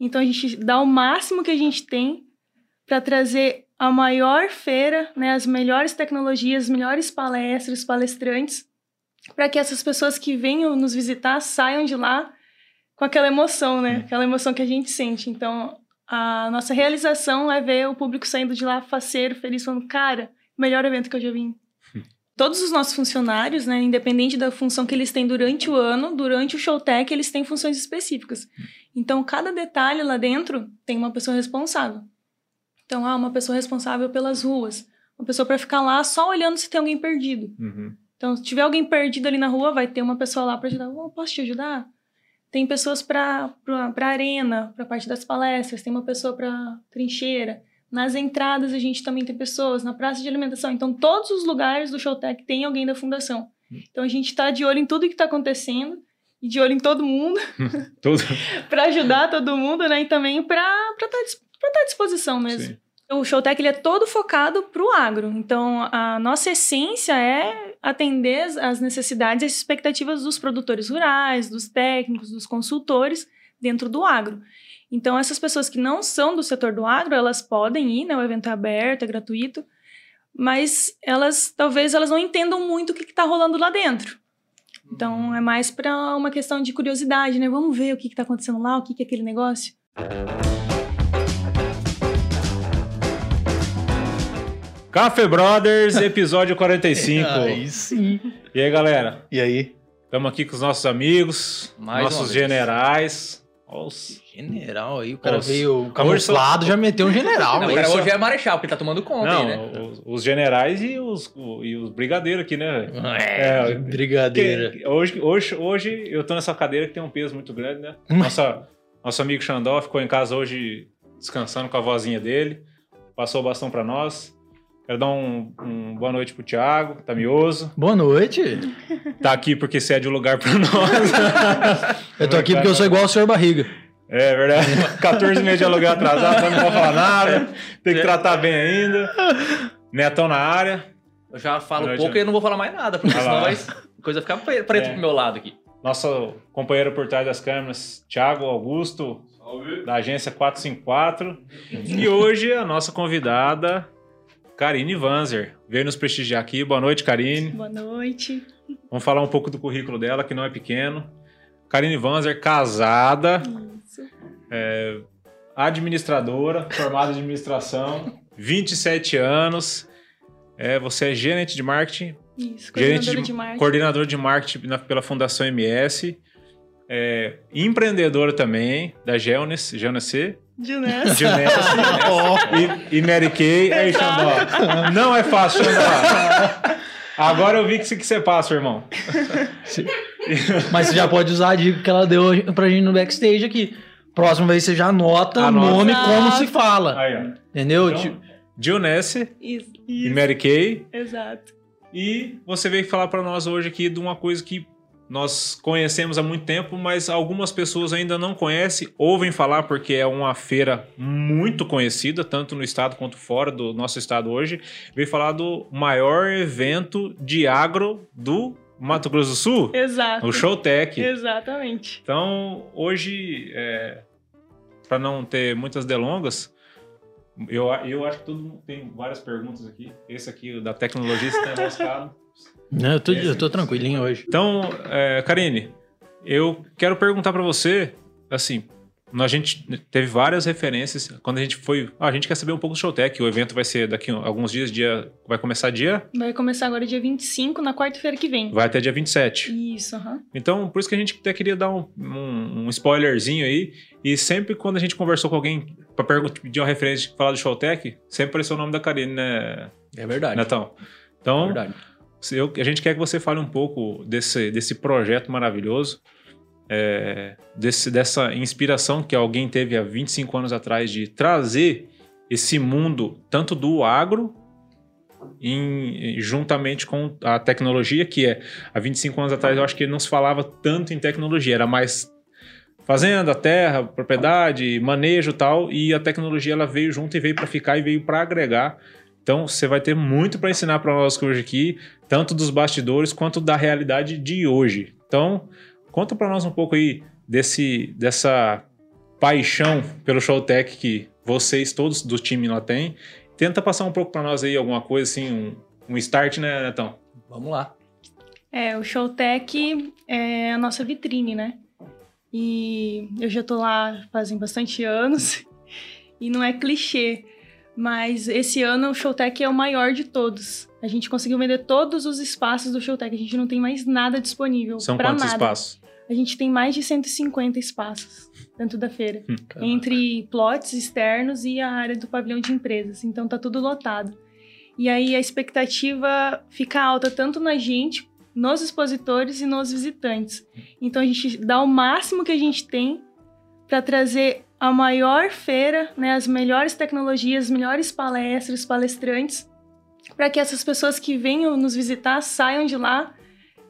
Então a gente dá o máximo que a gente tem para trazer a maior feira, né, as melhores tecnologias, as melhores palestras, palestrantes, para que essas pessoas que venham nos visitar saiam de lá com aquela emoção, né? Aquela emoção que a gente sente. Então, a nossa realização é ver o público saindo de lá faceiro, feliz, falando, cara, melhor evento que eu já vim. Todos os nossos funcionários, né, independente da função que eles têm durante o ano, durante o Showtech, eles têm funções específicas. Então, cada detalhe lá dentro tem uma pessoa responsável. Então, ah, uma pessoa responsável pelas ruas, uma pessoa para ficar lá só olhando se tem alguém perdido. Uhum. Então, se tiver alguém perdido ali na rua, vai ter uma pessoa lá para ajudar. Oh, posso te ajudar? Tem pessoas para a arena, para a parte das palestras, tem uma pessoa para trincheira. Nas entradas a gente também tem pessoas, na praça de alimentação. Então, todos os lugares do Showtech tem alguém da fundação. Então, a gente está de olho em tudo que está acontecendo de olho em todo mundo para ajudar todo mundo, né? E também para estar tá à disposição mesmo. Sim. O Showtech ele é todo focado para o agro. Então, a nossa essência é atender as necessidades e as expectativas dos produtores rurais, dos técnicos, dos consultores dentro do agro. Então, essas pessoas que não são do setor do agro, elas podem ir, né? O evento é aberto, é gratuito, mas elas talvez elas não entendam muito o que está rolando lá dentro. Então, é mais para uma questão de curiosidade, né? Vamos ver o que está acontecendo lá, o que, que é aquele negócio. Café Brothers, episódio 45. Aí sim. E aí, galera? E aí? Estamos aqui com os nossos amigos, Mais nossos uma generais. Os- General aí, o cara Os- veio camuflado, já meteu um general. Não, Hoje o cara hoje é marechal, porque ele tá tomando conta Não, aí, né? os, os generais e os, o- e os brigadeiros aqui, né? É, É, brigadeira. Que- hoje, hoje, hoje eu tô nessa cadeira que tem um peso muito grande, né? Nossa, nosso amigo Xandó ficou em casa hoje descansando com a vozinha dele. Passou o bastão pra nós. Quero dar um, um boa noite pro Thiago, tá mioso. Boa noite. Tá aqui porque cede o lugar pra nós. Eu tô aqui porque eu sou igual o senhor Barriga. É verdade. 14 meses de aluguel atrasado, não pode falar nada. Tem que tratar bem ainda. Netão na área. Eu já falo pouco e eu não vou falar mais nada, porque senão vai, a coisa ficar pre- preta É. pro meu lado aqui. Nosso companheiro por trás das câmeras, Thiago Augusto, da agência 454. E hoje a nossa convidada, Karine Vanzer, veio nos prestigiar aqui. Boa noite, Karine. Boa noite. Vamos falar um pouco do currículo dela, que não é pequeno. Karine Vanzer, casada, Isso. administradora, formada em administração, 27 anos. É, você é gerente de marketing, Isso. gerente Coordenadora de, de marketing. coordenador de marketing na- pela Fundação MS, é, empreendedora também da Gelnes, GNC, De Ness. Gelnes e, e Mary Kay. Aí, Xandó, não é fácil, Xandó. Agora eu vi que você, que você passa, irmão. Mas você já pode usar a dica que ela deu pra gente no backstage aqui. Próxima vez você já anota o nome Exato. como se fala. Aí, ó. Entendeu? Então, Isso. e. Mary Kay. Exato. E você veio falar para nós hoje aqui de uma coisa que nós conhecemos há muito tempo, mas algumas pessoas ainda não conhecem, ouvem falar porque é uma feira muito conhecida, tanto no estado quanto fora do nosso estado hoje. Veio falar do maior evento de agro do Mato Grosso do Sul, Exato. o Showtech. Exatamente. Então, hoje, para não ter muitas delongas, eu, eu acho que todo mundo tem várias perguntas aqui. Esse aqui, o da tecnologia, está enroscado. né, eu, tô, eu tô tranquilinho hoje. Então, é, Karine, eu quero perguntar para você, assim, a gente teve várias referências quando a gente foi. Ah, a gente quer saber um pouco do Showtech. O evento vai ser daqui a alguns dias, dia vai começar dia, Vai começar agora dia 25, na quarta-feira que vem. vai até dia 27. Isso, aham. Então, por isso que a gente até queria dar um, um, um spoilerzinho aí. E sempre quando a gente conversou com alguém para pedir uma referência, falar do Showtech, sempre apareceu o nome da Karine, né, É verdade. Netão? É Então, verdade. Eu- a gente quer que você fale um pouco desse, desse projeto maravilhoso, é, desse, dessa inspiração que alguém teve há 25 anos atrás de trazer esse mundo, tanto do agro, em- juntamente com a tecnologia, que é há 25 anos atrás eu acho que não se falava tanto em tecnologia, era mais fazenda, terra, propriedade, manejo tal, e a tecnologia ela veio junto e veio para ficar e veio para agregar. Então você vai ter muito para ensinar para nós hoje aqui, tanto dos bastidores quanto da realidade de hoje. Então, conta para nós um pouco aí desse dessa paixão pelo Showtech que vocês todos do time lá têm. Tenta passar um pouco para nós aí alguma coisa assim, um, um start, né, Netão? Vamos lá. É, o Showtech é a nossa vitrine, né? E eu já tô lá fazem bastante anos e não é clichê, mas esse ano o Showtech é o maior de todos. A gente conseguiu vender todos os espaços do Showtech, a gente não tem mais nada disponível São quantos nada. espaços? A gente tem mais de 150 espaços dentro da feira, Hum, entre plots externos e a área do pavilhão de empresas. Então tá tudo lotado. E aí a expectativa fica alta tanto na gente, nos expositores e nos visitantes. Então a gente dá o máximo que a gente tem para trazer a maior feira, né, as melhores tecnologias, as melhores palestras, palestrantes, para que essas pessoas que venham nos visitar saiam de lá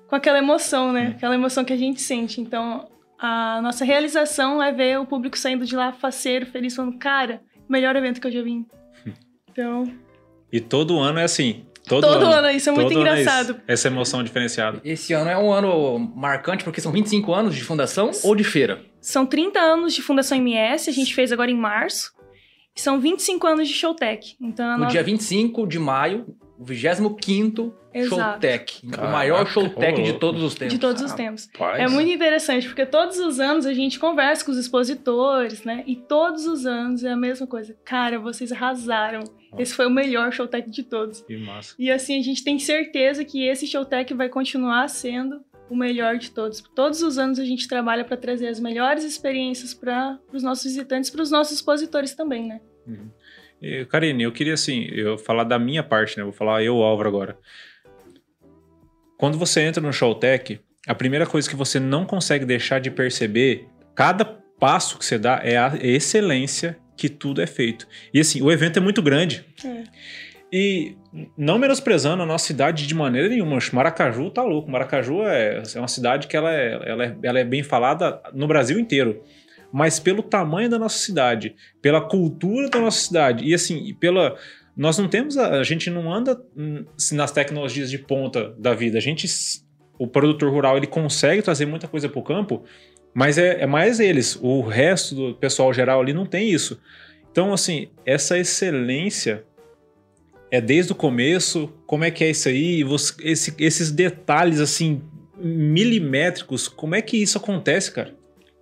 com aquela emoção, né? Aquela emoção que a gente sente. Então, a nossa realização é ver o público saindo de lá faceiro, feliz, falando, cara, melhor evento que eu já vim. Então, E todo ano é assim. Todo, Todo ano, isso é muito Todo ano engraçado. isso, essa emoção diferenciada. Esse ano é um ano marcante porque são 25 anos de fundação ou de feira? são 30 anos de Fundação MS, a gente fez agora em março. E são 25 anos de Showtech. Então, No nossa... dia 25 de maio, o 25º Exato. Showtech. o maior Showtech de todos os tempos. de todos os tempos. Rapaz. É muito interessante, porque todos os anos a gente conversa com os expositores, né? E todos os anos é a mesma coisa. Cara, vocês arrasaram. Esse foi o melhor Showtech de todos. Que massa. E assim, a gente tem certeza que esse Showtech vai continuar sendo o melhor de todos. Todos os anos a gente trabalha para trazer as melhores experiências para os nossos visitantes, para os nossos expositores também, né? Uhum. Karine, eu queria assim, eu falar da minha parte, né? Vou falar eu, Álvaro, agora. Quando você entra no Showtech, a primeira coisa que você não consegue deixar de perceber, cada passo que você dá é a excelência que tudo é feito. E assim, o evento é muito grande. É. E não menosprezando a nossa cidade de maneira nenhuma. Maracaju tá louco. Maracaju é, é uma cidade que ela é, ela, é, ela é bem falada no Brasil inteiro. Mas pelo tamanho da nossa cidade, pela cultura da nossa cidade, e assim, pela. Nós não temos. A, a gente não anda hum, nas tecnologias de ponta da vida. A gente. O produtor rural ele consegue trazer muita coisa para o campo, mas é, é mais eles. O resto do pessoal geral ali não tem isso. Então, assim, essa excelência é desde o começo? Como é que é isso aí? Você- esse- esses detalhes, assim, milimétricos, como é que isso acontece, cara?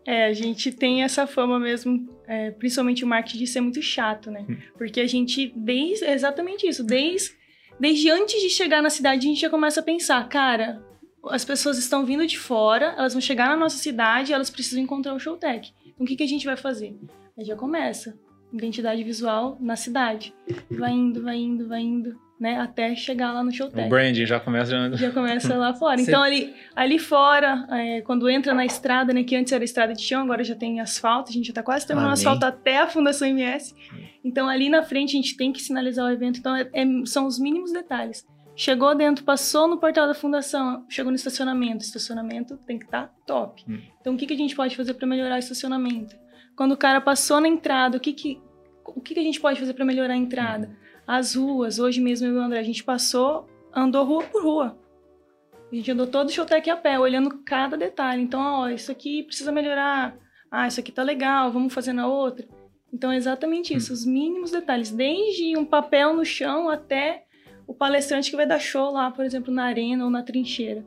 É, a gente tem essa fama mesmo, é, principalmente o marketing, de ser muito chato, né? Hum. Porque a gente, desde, é exatamente isso, desde, desde antes de chegar na cidade, a gente já começa a pensar, cara, as pessoas estão vindo de fora, elas vão chegar na nossa cidade e elas precisam encontrar o Showtech. Então, o que, que a gente vai fazer? Aí já começa, identidade visual na cidade. Vai indo, vai indo, vai indo, né? Até chegar lá no O Showtech branding já começa... Já... já começa lá fora. Então, ali, ali fora, é, quando entra na estrada, né, que antes era estrada de chão, agora já tem asfalto, a gente já tá quase terminando o asfalto até a Fundação MS. Então, ali na frente, a gente tem que sinalizar o evento. Então, é- é- são os mínimos detalhes. Chegou dentro, passou no portal da fundação, chegou no estacionamento. Estacionamento tem que estar top. Hum. Então, o que, que a gente pode fazer para melhorar o estacionamento? Quando o cara passou na entrada, o que, que, o que, que a gente pode fazer para melhorar a entrada? As ruas, hoje mesmo eu e o André, a gente passou, andou rua por rua. A gente andou todo o Showtech a pé, olhando cada detalhe. Então, ó, isso aqui precisa melhorar. Ah, isso aqui tá legal, vamos fazer na outra. Então, é exatamente isso, os mínimos detalhes. Desde um papel no chão até o palestrante que vai dar show lá, por exemplo, na arena ou na trincheira.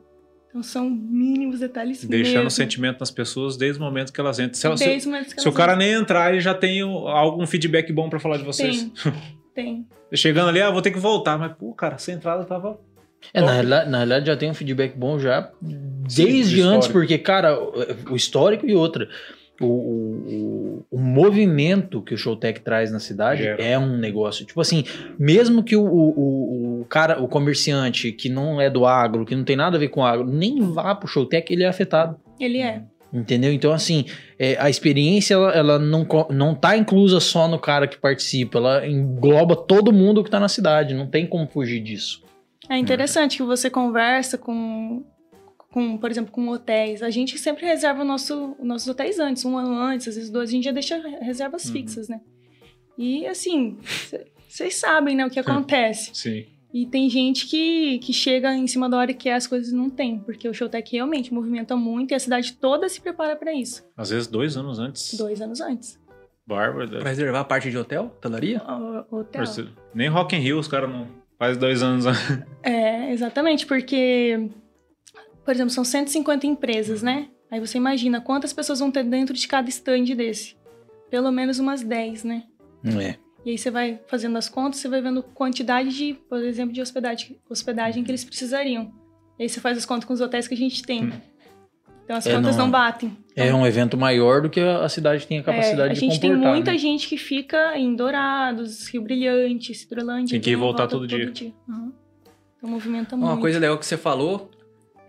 Então, são mínimos detalhes Deixando o mesmo. sentimento nas pessoas desde o momento que elas entram. Se, ela- se- o que se o elas cara nem entrar, ele já tem o- algum feedback bom pra falar de vocês. Tem, tem. Chegando ali, ah, vou ter que voltar. Mas, pô, cara, essa entrada tava... É, na realidade, na realidade já tem um feedback bom já Sim, desde do antes, porque, cara, o histórico e outra. O, o, o movimento que o Showtech traz na cidade Gera. é um negócio. Tipo assim, mesmo que o, o, o cara, o comerciante que não é do agro, que não tem nada a ver com agro, nem vá pro Showtech, ele é afetado. Ele é. Entendeu? Então, assim, é, a experiência, ela, ela não, não tá inclusa só no cara que participa, ela engloba todo mundo que tá na cidade, não tem como fugir disso. É interessante que você conversa com, com, por exemplo, com hotéis. A gente sempre reserva o nosso, os nossos hotéis antes, um ano antes, às vezes dois, a gente já deixa reservas Uhum. fixas, né? E assim, vocês sabem, né, o que acontece. Sim. E tem gente que, que chega em cima da hora e quer as coisas e não tem, porque o Showtech realmente movimenta muito e a cidade toda se prepara para isso. Às vezes dois anos antes. Dois anos antes. Bárbaro. Pra reservar a parte de hotel, hotelaria? O, o hotel. Nem Rock in Rio os caras não faz dois anos antes. É, exatamente, porque, por exemplo, são 150 empresas, né? Aí você imagina quantas pessoas vão ter dentro de cada stand desse. Pelo menos umas 10, né? É. E aí você vai fazendo as contas, você vai vendo quantidade de, por exemplo, de hospedagem, hospedagem que eles precisariam. E aí você faz as contas com os hotéis que a gente tem. Então as É, contas não- não, batem. É um evento maior do que a cidade tem a capacidade É, a de gente tem comportar. muita né? gente que fica em Dourados, Rio Brilhante, Cidrolândia. Tem que ir então voltar volta todo dia. Uhum. Então movimenta muito. Uma coisa legal que você falou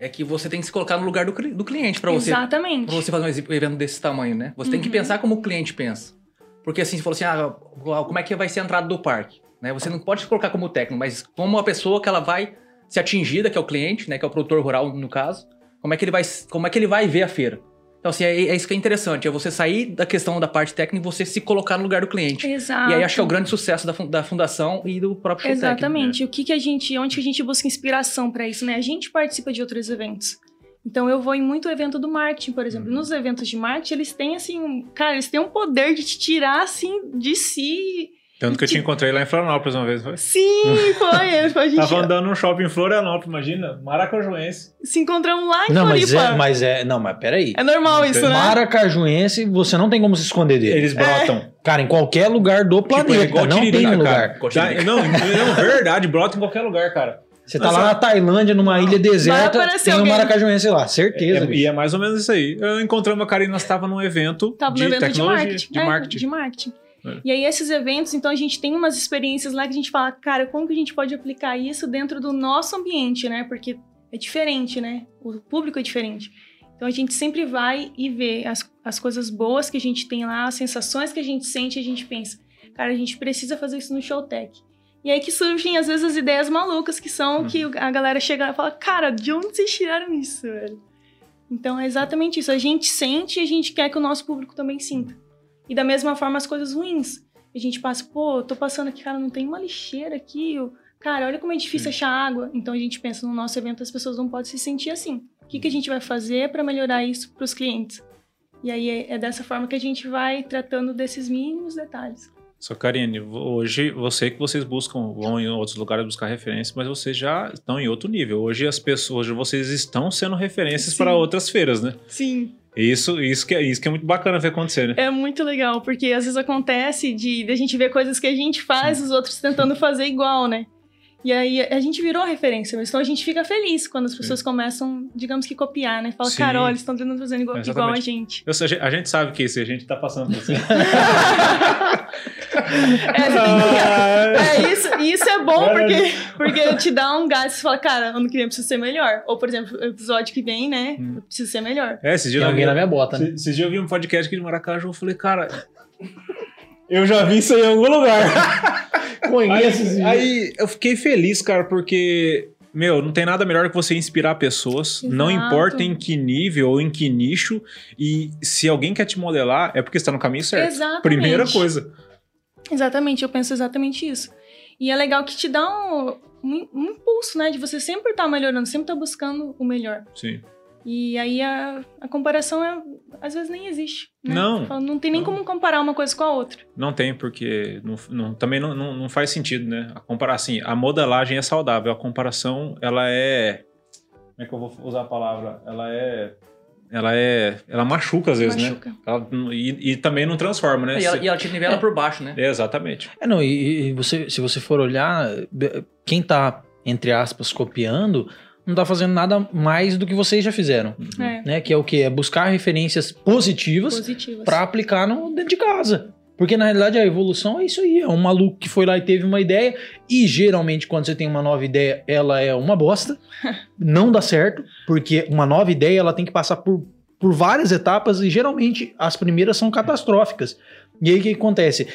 é que você tem que se colocar no lugar do, do cliente para você, Exatamente. pra você fazer um evento desse tamanho, né? Você tem que Uhum. pensar como o cliente pensa. Porque assim, você falou assim, ah, como é que vai ser a entrada do parque? Né? Você não pode se colocar como técnico, mas como uma pessoa que ela vai ser atingida, que é o cliente, né? Que é o produtor rural, no caso. Como é que ele vai, como é que ele vai ver a feira? Então, assim, é, é isso que é interessante. É você sair da questão da parte técnica e você se colocar no lugar do cliente. Exato. E aí acho que é o grande sucesso da, da fundação e do próprio Showtech, né? Exatamente. O que, que a gente, onde que a gente busca inspiração para isso, né? A gente participa de outros eventos. Então eu vou em muito evento do marketing, por exemplo. Uhum. Nos eventos de marketing, eles têm assim, cara, eles têm um poder de te tirar assim de si. Tanto que eu te encontrei lá em Florianópolis uma vez. Foi? Sim, foi. foi a gente Tava andando num shopping em Florianópolis, imagina. Maracajuense. se encontramos lá em Não, mas Floripa. é, mas é. Não, mas peraí. É normal isso, né? Maracajuense, você não tem como se esconder dele. Eles brotam. Cara, em qualquer lugar do planeta, Tipo, igual não tem Tiririca, um lugar. cara. Tá- não, não, verdade, brota em qualquer lugar, cara. Você tá Mas, lá na Tailândia, numa ilha deserta, tem um alguém. Maracajuense lá, certeza. É- e é mais ou menos isso aí. Eu encontrei uma Karina, nós estava num evento Tava de no evento de marketing. de é, marketing. de marketing. É. E aí, esses eventos, então, a gente tem umas experiências lá que a gente fala, cara, como que a gente pode aplicar isso dentro do nosso ambiente, né? Porque é diferente, né? O público é diferente. Então, a gente sempre vai e vê as, as coisas boas que a gente tem lá, as sensações que a gente sente, e a gente pensa, cara, a gente precisa fazer isso no Showtech. E aí que surgem, às vezes, as ideias malucas, que são que a galera chega e fala, cara, de onde vocês tiraram isso, velho? Então, é exatamente isso. A gente sente e a gente quer que o nosso público também sinta. E da mesma forma as coisas ruins. A gente passa, pô, tô passando aqui, cara, não tem uma lixeira aqui. Cara, olha como é difícil achar água. Então a gente pensa no nosso evento, as pessoas não podem se sentir assim. O que, que a gente vai fazer para melhorar isso para os clientes? E aí é, é dessa forma que a gente vai tratando desses mínimos detalhes. Só, Karine, hoje sei que vocês buscam, vão em outros lugares buscar referências, mas vocês já estão em outro nível. Hoje as pessoas, hoje vocês estão sendo referências Sim. para outras feiras, né? Sim. Isso, isso, que é, isso que é muito bacana ver acontecer, né? É muito legal, porque às vezes acontece de, de a gente ver coisas que a gente faz, os outros tentando fazer igual, né? E aí a gente virou referência, mas então a gente fica feliz quando as pessoas começam, digamos que, copiar, né? Fala, Sim. olha, eles estão tentando fazer igual, igual a gente. Eu sei, a gente- a gente sabe que isso, a gente tá passando por isso. É, é, isso, isso é bom porque, porque te dá um gás. Você fala, cara, ano que vem eu preciso ser melhor. Ou, por exemplo, o episódio que vem, né? Hum. Eu preciso ser melhor. É, esses dias Tem eu alguém vi- na minha bota, né? Esse- Esses dias eu vi um podcast aqui de Maracaju, eu falei, cara, eu já vi isso aí em algum lugar. Conheço aí, aí eu fiquei feliz, cara, porque, meu, não tem nada melhor que você inspirar pessoas, não Exato. importa em que nível ou em que nicho, e se alguém quer te modelar, é porque está no caminho certo. Exatamente. Primeira coisa. Exatamente, eu penso exatamente isso. E é legal que te dá um, um, um impulso, né? De você sempre estar melhorando, sempre estar buscando o melhor. Sim. E aí a, a comparação é, às vezes nem existe. Né? Não. Fala, Não tem nem Não. como comparar uma coisa com a outra. Não tem, porque não- não- também não, não, não faz sentido, né? A compara assim, a modelagem é saudável, a comparação, ela é. Como é que eu vou usar a palavra? Ela é. Ela é. Ela machuca às vezes, né? Machuca. Ela não- e, e também não transforma, né? E ela, e ela te nivela por baixo, né? É, exatamente. É, não, e, e você, se você for olhar, quem tá, entre aspas, copiando, não tá fazendo nada mais do que vocês já fizeram, É, né? Que é o quê? É buscar referências positivas positivas. para aplicar no, dentro de casa. Porque na realidade a evolução é isso aí, é um maluco que foi lá e teve uma ideia, e geralmente quando você tem uma nova ideia, ela é uma bosta, não dá certo, porque uma nova ideia ela tem que passar por, por várias etapas e geralmente as primeiras são catastróficas. E aí o que acontece?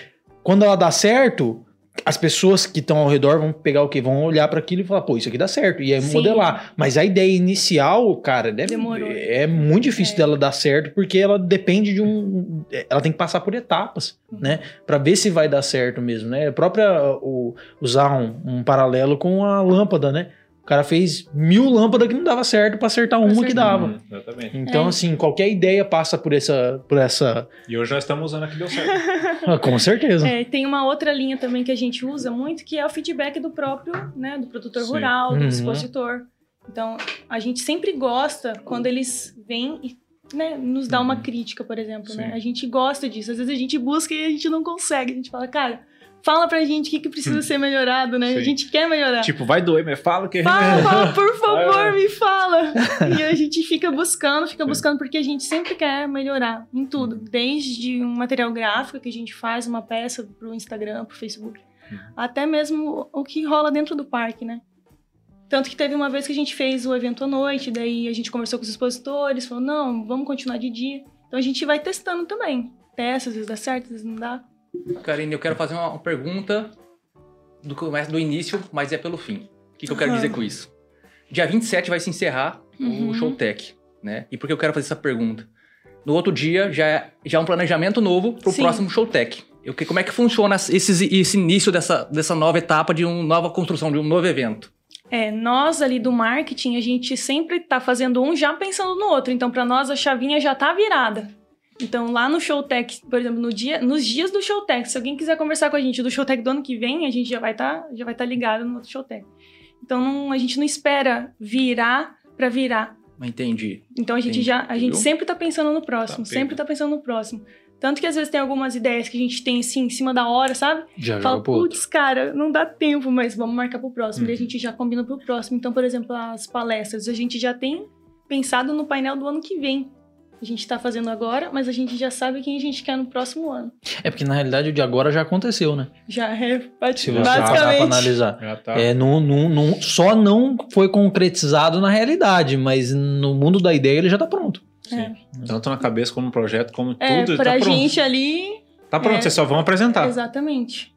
Quando ela dá certo, as pessoas que estão ao redor vão pegar o quê? Vão olhar para aquilo e falar, pô, isso aqui dá certo. E aí Sim. modelar. Mas a ideia inicial, cara, deve, Demorou. é muito difícil É. dela dar certo, porque ela depende de um. Ela tem que passar por etapas, Uhum. né? Pra ver se vai dar certo mesmo, né? A própria. O, usar um, um paralelo com a lâmpada, né? O cara fez mil lâmpadas que não dava certo pra acertar uma que dava. Hum, exatamente. Então, É. assim, qualquer ideia passa por essa. Por essa E hoje nós estamos usando a que deu certo. ah, com certeza. É, tem uma outra linha também que a gente usa muito, que é o feedback do próprio, né, do produtor Sim. rural, do Uhum. expositor. Então, a gente sempre gosta quando eles vêm e né, nos dá uma Uhum. crítica, por exemplo, né? A gente gosta disso. Às vezes a gente busca e a gente não consegue. A gente fala, cara, fala pra gente o que, que precisa ser melhorado, né? Sim. A gente quer melhorar. tipo, vai doer, mas fala que a gente... Fala, fala, por favor, me fala. E a gente fica buscando, fica buscando, porque a gente sempre quer melhorar em tudo. Uhum. Desde um material gráfico que a gente faz, uma peça pro Instagram, pro Facebook, Uhum. até mesmo o que rola dentro do parque, né? Tanto que teve uma vez que a gente fez o evento à noite, daí a gente conversou com os expositores, falou, não, vamos continuar de dia. Então a gente vai testando também. Testa, às vezes dá certo, às vezes não dá. Karine, eu quero fazer uma, pergunta do do início, mas é pelo fim. O que, que eu quero dizer com isso? Dia 27 vai se encerrar Uhum. o Showtech, né? E por que eu quero fazer essa pergunta? No outro dia já é, já é um planejamento novo pro Sim. próximo Showtech. Eu, que- como é que funciona esses, esse início dessa, dessa nova etapa de uma nova construção, de um novo evento? É, nós ali do marketing, a gente sempre tá fazendo um já pensando no outro. Então, para nós, a chavinha já tá virada. Então, lá no Showtech, por exemplo, no dia, nos dias do Showtech, se alguém quiser conversar com a gente do Showtech do ano que vem, a gente já vai tá, já vai estar ligado no outro Showtech. Então, não- a gente não espera virar para virar. Entendi. Então, a gente Entendi, já, a gente sempre tá pensando no próximo, Tá sempre pego. tá pensando no próximo. Tanto que às vezes tem algumas ideias que a gente tem assim em cima da hora, sabe? Já Fala, putz, cara, não dá tempo, mas vamos marcar pro próximo. Uhum. Daí a gente já combina pro próximo. Então, por exemplo, as palestras, a gente já tem pensado no painel do ano que vem. A gente tá fazendo agora, mas a gente já sabe quem a gente quer no próximo ano. É porque na realidade o de agora já aconteceu, né? Já é Se você parar pra analisar. Já tá. É, não, não, não- só não foi concretizado na realidade, mas no mundo da ideia ele já tá pronto. Sim. Tanto na cabeça como no projeto, como É, tudo, pra tá pronto. gente ali. Tá pronto, é- vocês só vão apresentar. Exatamente.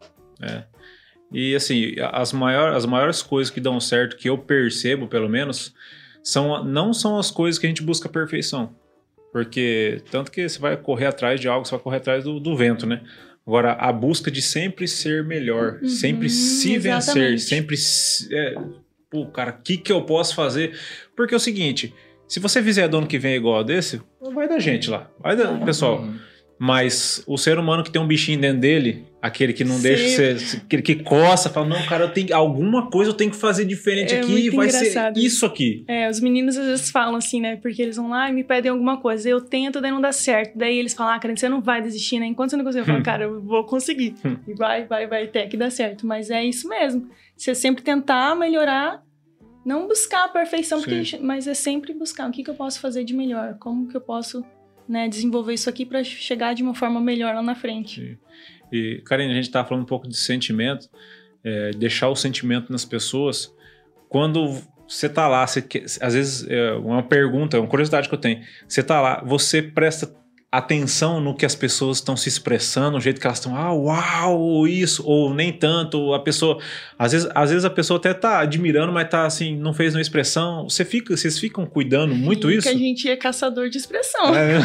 E assim, as, maior, as maiores coisas que dão certo, que eu percebo, pelo menos, são, não são as coisas que a gente busca perfeição. Porque tanto que você vai correr atrás de algo, você vai correr atrás do, do vento, né? Agora, a busca de sempre ser melhor, Uhum, sempre se vencer, exatamente. sempre. se- É, pô, cara, o que, que eu posso fazer? Porque é o seguinte: se você fizer do ano que vem igual a desse, vai dar gente lá. Vai dar, pessoal. Hum. Mas o ser humano que tem um bichinho dentro dele, aquele que não Sim. deixa aquele que coça, fala, não, cara, eu tenho alguma coisa eu tenho que fazer diferente É aqui, muito vai engraçado ser isso aqui. É, os meninos às vezes falam assim, né? Porque eles vão lá e me pedem alguma coisa. Eu tento, daí não dá certo. Daí eles falam, ah, cara, você não vai desistir, né? Enquanto você não conseguir, eu falo, cara, eu vou conseguir. Hum. E vai, vai, vai, até que dá certo. Mas é isso mesmo. Você sempre tentar melhorar, não buscar a perfeição, porque, mas é sempre buscar o que, que eu posso fazer de melhor, como que eu posso né, desenvolver isso aqui pra chegar de uma forma melhor lá na frente. Sim. E, Karine, a gente tá falando um pouco de sentimento, é, deixar o sentimento nas pessoas. Quando você tá lá, você às vezes, é uma pergunta, uma curiosidade que eu tenho. Você tá lá, você presta atenção no que as pessoas estão se expressando, o jeito que elas estão, ah, uau, isso, ou nem tanto, ou a pessoa, às vezes, às vezes a pessoa até tá admirando, mas tá assim, não fez uma expressão. Você fica, vocês ficam cuidando muito E isso? Que a gente é caçador de expressão. É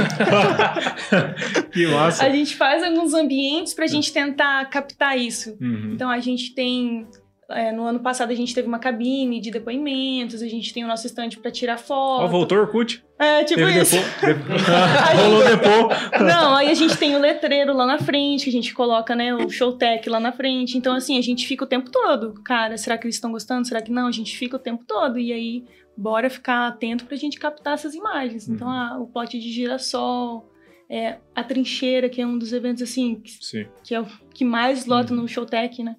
que massa. A gente faz alguns ambientes pra gente tentar captar isso. Uhum. Então a gente tem. É, no ano passado a gente teve uma cabine de depoimentos, a gente tem o nosso estande pra tirar foto. Ó, voltou o Orkut. É, tipo Teve isso. depo- depo- Rolou depois. Não, aí a gente tem o letreiro lá na frente, que a gente coloca, né, o showtech lá na frente. Então, assim, a gente fica o tempo todo. Cara, será que eles estão gostando? Será que não? A gente fica o tempo todo. E aí, bora ficar atento pra gente captar essas imagens. Então, Uhum. ah, o pote de girassol, é, a trincheira, que é um dos eventos, assim, que que é o que mais lota Uhum. no Showtech, né?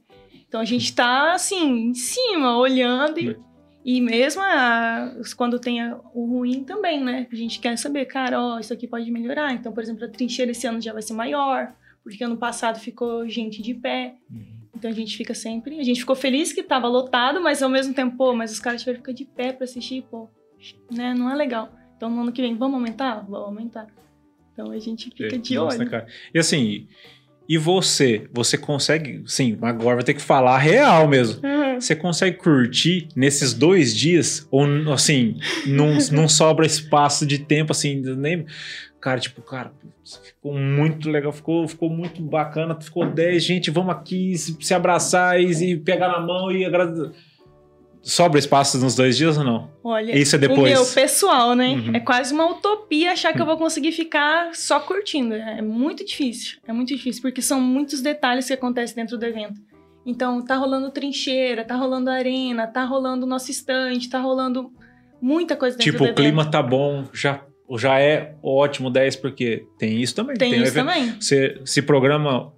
Então a gente tá assim, em cima, olhando e, Uhum. e mesmo a- quando tem a- o ruim também, né? A gente quer saber, cara, ó, isso aqui pode melhorar. Então, por exemplo, a trincheira esse ano já vai ser maior, porque ano passado ficou gente de pé. Então a gente fica sempre. A gente ficou feliz que tava lotado, mas ao mesmo tempo, pô, mas os caras tiveram que ficar de pé pra assistir, pô, né? Não é legal. Então no ano que vem, vamos aumentar? Vamos aumentar. Então a gente fica de Nossa, olho. né, cara? E assim, E você, você consegue, sim, agora vai ter que falar real mesmo. Uhum. Você consegue curtir nesses dois dias? Ou, assim, não, não sobra espaço de tempo, assim, nem... Cara, tipo, cara, ficou muito legal, ficou, ficou muito bacana, ficou 10, gente, vamos aqui se, se abraçar e, e pegar na mão e agradecer. Sobra espaço nos dois dias ou não? Olha, Isso é depois. o meu pessoal, né? Uhum. É quase uma utopia achar que eu vou conseguir ficar só curtindo. É muito difícil. É muito difícil, porque são muitos detalhes que acontecem dentro do evento. Então, tá rolando trincheira, tá rolando arena, tá rolando nosso estande, tá rolando muita coisa dentro Tipo, do o clima evento. tá bom, já, já é ótimo 10, porque tem isso também. Tem o isso evento- também. Você se programa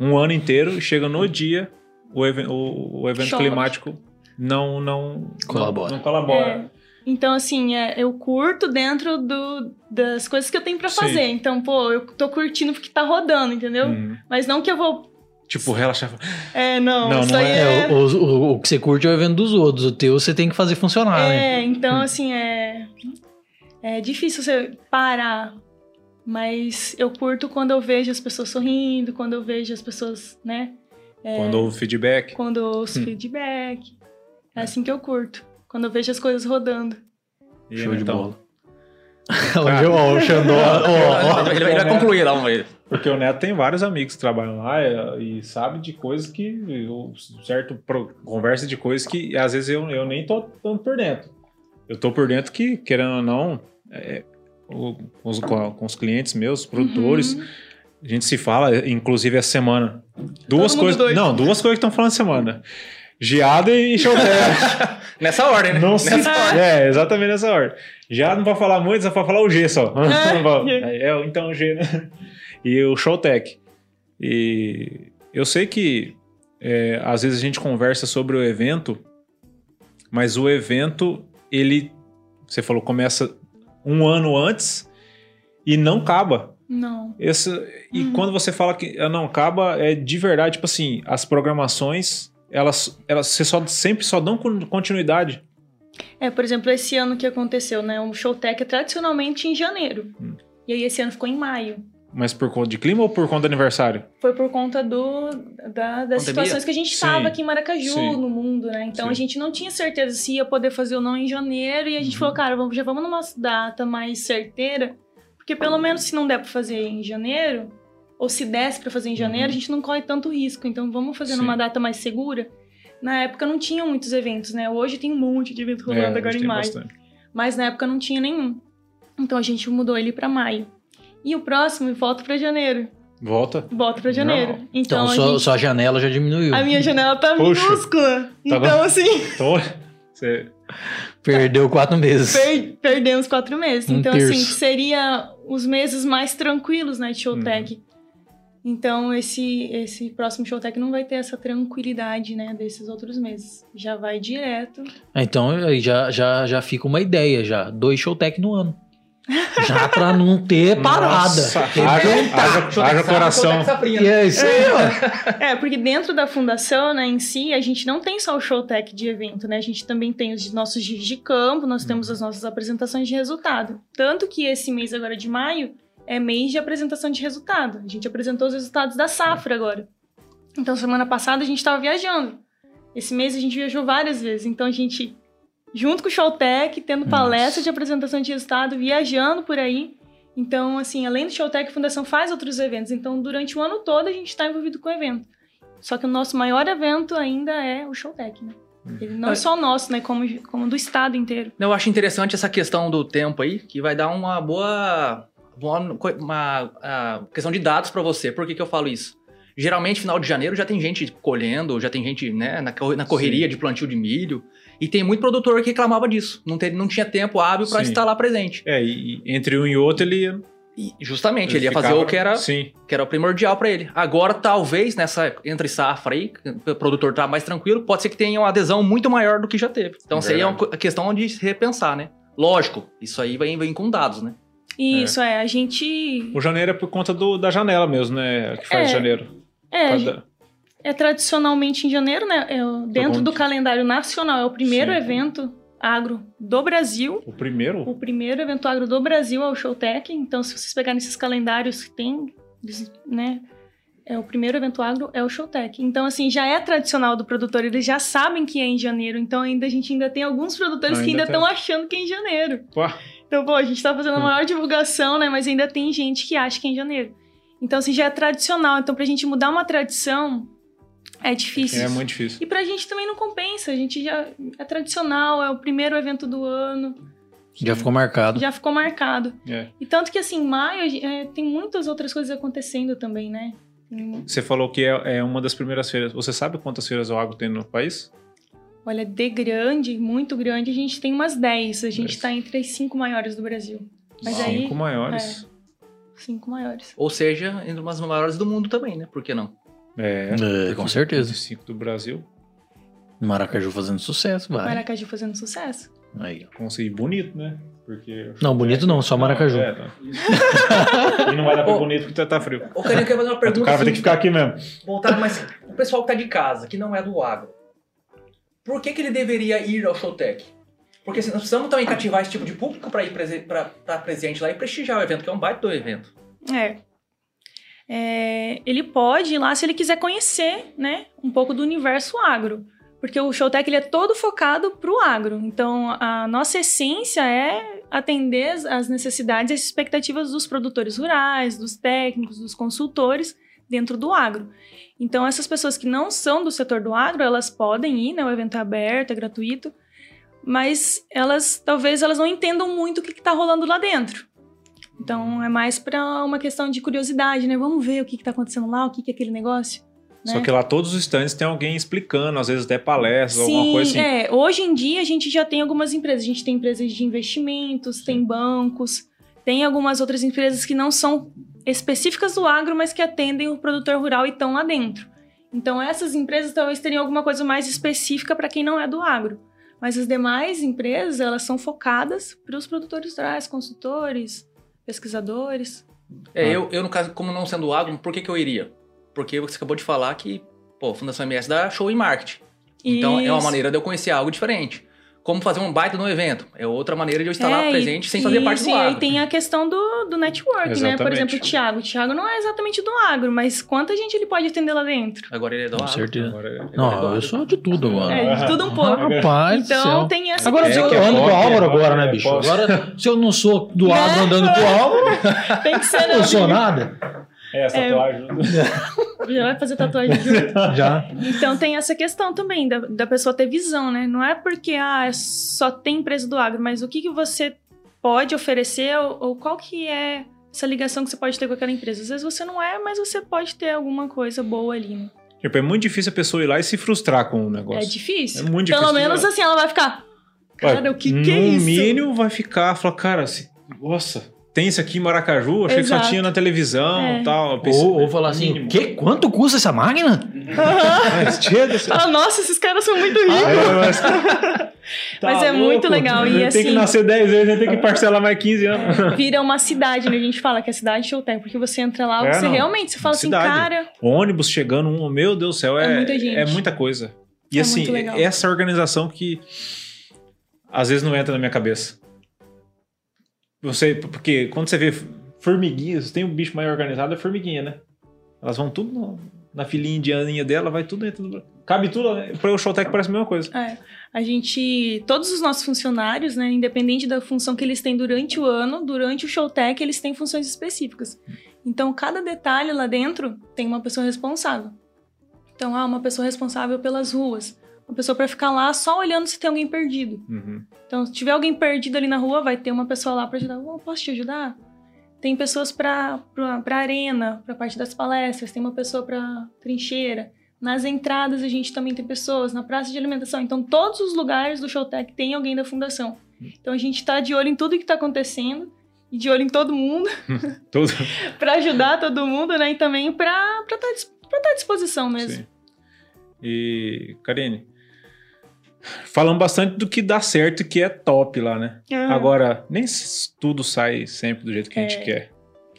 um ano inteiro e chega no dia, o, even- o- o evento climático não, não Colabora. Não, não colabora. É. Então, assim, é, eu curto dentro do, das coisas que eu tenho pra Sim. fazer. Então, pô, eu tô curtindo porque tá rodando, entendeu? Uhum. Mas não que eu vou. Tipo, relaxar. É, não, Não, isso não aí é. é. É, o, o- o que você curte é o evento dos outros. O teu você tem que fazer funcionar, né? É, então, assim, é. É difícil você parar. Mas eu curto quando eu vejo as pessoas sorrindo, quando eu vejo as pessoas, né? Quando houve feedback. Quando ouço Hum. feedback. É assim que eu curto. Quando eu vejo as coisas rodando. E, Show de então, bola. Onde ó, o Xandó. ele, vai concluir lá, ver. Porque o Neto tem vários amigos que trabalham lá é, e sabe de coisas que. eu- certo, pro- conversa de coisas que às vezes eu, eu nem tô tanto por dentro. Eu tô por dentro que, querendo ou não, é, o- com, os, com os clientes meus, os produtores, Uhum. a gente se fala, inclusive essa semana. Duas coisas. doido. Não, duas coisas que estão falando essa semana. Geada e showtime. Nessa ordem, né? Não Nessa se... ordem. É, exatamente nessa ordem. Já não pode falar muito, só pode falar o G só. É. É, então o G, né? E o Showtech. E eu sei que é, às vezes a gente conversa sobre o evento, mas o evento, ele, você falou, começa um ano antes e não acaba. Não. Esse, e Hum. quando você fala que ah, não acaba, é de verdade, tipo assim, as programações, elas, elas você só, sempre só dão con- continuidade. É, por exemplo, esse ano que aconteceu, né? O Showtech é tradicionalmente em janeiro. Hum. E aí esse ano ficou em maio. Mas por conta de clima ou por conta do aniversário? Foi por conta do, da- das Pandemia? situações que a gente estava aqui em Maracaju, Sim. no mundo, né? Então Sim. a gente não tinha certeza se ia poder fazer ou não em janeiro. E a gente Uhum. falou, cara, vamos, já vamos numa data mais certeira. Porque pelo menos se não der pra fazer em janeiro, ou se desse pra fazer em janeiro, Uhum. a gente não corre tanto risco. Então vamos fazer Sim. numa data mais segura. Na época não tinham muitos eventos, né? Hoje tem um monte de evento rolando É, agora em maio. bastante. Mas na época não tinha nenhum. Então a gente mudou ele pra maio. E o próximo volta pra janeiro. Volta. Volta pra janeiro. Não. Então, Então, a, sua, gente- sua janela já diminuiu. a minha janela tá Poxa. minúscula. Então, bom. assim, Então, você, Perdeu quatro meses. per- perdemos quatro meses. Um então, terço. assim, seria os meses mais tranquilos, né, de Showtech. Uhum. Então, esse, esse próximo Showtech não vai ter essa tranquilidade, né, desses outros meses. Já vai direto. Então aí já, já, já fica uma ideia já. Dois showtech no ano. Já pra não ter parada. Nossa, haja, haja, haja coração. E é isso aí, ó. É, porque dentro da fundação, né, em si, a gente não tem só o showtech de evento, né? A gente também tem os nossos dias de campo, nós temos as nossas apresentações de resultado. Tanto que esse mês agora de maio é mês de apresentação de resultado. A gente apresentou os resultados da safra agora. Então, semana passada a gente estava viajando. Esse mês a gente viajou várias vezes. Então, a gente, junto com o Showtech, tendo palestra de apresentação de resultado, viajando por aí. Então, assim, além do Showtech, a Fundação faz outros eventos. Então, durante o ano todo, a gente está envolvido com o evento. Só que o nosso maior evento ainda é o Showtech, né? Ele não Ah. só o nosso, né? Como, como do estado inteiro. Eu acho interessante essa questão do tempo aí, que vai dar uma boa. Uma, ah, questão de dados pra você. Por que, que eu falo isso? Geralmente, final de janeiro já tem gente colhendo, já tem gente né, na, na correria de plantio de milho. E tem muito produtor que reclamava disso. Não, ter, não tinha tempo hábil Sim. estar lá presente. É, e entre um e outro ele. E justamente, ele, ia fazer ficava- o que era, Sim. que era o primordial pra ele. Agora, talvez, nessa entre safra aí, o produtor tá mais tranquilo, pode ser que tenha uma adesão muito maior do que já teve. Então, isso aí é uma questão de se repensar, né? Lógico, isso aí vem, vem com dados, né? Isso, é. a gente. O janeiro é por conta do, da janela mesmo, né? Que faz É. janeiro. É, Por causa da- é tradicionalmente em janeiro, né? É o- dentro do calendário nacional. É o primeiro Sim. evento agro do Brasil. O primeiro? O primeiro evento agro do Brasil é o Showtech. Então, se vocês pegarem esses calendários que tem, né? É o primeiro evento agro é o Showtech. Então, assim, já é tradicional do produtor, eles já sabem que é em janeiro. Então, ainda a gente ainda tem alguns produtores que Ainda ainda tem. estão achando que é em janeiro. Pô, Então, pô, a gente tá fazendo a maior divulgação, né? Mas ainda tem gente que acha que é em janeiro. Então, assim, já é tradicional. Então, pra gente mudar uma tradição, é difícil. é muito difícil. E pra gente também não compensa. A gente já é tradicional, é o primeiro evento do ano. Já ficou marcado. Já ficou marcado. É. E tanto que, assim, em maio é, tem muitas outras coisas acontecendo também, né? Tem- Você falou que é, é uma das primeiras feiras. Você sabe quantas feiras o agro tem no país? Olha, de grande, muito grande, a gente tem umas 10. A gente Dez. tá entre as cinco maiores do Brasil. Mas aí, Cinco maiores. cinco maiores. Ou seja, entre umas maiores do mundo também, né? Por que não? É. É, com certeza. Cinco do Brasil. Maracaju fazendo sucesso, vai. Maracaju fazendo sucesso. Aí. Consegui bonito, né? Porque. Não, bonito não, só Maracaju. É, tá. e não vai dar pra Ô. bonito porque tá frio. Ô, Carinho, eu quero fazer uma O pergunta. cara vai ter que assim, ficar aqui mesmo. Voltar, mas o pessoal que tá de casa, que não é do agro, por que, que ele deveria ir ao Showtech? Porque assim, nós precisamos também cativar esse tipo de público para ir prese pra, pra presente lá e prestigiar o evento, que é um baita do evento. É. É, ele pode ir lá se ele quiser conhecer, né, um pouco do universo agro. Porque o Showtech ele é todo focado para o agro. Então, a nossa essência é atender as- necessidades e as expectativas dos produtores rurais, dos técnicos, dos consultores dentro do agro. Então, essas pessoas que não são do setor do agro, elas podem ir, né? O evento é aberto, é gratuito, mas elas talvez elas não entendam muito o que está rolando lá dentro. Então, é mais para uma questão de curiosidade, né? Vamos ver o que está acontecendo lá, o que, que é aquele negócio. Só né? que lá todos os stands tem alguém explicando, às vezes até palestras, alguma coisa assim. é. Hoje em dia a gente já tem algumas empresas. A gente tem empresas de investimentos, tem bancos, tem algumas outras empresas que não são específicas do agro, mas que atendem o produtor rural e estão lá dentro. Então essas empresas talvez teriam alguma coisa mais específica para quem não é do agro. Mas as demais empresas, elas são focadas para os produtores rurais, consultores, pesquisadores. É, Ah. eu, eu, no caso, como não sendo agro, por que, que eu iria? Porque você acabou de falar que, pô, a Fundação MS dá show em marketing. Então é uma Isso. maneira de eu conhecer algo diferente. Como fazer um baita no evento. É outra maneira de eu estar lá É, e- presente sem fazer parte do e aí agro. tem a questão do, do network, né? Por Exatamente. exemplo, o Thiago. O Thiago não é exatamente do agro, mas quanta gente ele pode atender lá dentro? Agora ele é do Com agro. certeza. Agora, é- Não, eu sou de tudo agora. É, de tudo um pouco. Rapaz Então céu. tem essa Agora É se eu que é ando com o rock, Álvaro é agora, né, é bicho? Agora, se eu não sou do agro andando com o Álvaro, tem que ser, eu né? não sou nada. É, essa É. tatuagem. Já vai fazer tatuagem junto. Já. Então tem essa questão também da, da pessoa ter visão, né? Não é porque ah, só tem empresa do agro, mas o que, que você pode oferecer ou, ou qual que é essa ligação que você pode ter com aquela empresa. Às vezes você não é, mas você pode ter alguma coisa boa ali, né? Tipo, é muito difícil a pessoa ir lá e se frustrar com o negócio. É difícil. É muito Pelo difícil, menos né? assim, ela vai ficar. Cara, o que, que é no isso? mínimo vai ficar, falar, cara, se- nossa, tem isso aqui em Maracaju? Achei que Exato. só tinha na televisão É. e tal. Ou, ou falar assim, Mínimo. que, quanto custa essa máquina? Fala, nossa, esses caras são muito ricos. É, mas... Mas é muito legal, e Tem assim- que nascer 10 vezes, a gente tem que parcelar mais 15 anos. Vira uma cidade, né? A gente fala que é cidade showtime, porque você entra lá, É, você não. realmente, você fala Cidade. assim, cara, Ônibus chegando, um, meu Deus do céu, é, É muita gente. é muita coisa. E É assim, essa organização que às vezes não entra na minha cabeça. Você, porque quando você vê formiguinhas, tem um bicho mais organizado, é formiguinha, né? Elas vão tudo no- na filinha indianinha dela, vai tudo dentro do. Cabe tudo, né? Para o Showtech parece a mesma coisa. É, a gente, todos os nossos funcionários, né, independente da função que eles têm durante o ano, durante o Showtech, eles têm funções específicas. Então, cada detalhe lá dentro tem uma pessoa responsável. Então, ah, uma pessoa responsável pelas ruas, uma pessoa para ficar lá só olhando se tem alguém perdido. Uhum. Então, se tiver alguém perdido ali na rua, vai ter uma pessoa lá para ajudar. Oh, posso te ajudar? Tem pessoas para para arena, para parte das palestras, tem uma pessoa para trincheira. Nas entradas a gente também tem pessoas, na praça de alimentação. Então, todos os lugares do Showtech tem alguém da fundação. Então, a gente está de olho em tudo que está acontecendo e de olho em todo mundo Tudo. para ajudar todo mundo, né? E também para estar tá à disposição mesmo. Sim. E, Karine, falamos bastante do que dá certo e que é top lá, né? Aham. Agora, nem tudo sai sempre do jeito que a gente É. quer.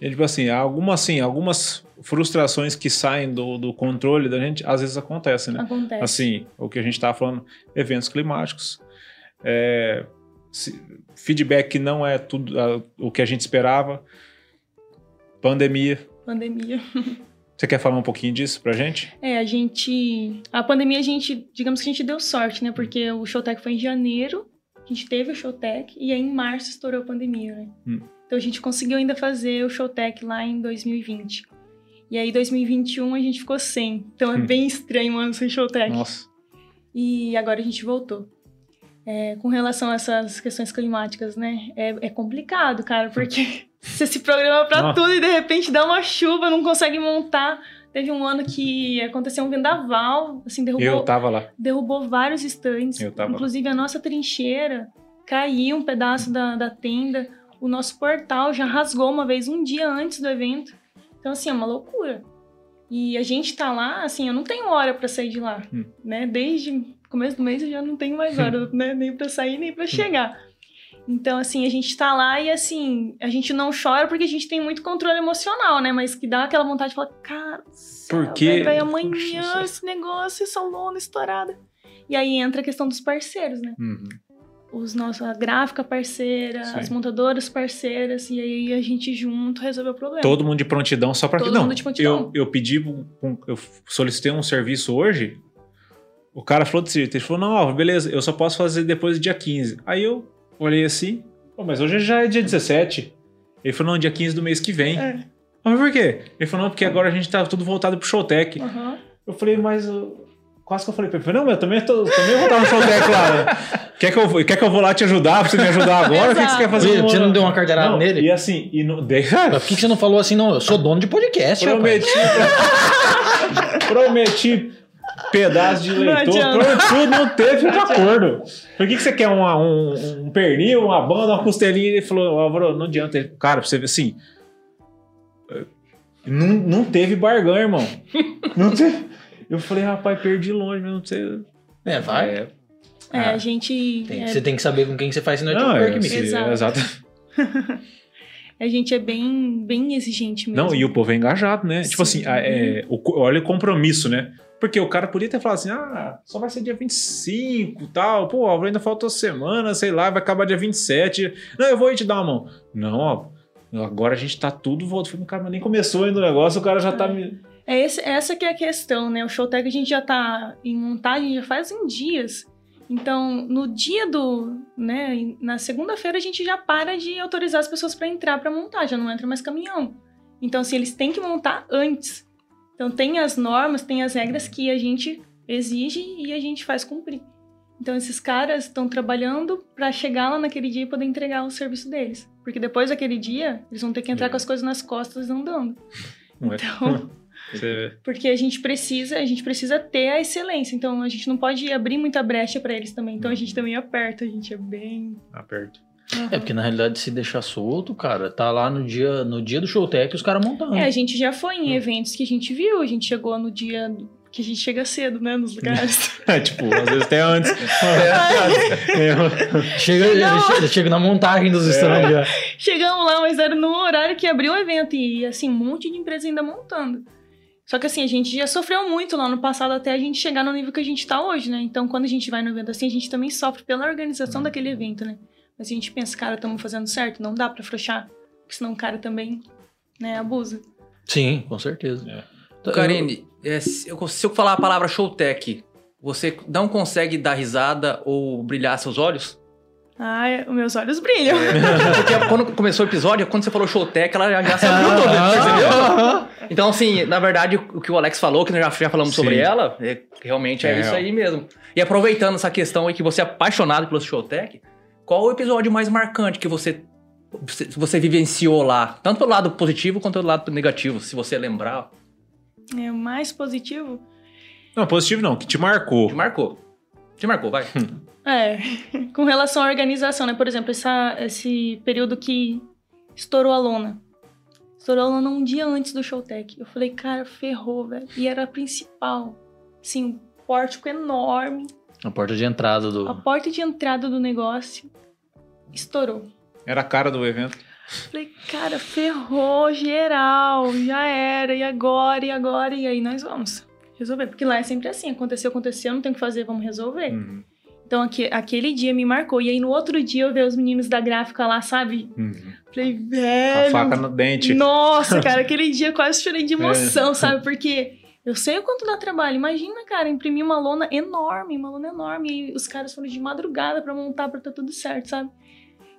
E, tipo assim, algumas, assim, algumas frustrações que saem do, do controle da gente, às vezes acontecem, né? Acontece. Assim, o que a gente tava falando, eventos climáticos, é, se- feedback não é tudo ah, o que a gente esperava, pandemia. Pandemia. Você quer falar um pouquinho disso pra gente? É, a gente. A pandemia, a gente. Digamos que a gente deu sorte, né? Porque o Showtech foi em janeiro, a gente teve o Showtech, e aí em março estourou a pandemia, né? Hum. Então a gente conseguiu ainda fazer o Showtech lá em 2020. E aí, 2021, a gente ficou sem. Então é Hum. bem estranho um ano sem Showtech. Nossa. E agora a gente voltou. É, com relação a essas questões climáticas, né? É, é complicado, cara, porque você se programa Nossa. tudo e de repente dá uma chuva, não consegue montar. Teve um ano que aconteceu um vendaval, assim, Eu derrubou, tava lá. derrubou vários estandes. Eu tava lá. Inclusive a nossa trincheira caiu um pedaço da, da tenda. O nosso portal já rasgou uma vez, um dia antes do evento. Então, assim, é uma loucura. E a gente tá lá, assim, eu não tenho hora pra sair de lá, Hum. né? Desde o começo do mês eu já não tenho mais hora, né? Nem pra sair, nem pra chegar. Então, assim, a gente tá lá e, assim, a gente não chora porque a gente tem muito controle emocional, né? Mas que dá aquela vontade de falar, cara, do céu, Por quê? velho, vai Puxa, amanhã isso é- esse negócio, essa lona estourada. E aí entra a questão dos parceiros, né? Uhum. Os nossos, a gráfica parceira, Sim. as montadoras parceiras, e aí a gente junto resolveu o problema. Todo mundo de prontidão só pra Todo Não, mundo de prontidão. Eu, eu pedi, um- eu solicitei um serviço hoje. O cara falou desse jeito. Ele falou: Não, beleza, eu só posso fazer depois do dia 15. Aí eu olhei assim, "Pô, mas hoje já é dia 17. Ele falou: Não, dia 15 do mês que vem. É. Mas por quê? Ele falou: Não, porque agora a gente tá tudo voltado pro Showtech. Aham. Eu falei: Mas. Quase que eu falei pra ele, falei, não, mas eu também, tô, também vou estar no Showtech lá. né? Quer que, eu, vou- quer que eu vou lá te ajudar, pra você me ajudar agora? O que, que você quer fazer? Você- não deu uma carteirada Não, nele? E assim, e não, dei, Mas por que, que você não falou assim, não? Eu sou dono de podcast, rapaz. Prometi. prometi pedaço de Não leitor. Prometi, não teve um acordo. Por que, que você quer uma- um, um pernil, uma banda, uma costelinha? Ele falou, Álvaro, não adianta. Ele, cara, pra você ver assim. eh, Não, não teve barganha, irmão. Não teve. Eu falei, rapaz, perdi longe, mas não sei. É, vai. É, É, Ah. a gente. Tem- é, Você tem que saber com quem você faz esse não, network, é, amigo. assim, Exato. é, exato. a gente é bem, bem exigente mesmo. Não, e o povo é engajado, né? Tipo Sim. assim, a- é, o olha o compromisso, né? Porque o cara podia ter falado assim, ah, só vai ser dia 25 e tal. Pô, Álvaro, ainda falta uma semana, sei lá, vai acabar dia 27. Não, eu vou aí te dar uma mão. Não, ó, agora a gente tá tudo voltando. Falei, cara, mas nem começou ainda o negócio, o cara já tá me... É esse- essa que é a questão, né? O Showtech a gente já tá em montagem já faz em dias. Então, no dia do, né, na segunda-feira a gente já para de autorizar as pessoas para entrar para montar, já não entra mais caminhão. Então, assim, eles têm que montar antes. Então, tem as normas, tem as regras que a gente exige e a gente faz cumprir. Então, esses caras estão trabalhando para chegar lá naquele dia e poder entregar o serviço deles. Porque depois daquele dia, eles vão ter que entrar É. com as coisas nas costas andando. Não é? Então, porque a gente precisa, a gente precisa ter a excelência. Então a gente não pode abrir muita brecha para eles também. Então a gente também aperta, a gente é bem. Aperto. É, porque na realidade, se deixar solto, cara, tá lá no dia, no dia do Showtech os caras montando. É, a gente já foi em eventos que a gente viu, a gente chegou no dia que a gente chega cedo, né, nos lugares. É, tipo, às vezes até antes. É. Chega, chega, chega na montagem dos stands já. Chegamos lá, mas era no horário que abriu o evento e assim, um monte de empresa ainda montando. Só que assim, a gente já sofreu muito lá no passado até a gente chegar no nível que a gente tá hoje, né? Então, quando a gente vai no evento assim, a gente também sofre pela organização daquele evento, né? Mas a gente pensa, cara, estamos fazendo certo, não dá pra afrouxar, porque senão o cara também, né, abusa. Sim, com certeza. É. Então, Karine, é, se, eu, se eu falar a palavra showtech, você não consegue dar risada ou brilhar seus olhos? Ai, os meus olhos brilham. Porque quando começou o episódio, quando você falou showtech, ela já, já se abriu toda, percebeu? Ah, Então, assim, na verdade, o que o Alex falou, que nós já, já falamos Sim. sobre ela, é, realmente é, É isso aí mesmo. E aproveitando essa questão aí que você é apaixonado pelo Showtech, qual o episódio mais marcante que você, você, vivenciou lá? Tanto pelo lado positivo quanto pelo lado negativo, se você lembrar, É o mais positivo. Não, positivo não, que te marcou. te marcou. Te marcou, vai. É, com relação à organização, né? Por exemplo, essa, esse período que estourou a lona. Estourou a lona um dia antes do Showtech. Eu falei, cara, ferrou, velho. E era a principal. Assim, um pórtico enorme. A porta de entrada do. A porta de entrada do negócio estourou. Era a cara do evento. Falei, cara, ferrou geral. Já era. E agora? E agora? E aí nós vamos resolver. Porque lá é sempre assim. Aconteceu, aconteceu. Não tem o que fazer, vamos resolver. Uhum. Então aque- aquele dia me marcou. E aí no outro dia eu ver os meninos da gráfica lá, sabe? Uhum. Falei, Com velho. a faca no dente. Nossa, cara, aquele dia eu quase chorei de emoção, É. sabe? Porque eu sei o quanto dá trabalho. Imagina, cara, imprimir uma lona enorme, uma lona enorme. E os caras foram de madrugada pra montar pra tá tudo certo, sabe?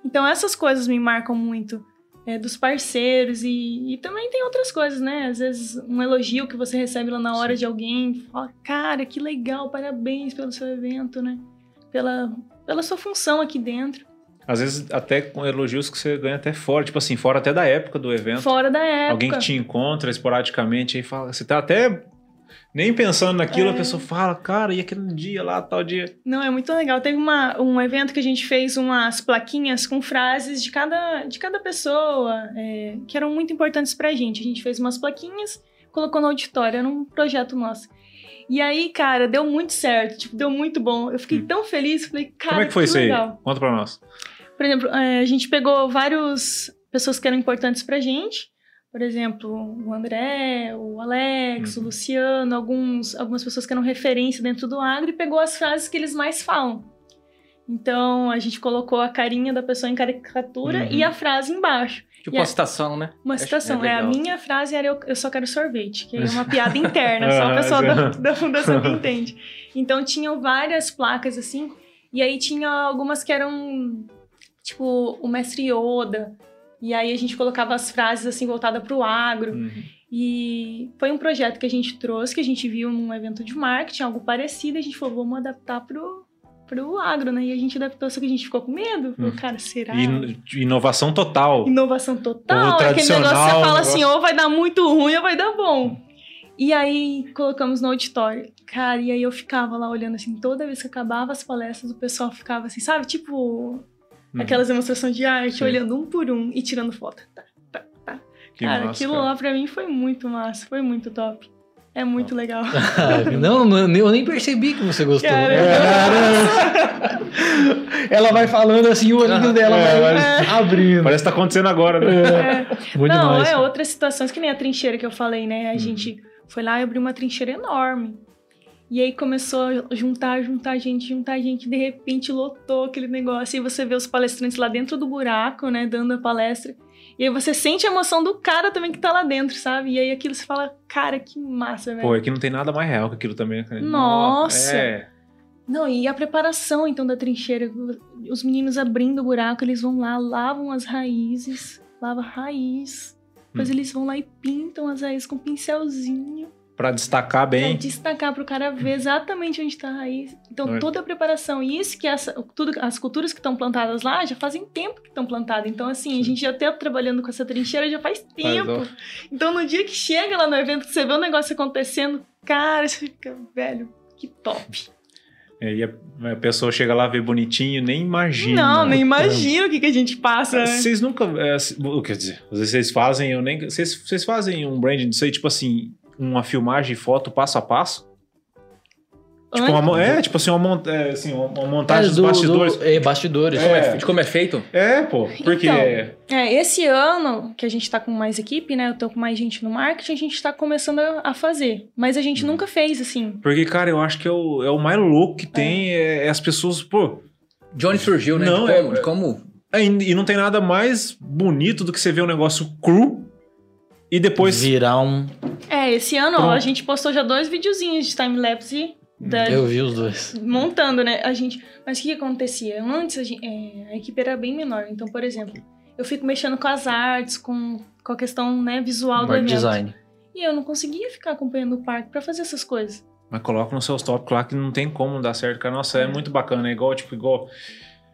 Então essas coisas me marcam muito. é, dos parceiros e, e também tem outras coisas, né? Às vezes um elogio que você recebe lá na hora de alguém, fala, cara, que legal, parabéns pelo seu evento, né? Pela, pela sua função aqui dentro. Às vezes até com elogios que você ganha até fora, tipo assim, fora até da época do evento. Fora da época. Alguém que te encontra esporadicamente e fala, você tá até nem pensando naquilo, É. a pessoa fala, cara, e aquele dia lá, tal dia. Não, é muito legal. Teve uma, um evento que a gente fez umas plaquinhas com frases de cada, de cada pessoa é, que eram muito importantes pra gente. A gente fez umas plaquinhas, colocou no auditório, era um projeto nosso. E aí, cara, deu muito certo, tipo, deu muito bom. Eu fiquei Hum. tão feliz, falei, cara, Como é que foi isso aí? legal. Conta pra nós. Por exemplo, é, a gente pegou várias pessoas que eram importantes pra gente. Por exemplo, o André, o Alex, Uhum. o Luciano, alguns, algumas pessoas que eram referência dentro do agro e pegou as frases que eles mais falam. Então, a gente colocou a carinha da pessoa em caricatura Uhum. e a frase embaixo. Tipo E uma é- citação, né? Uma citação. é É, a minha frase era eu, eu só quero sorvete, que é uma piada interna, só Ah, a pessoa da, da fundação que entende. Então tinham várias placas assim, e aí tinha algumas que eram tipo o mestre Yoda. E aí a gente colocava as frases assim voltadas para o agro. Uhum. E foi um projeto que a gente trouxe, que a gente viu num evento de marketing, algo parecido, e a gente falou, vamos adaptar pro, pro agro, né? E a gente adaptou, só que a gente ficou com medo. Falou, Hum. cara, será? E inovação total. Inovação O total. Aquele tradicional, negócio que você fala assim, negócio- ou vai dar muito ruim ou vai dar bom. E aí colocamos no auditório. Cara, e aí eu ficava lá olhando assim, toda vez que acabava as palestras, o pessoal ficava assim, sabe? Tipo, Uhum. aquelas demonstrações de arte, Sim. olhando um por um e tirando foto. Tá, tá, tá. Que cara, massa, aquilo cara. lá pra mim foi muito massa, foi muito top. É muito legal. não, eu nem percebi que você gostou. Cara, Caramba. Ela vai falando assim, o olhinho dela É, vai mas- abrindo. Parece que tá acontecendo agora, né? É. Muito Não, demais. é outras situações, que nem a trincheira que eu falei, né? A Uhum. gente foi lá e abriu uma trincheira enorme. E aí começou a juntar, juntar gente, juntar gente, de repente lotou aquele negócio. E você vê os palestrantes lá dentro do buraco, né, dando a palestra. E aí você sente a emoção do cara também que tá lá dentro, sabe? E aí aquilo você fala, cara, que massa, velho. Pô, é que não tem nada mais real que aquilo também. né? Nossa! É. Não, e a preparação então da trincheira, os meninos abrindo o buraco, eles vão lá, lavam as raízes, lava a raiz. Depois Hum. eles vão lá e pintam as raízes com um pincelzinho Pra destacar pra bem. destacar pro cara ver exatamente onde tá a raiz. Então toda a preparação, e isso que essa, tudo, as culturas que estão plantadas lá já fazem tempo que estão plantadas. Então assim, a gente já tá trabalhando com essa trincheira já faz tempo. ó. Então no dia que chega lá no evento, que você vê o negócio acontecendo, cara, você fica, velho, que top. É, e a, a pessoa chega lá, vê bonitinho, nem imagina. Não, nem imagino o que, que a gente passa. né? Vocês nunca. É, o- quer dizer, às vezes vocês fazem, eu nem. Vocês, vocês fazem um branding disso aí, tipo assim, uma filmagem de foto passo a passo? Tipo, uma, é, tipo assim, uma, mont, é, assim, uma, montagem É, dos do- bastidores. do- é, bastidores. De como é, É. de como é feito? É, pô, porque. Então. É, esse ano que a gente tá com mais equipe, né? Eu tô com mais gente no marketing, a gente tá começando a, fazer. Mas a gente Uhum. nunca fez, assim. Porque, cara, eu acho que é o, é o mais louco que tem, é, é as pessoas, pô. De onde surgiu, né? Não, de como, é- de como é, e e não tem nada mais bonito do que você ver um negócio cru e depois. Virar um. É, esse ano, ó, a gente postou já dois videozinhos de time-lapse da- Eu vi os dois. montando, né? A gente. Mas o que, que acontecia? Antes a, gente- é, a equipe era bem menor. Então, por exemplo, eu fico mexendo com as artes, com, com a questão né, visual do Art evento. design. E eu não conseguia ficar acompanhando o parque pra fazer essas coisas. Mas coloca nos seus tópicos lá que não tem como dar certo, cara. Nossa, é muito bacana. É igual, tipo, igual.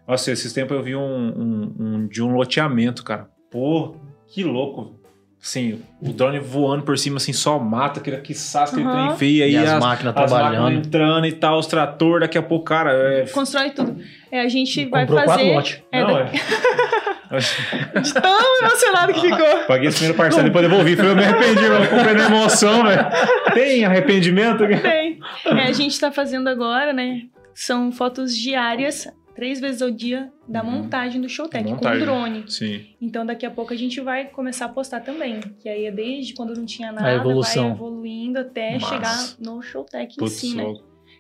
Nossa, esses tempos eu vi um, um- um- de um loteamento, cara. Pô, que louco. Assim, o drone voando por cima, assim, só mata, aquele que sasca Aham. trem feio. E aí as, as, máquinas as trabalhando. máquinas entrando e tal, os trator, daqui a pouco, cara. É... Constrói tudo. É, a gente vai Comprou quatro fazer. lotes. É, Não, da- é. de tão emocionado que ficou. Paguei esse primeiro parcela e depois devolvi. Falei, eu me arrependi, eu comprei na emoção, velho. Tem arrependimento? Bem, é, a gente tá fazendo agora, né? São fotos diárias, três vezes ao dia, da Uhum. montagem do Showtech, com Montagem. drone. Sim. Então daqui a pouco a gente vai começar a postar também. Que aí é desde quando não tinha nada, A evolução. vai evoluindo até Massa. chegar no Showtech em si, né?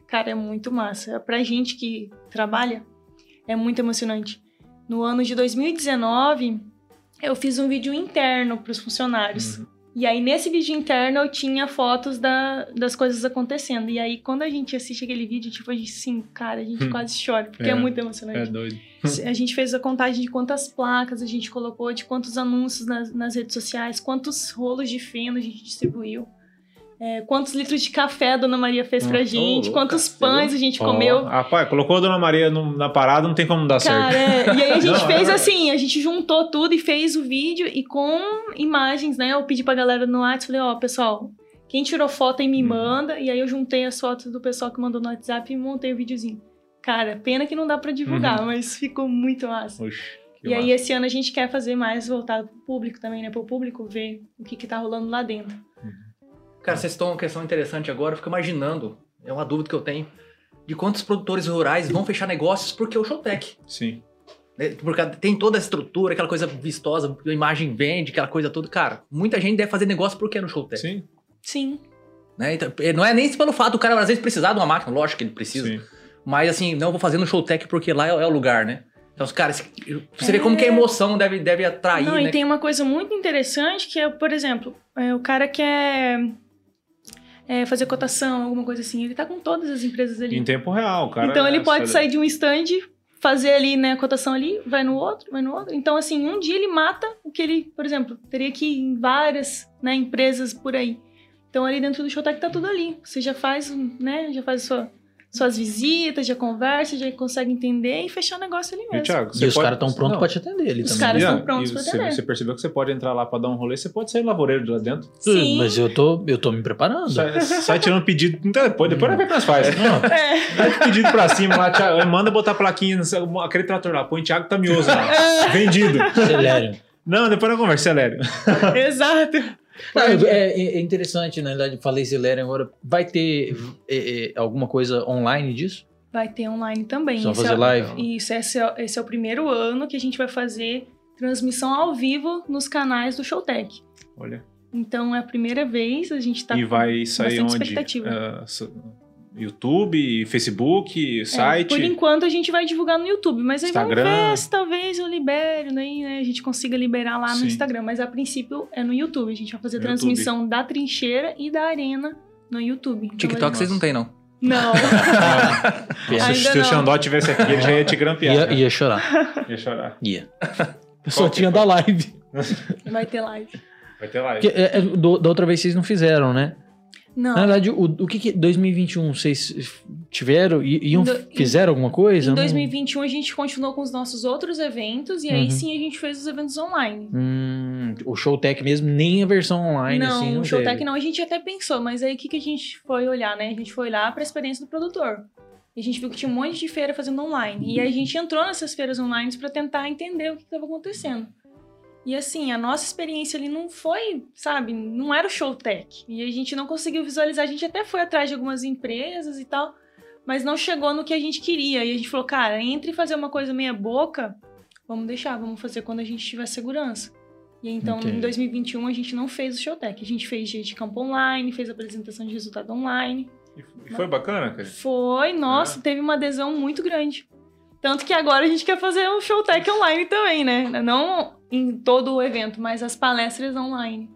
Cara, é muito massa. Pra gente que trabalha, é muito emocionante. No ano de 2019, eu fiz um vídeo interno para os funcionários. Uhum. E aí, nesse vídeo interno, eu tinha fotos da, das coisas acontecendo. E aí, quando a gente assiste aquele vídeo, tipo, a gente, assim, cara, a gente Hum. quase chora, porque é, É. muito É emocionante. doido. A gente fez a contagem de quantas placas a gente colocou, de quantos anúncios nas, nas redes sociais, quantos rolos de feno a gente distribuiu. É, quantos litros de café a Dona Maria fez pra Hum, gente, ô, quantos louca, pães a gente comeu. Rapaz, colocou a Dona Maria no- na parada, não tem como dar Cara, certo. é, e aí a gente Não, é fez verdade. assim, a gente juntou tudo e fez o vídeo e com imagens, né? Eu pedi pra galera no WhatsApp, falei, ó, pessoal, quem tirou foto aí me Hum. manda. E aí eu juntei as fotos do pessoal que mandou no WhatsApp e montei o videozinho. Cara, pena que não dá pra divulgar, Uhum. mas ficou muito massa. Que E aí, esse ano a gente quer fazer mais voltado pro público também, né? Pro público ver o que que tá rolando lá dentro. Cara, vocês estão uma questão interessante agora, eu fico imaginando, é uma dúvida que eu tenho, de quantos produtores rurais vão fechar negócios porque o Showtech. Sim. né? Porque tem toda a estrutura, aquela coisa vistosa, a imagem vende, aquela coisa toda. Cara, muita gente deve fazer negócio porque é no Showtech. Sim, Sim. Né? Então, é, não é nem pelo fato do cara às vezes precisar de uma máquina, lógico que ele precisa. sim. Mas assim, não, vou fazer no Showtech porque lá é, é o lugar, né? Então, os caras, você vê como que a emoção deve, deve atrair, não, né? e tem uma coisa muito interessante que é, por exemplo, é, o cara quer é, fazer cotação, alguma coisa assim, ele tá com todas as empresas ali. Em tempo real, cara. então ele é, pode sair de um stand, fazer ali, né, a cotação ali, vai no outro, vai no outro. Então, assim, um dia ele mata o que ele, por exemplo, teria que ir em várias né, empresas por aí. Então, ali dentro do Showtech tá tudo ali. Você já faz, né, já faz sua, suas visitas, já conversa, já consegue entender e fechar o negócio ali E, mesmo. Thiago, E os pode- caras estão prontos pra te atender ali Os também. caras E, estão prontos e pra você, atender. você percebeu que você pode entrar lá pra dar um rolê, você pode sair lavoureiro de lá dentro. Sim. Mas eu tô, eu tô me preparando. Sai, sai tirando pedido. Então, depois, depois nós vemos o que nós faz. Não, É. Pedido pra cima lá, Thiago, manda botar a plaquinha, no aquele trator lá, põe Thiago Tamioso lá. Vendido. Celério. Não, depois eu converso, sério. Exato. Não, é, é interessante, na verdade, falei Celério agora. Vai ter é, é, alguma coisa online disso? Vai ter online também. Só fazer é- live? Isso, esse é, esse é o primeiro ano que a gente vai fazer transmissão ao vivo nos canais do Showtech. Olha. Então é a primeira vez, a gente tá e vai sair bastante onde? expectativa. YouTube, Facebook, É, site. por enquanto a gente vai divulgar no YouTube, mas aí Instagram. vamos ver se talvez eu libere, né, né, a gente consiga liberar lá no Sim. Instagram. Mas a princípio é no YouTube. A gente vai fazer No transmissão da trincheira e da arena no YouTube. Então, TikTok Nossa. vocês não tem, não. Não. Se o. Xandó tivesse aqui, ele já ia te grampear. Ia, ia chorar. Ia chorar. Ia. Eu só tinha da live. vai ter live. Vai ter live. Porque, é, é, do- da outra vez vocês não fizeram, né? Não. Na verdade, o, o que que 2021 vocês tiveram? Iam, Do- fizeram alguma coisa? Em Não- 2021 a gente continuou com os nossos outros eventos e aí Uhum. sim a gente fez os eventos online. Hum, o Showtech mesmo, nem a versão online, não, assim, não o Showtech não, a gente até pensou, mas aí o que, que a gente foi olhar, né? A gente foi olhar para a experiência do produtor. E a gente viu que tinha um monte de feira fazendo online. E aí a gente entrou nessas feiras online para tentar entender o que estava acontecendo. E assim, a nossa experiência ali não foi, sabe, não era o Showtech. E a gente não conseguiu visualizar. A gente até foi atrás de algumas empresas e tal, mas não chegou no que a gente queria. E a gente falou, cara, entre fazer uma coisa meia boca, vamos deixar, vamos fazer quando a gente tiver segurança. E então, Entendi. em 2021, a gente não fez o Showtech. A gente fez dia de campo online, fez apresentação de resultado online. E foi bacana, cara? Foi, nossa, É. teve uma adesão muito grande. Tanto que agora a gente quer fazer um Showtech online também, né? Não em todo o evento, mas as palestras online.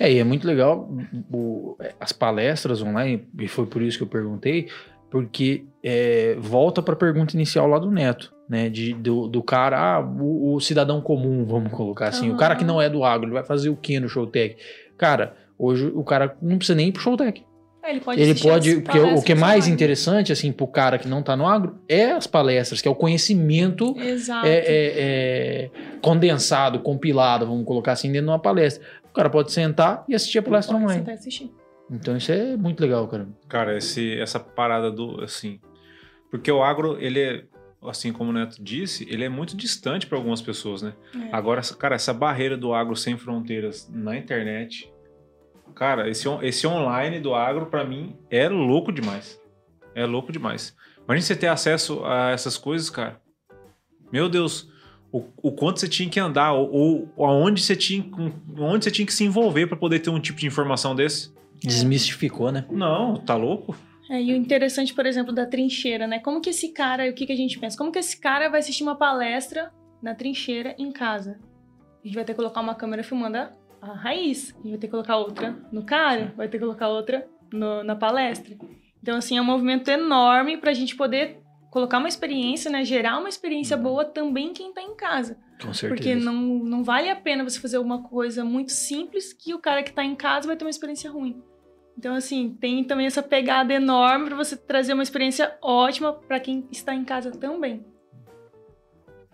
É, e é muito legal o- as palestras online, e foi por isso que eu perguntei, porque é, volta para a pergunta inicial lá do Neto, né? De, do, do cara, ah, o, o cidadão comum, vamos colocar assim, o Aham. cara que não é do agro, ele vai fazer o que no Showtech? Cara, hoje o cara não precisa nem ir pro Showtech. É, Ele pode Ele assistir pode, porque o que é mais interessante, assim, pro cara que não tá no agro, é as palestras, que é o conhecimento é, é- é condensado, compilado, vamos colocar assim, dentro de uma palestra. O cara pode sentar e assistir a palestra Pode online. sentar e assistir. Então isso é muito legal, cara. Cara, esse, essa parada do, assim... Porque o agro, ele é, assim como o Neto disse, ele é muito distante para algumas pessoas, né? É. Agora, cara, essa barreira do agro sem fronteiras na internet... Cara, esse, esse online do agro, pra mim, é louco demais. É louco demais. Imagina você ter acesso a essas coisas, cara. Meu Deus, o, o quanto você tinha que andar, ou, ou aonde você tinha, onde você tinha que se envolver pra poder ter um tipo de informação desse. Desmistificou, né? Não, tá louco? É, e o interessante, por exemplo, da trincheira, né? Como que esse cara, o que, que a gente pensa? Como que esse cara vai assistir uma palestra na trincheira em casa? A gente vai ter que colocar uma câmera filmando a, a raiz. A gente vai ter que colocar outra no cara, vai ter que colocar outra no- na palestra. Então, assim, é um movimento enorme pra gente poder colocar uma experiência, né? Gerar uma experiência boa também quem tá em casa. Com certeza. Porque não, não vale a pena você fazer uma coisa muito simples que o cara que tá em casa vai ter uma experiência ruim. Então, assim, tem também essa pegada enorme para você trazer uma experiência ótima para quem está em casa também.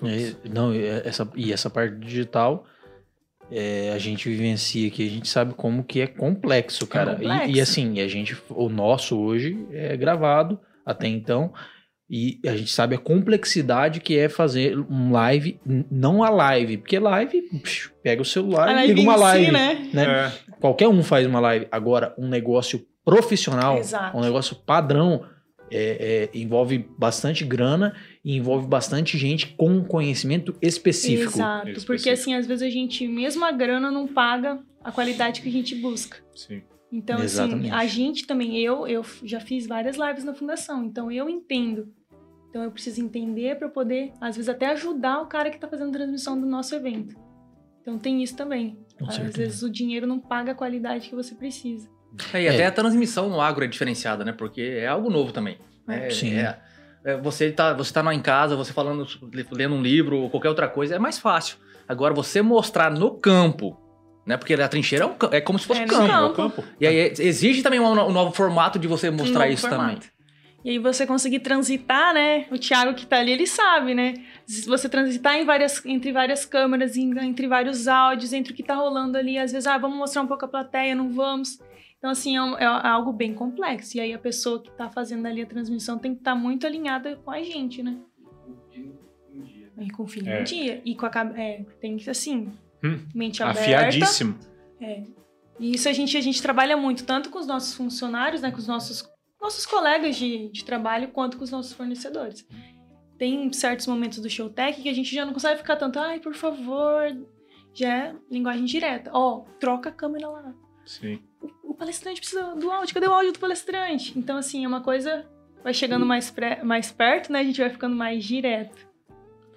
É, não, e essa, e essa parte digital, é, a gente vivencia aqui, a gente sabe como que é complexo, cara. E- E, complexo. assim, a gente, o nosso hoje é gravado até então, e a gente sabe a complexidade que é fazer um live, não a live, porque live, psh, pega o celular A e live liga uma em si, live. né? né? É, Qualquer um faz uma live. Agora, um negócio profissional, Exato. um negócio padrão, é, é, envolve bastante grana e envolve bastante gente com conhecimento específico. Exato. Específico. Porque, assim, às vezes a gente, mesmo a grana, não paga a qualidade que a gente busca. sim. Então, Exatamente. assim, a gente também, eu, eu já fiz várias lives na fundação, então eu entendo. Então eu preciso entender para poder, às vezes, até ajudar o cara que tá fazendo a transmissão do nosso evento. Então tem isso também. Com às certeza. vezes o dinheiro não paga a qualidade que você precisa. É, e até a transmissão no agro é diferenciada, né? Porque é algo novo também. É, Sim. é- é, você tá, você tá lá em casa, você falando, lendo um livro ou qualquer outra coisa, é mais fácil. Agora, você mostrar no campo, né? Porque a trincheira é, um, é como se fosse É, um campo. campo. É o campo. E aí exige também um, um novo formato de você mostrar isso formato. também. E aí você conseguir transitar, né? O Thiago que tá ali, ele sabe, né? Se você transitar em várias, entre várias câmeras, entre vários áudios, entre o que tá rolando ali, às vezes, ah, vamos mostrar um pouco a plateia, não vamos. Então, assim, é, um- é algo bem complexo. E aí a pessoa que tá fazendo ali a transmissão tem que estar muito alinhada com a gente, né? E com o filho É. no dia. E com a é, tem que, assim, Hum, mente aberta. Afiadíssimo. E isso a gente, a gente trabalha muito, tanto com os nossos funcionários, né, com os nossos, nossos colegas de, de trabalho, quanto com os nossos fornecedores. Tem certos momentos do Showtech que a gente já não consegue ficar tanto, ai, por favor, já é linguagem direta. Ó, troca a câmera lá. Sim. O palestrante precisa do áudio, cadê o áudio do palestrante? Então, assim, é uma coisa, vai chegando mais, pré- mais perto, né, a gente vai ficando mais direto.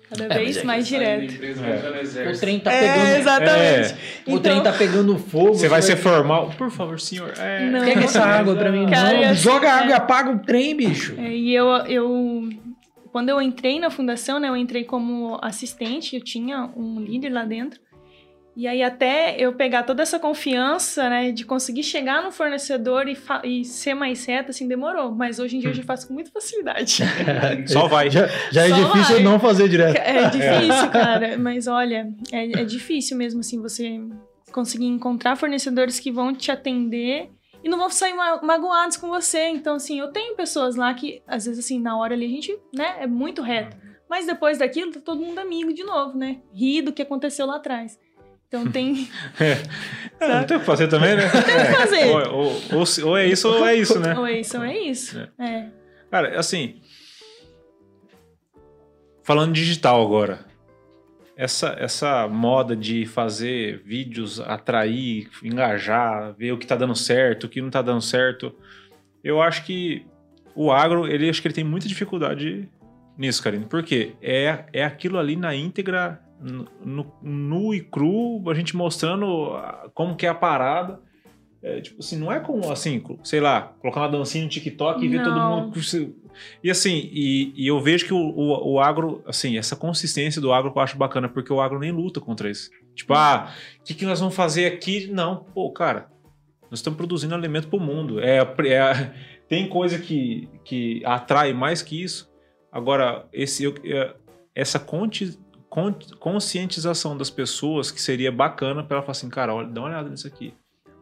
Cada mas vez é mais direto. O trem tá É, pegando. exatamente. O Então- trem tá pegando fogo. Você vai ser formal. Por favor, senhor. É, Não. Pega essa água pra mim. Cara, não, é- joga é- água e apaga o trem, bicho. É, e eu, eu, quando eu entrei na fundação, né, eu entrei como assistente, eu tinha um líder lá dentro. E aí até eu pegar toda essa confiança, né, de conseguir chegar no fornecedor e, e ser mais reta, assim, demorou. Mas hoje em dia eu já faço com muita facilidade. Só vai. Já, já é Só difícil vai. não fazer direto. É difícil, cara. Mas olha, é, é difícil mesmo, assim, você conseguir encontrar fornecedores que vão te atender e não vão sair ma- magoados com você. Então, assim, eu tenho pessoas lá que, às vezes, assim, na hora ali a gente, né, é muito reto. Mas depois daquilo, tá todo mundo amigo de novo, né? Ri do que aconteceu lá atrás. Então tem. É, não tem o que fazer também, né? Tem o que fazer. Ou, ou- ou ou é isso ou é isso, né? Ou isso, ou é isso. É. Cara, assim. Falando digital agora. Essa, essa moda de fazer vídeos, atrair, engajar, ver o que tá dando certo, o que não tá dando certo. Eu acho que o agro, ele acho que ele tem muita dificuldade nisso, Karine. Por quê? É, é aquilo ali na íntegra, no, nu e cru, a gente mostrando ah, como que é a parada. É, tipo assim, não é como assim, sei lá, colocar uma dancinha no TikTok e ver todo mundo. E assim, e, e eu vejo que o, o, o agro, assim, essa consistência do agro que eu acho bacana, porque o agro nem luta contra isso. Tipo, ah, o que, que nós vamos fazer aqui? Não, pô, cara, nós estamos produzindo alimento pro mundo. É, é- tem coisa que, que atrai mais que isso. Agora, esse, eu- é, essa conti- con- conscientização das pessoas que seria bacana para ela falar assim, cara, olha, dá uma olhada nisso aqui.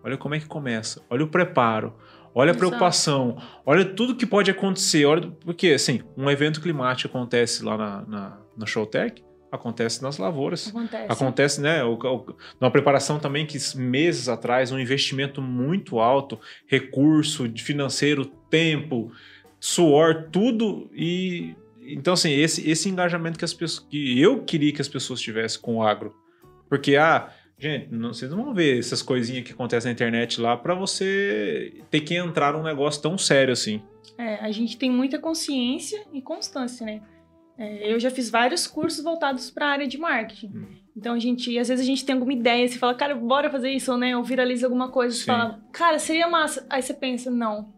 Olha como é que começa. Olha o preparo. Olha a Exato. preocupação. Olha tudo que pode acontecer. Olha, porque, assim, um evento climático acontece lá na, na, na Showtech, acontece nas lavouras. Acontece. Acontece, né? O, o, numa preparação também que meses atrás, um investimento muito alto, recurso financeiro, tempo, suor, tudo. E então, assim, esse, esse engajamento que as pessoas. que eu queria que as pessoas tivessem com o agro. Porque, ah, Gente, não, vocês não vão ver essas coisinhas que acontecem na internet lá pra você ter que entrar num negócio tão sério assim. É, a gente tem muita consciência e constância, né? É, eu já fiz vários cursos voltados para a área de marketing. Hum. Então a gente, às vezes a gente tem alguma ideia, você fala, cara, bora fazer isso, ou né? Ou viraliza alguma coisa, você fala, cara, seria massa. Aí você pensa, não,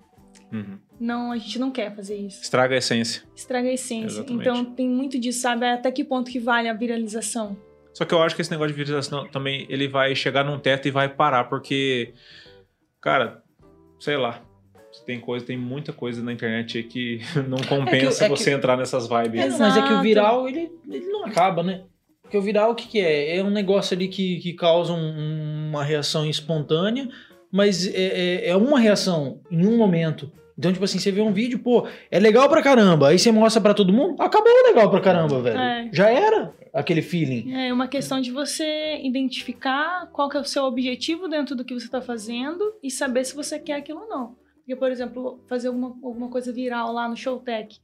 Uhum. Não, a gente não quer fazer isso. Estraga a essência. Estraga a essência. Exatamente. Então tem muito disso, sabe? Até que ponto que vale a viralização? Só que eu acho que esse negócio de viralização também ele vai chegar num teto e vai parar, porque, cara, sei lá. Tem coisa, tem muita coisa na internet aí que não compensa é que- você entrar nessas vibes. É, mas é que o viral, ele, ele não acaba, né? Porque o viral, o que, que é? É um negócio ali que, que causa um- uma reação espontânea, mas é, é- é uma reação em um momento. Então, tipo assim, você vê um vídeo, pô, é legal pra caramba, aí você mostra pra todo mundo, acabou legal pra caramba, velho. É. Já era aquele feeling. É uma questão de você identificar qual que é o seu objetivo dentro do que você está fazendo e saber se você quer aquilo ou não. Porque, por exemplo, fazer alguma, alguma coisa viral lá no Showtech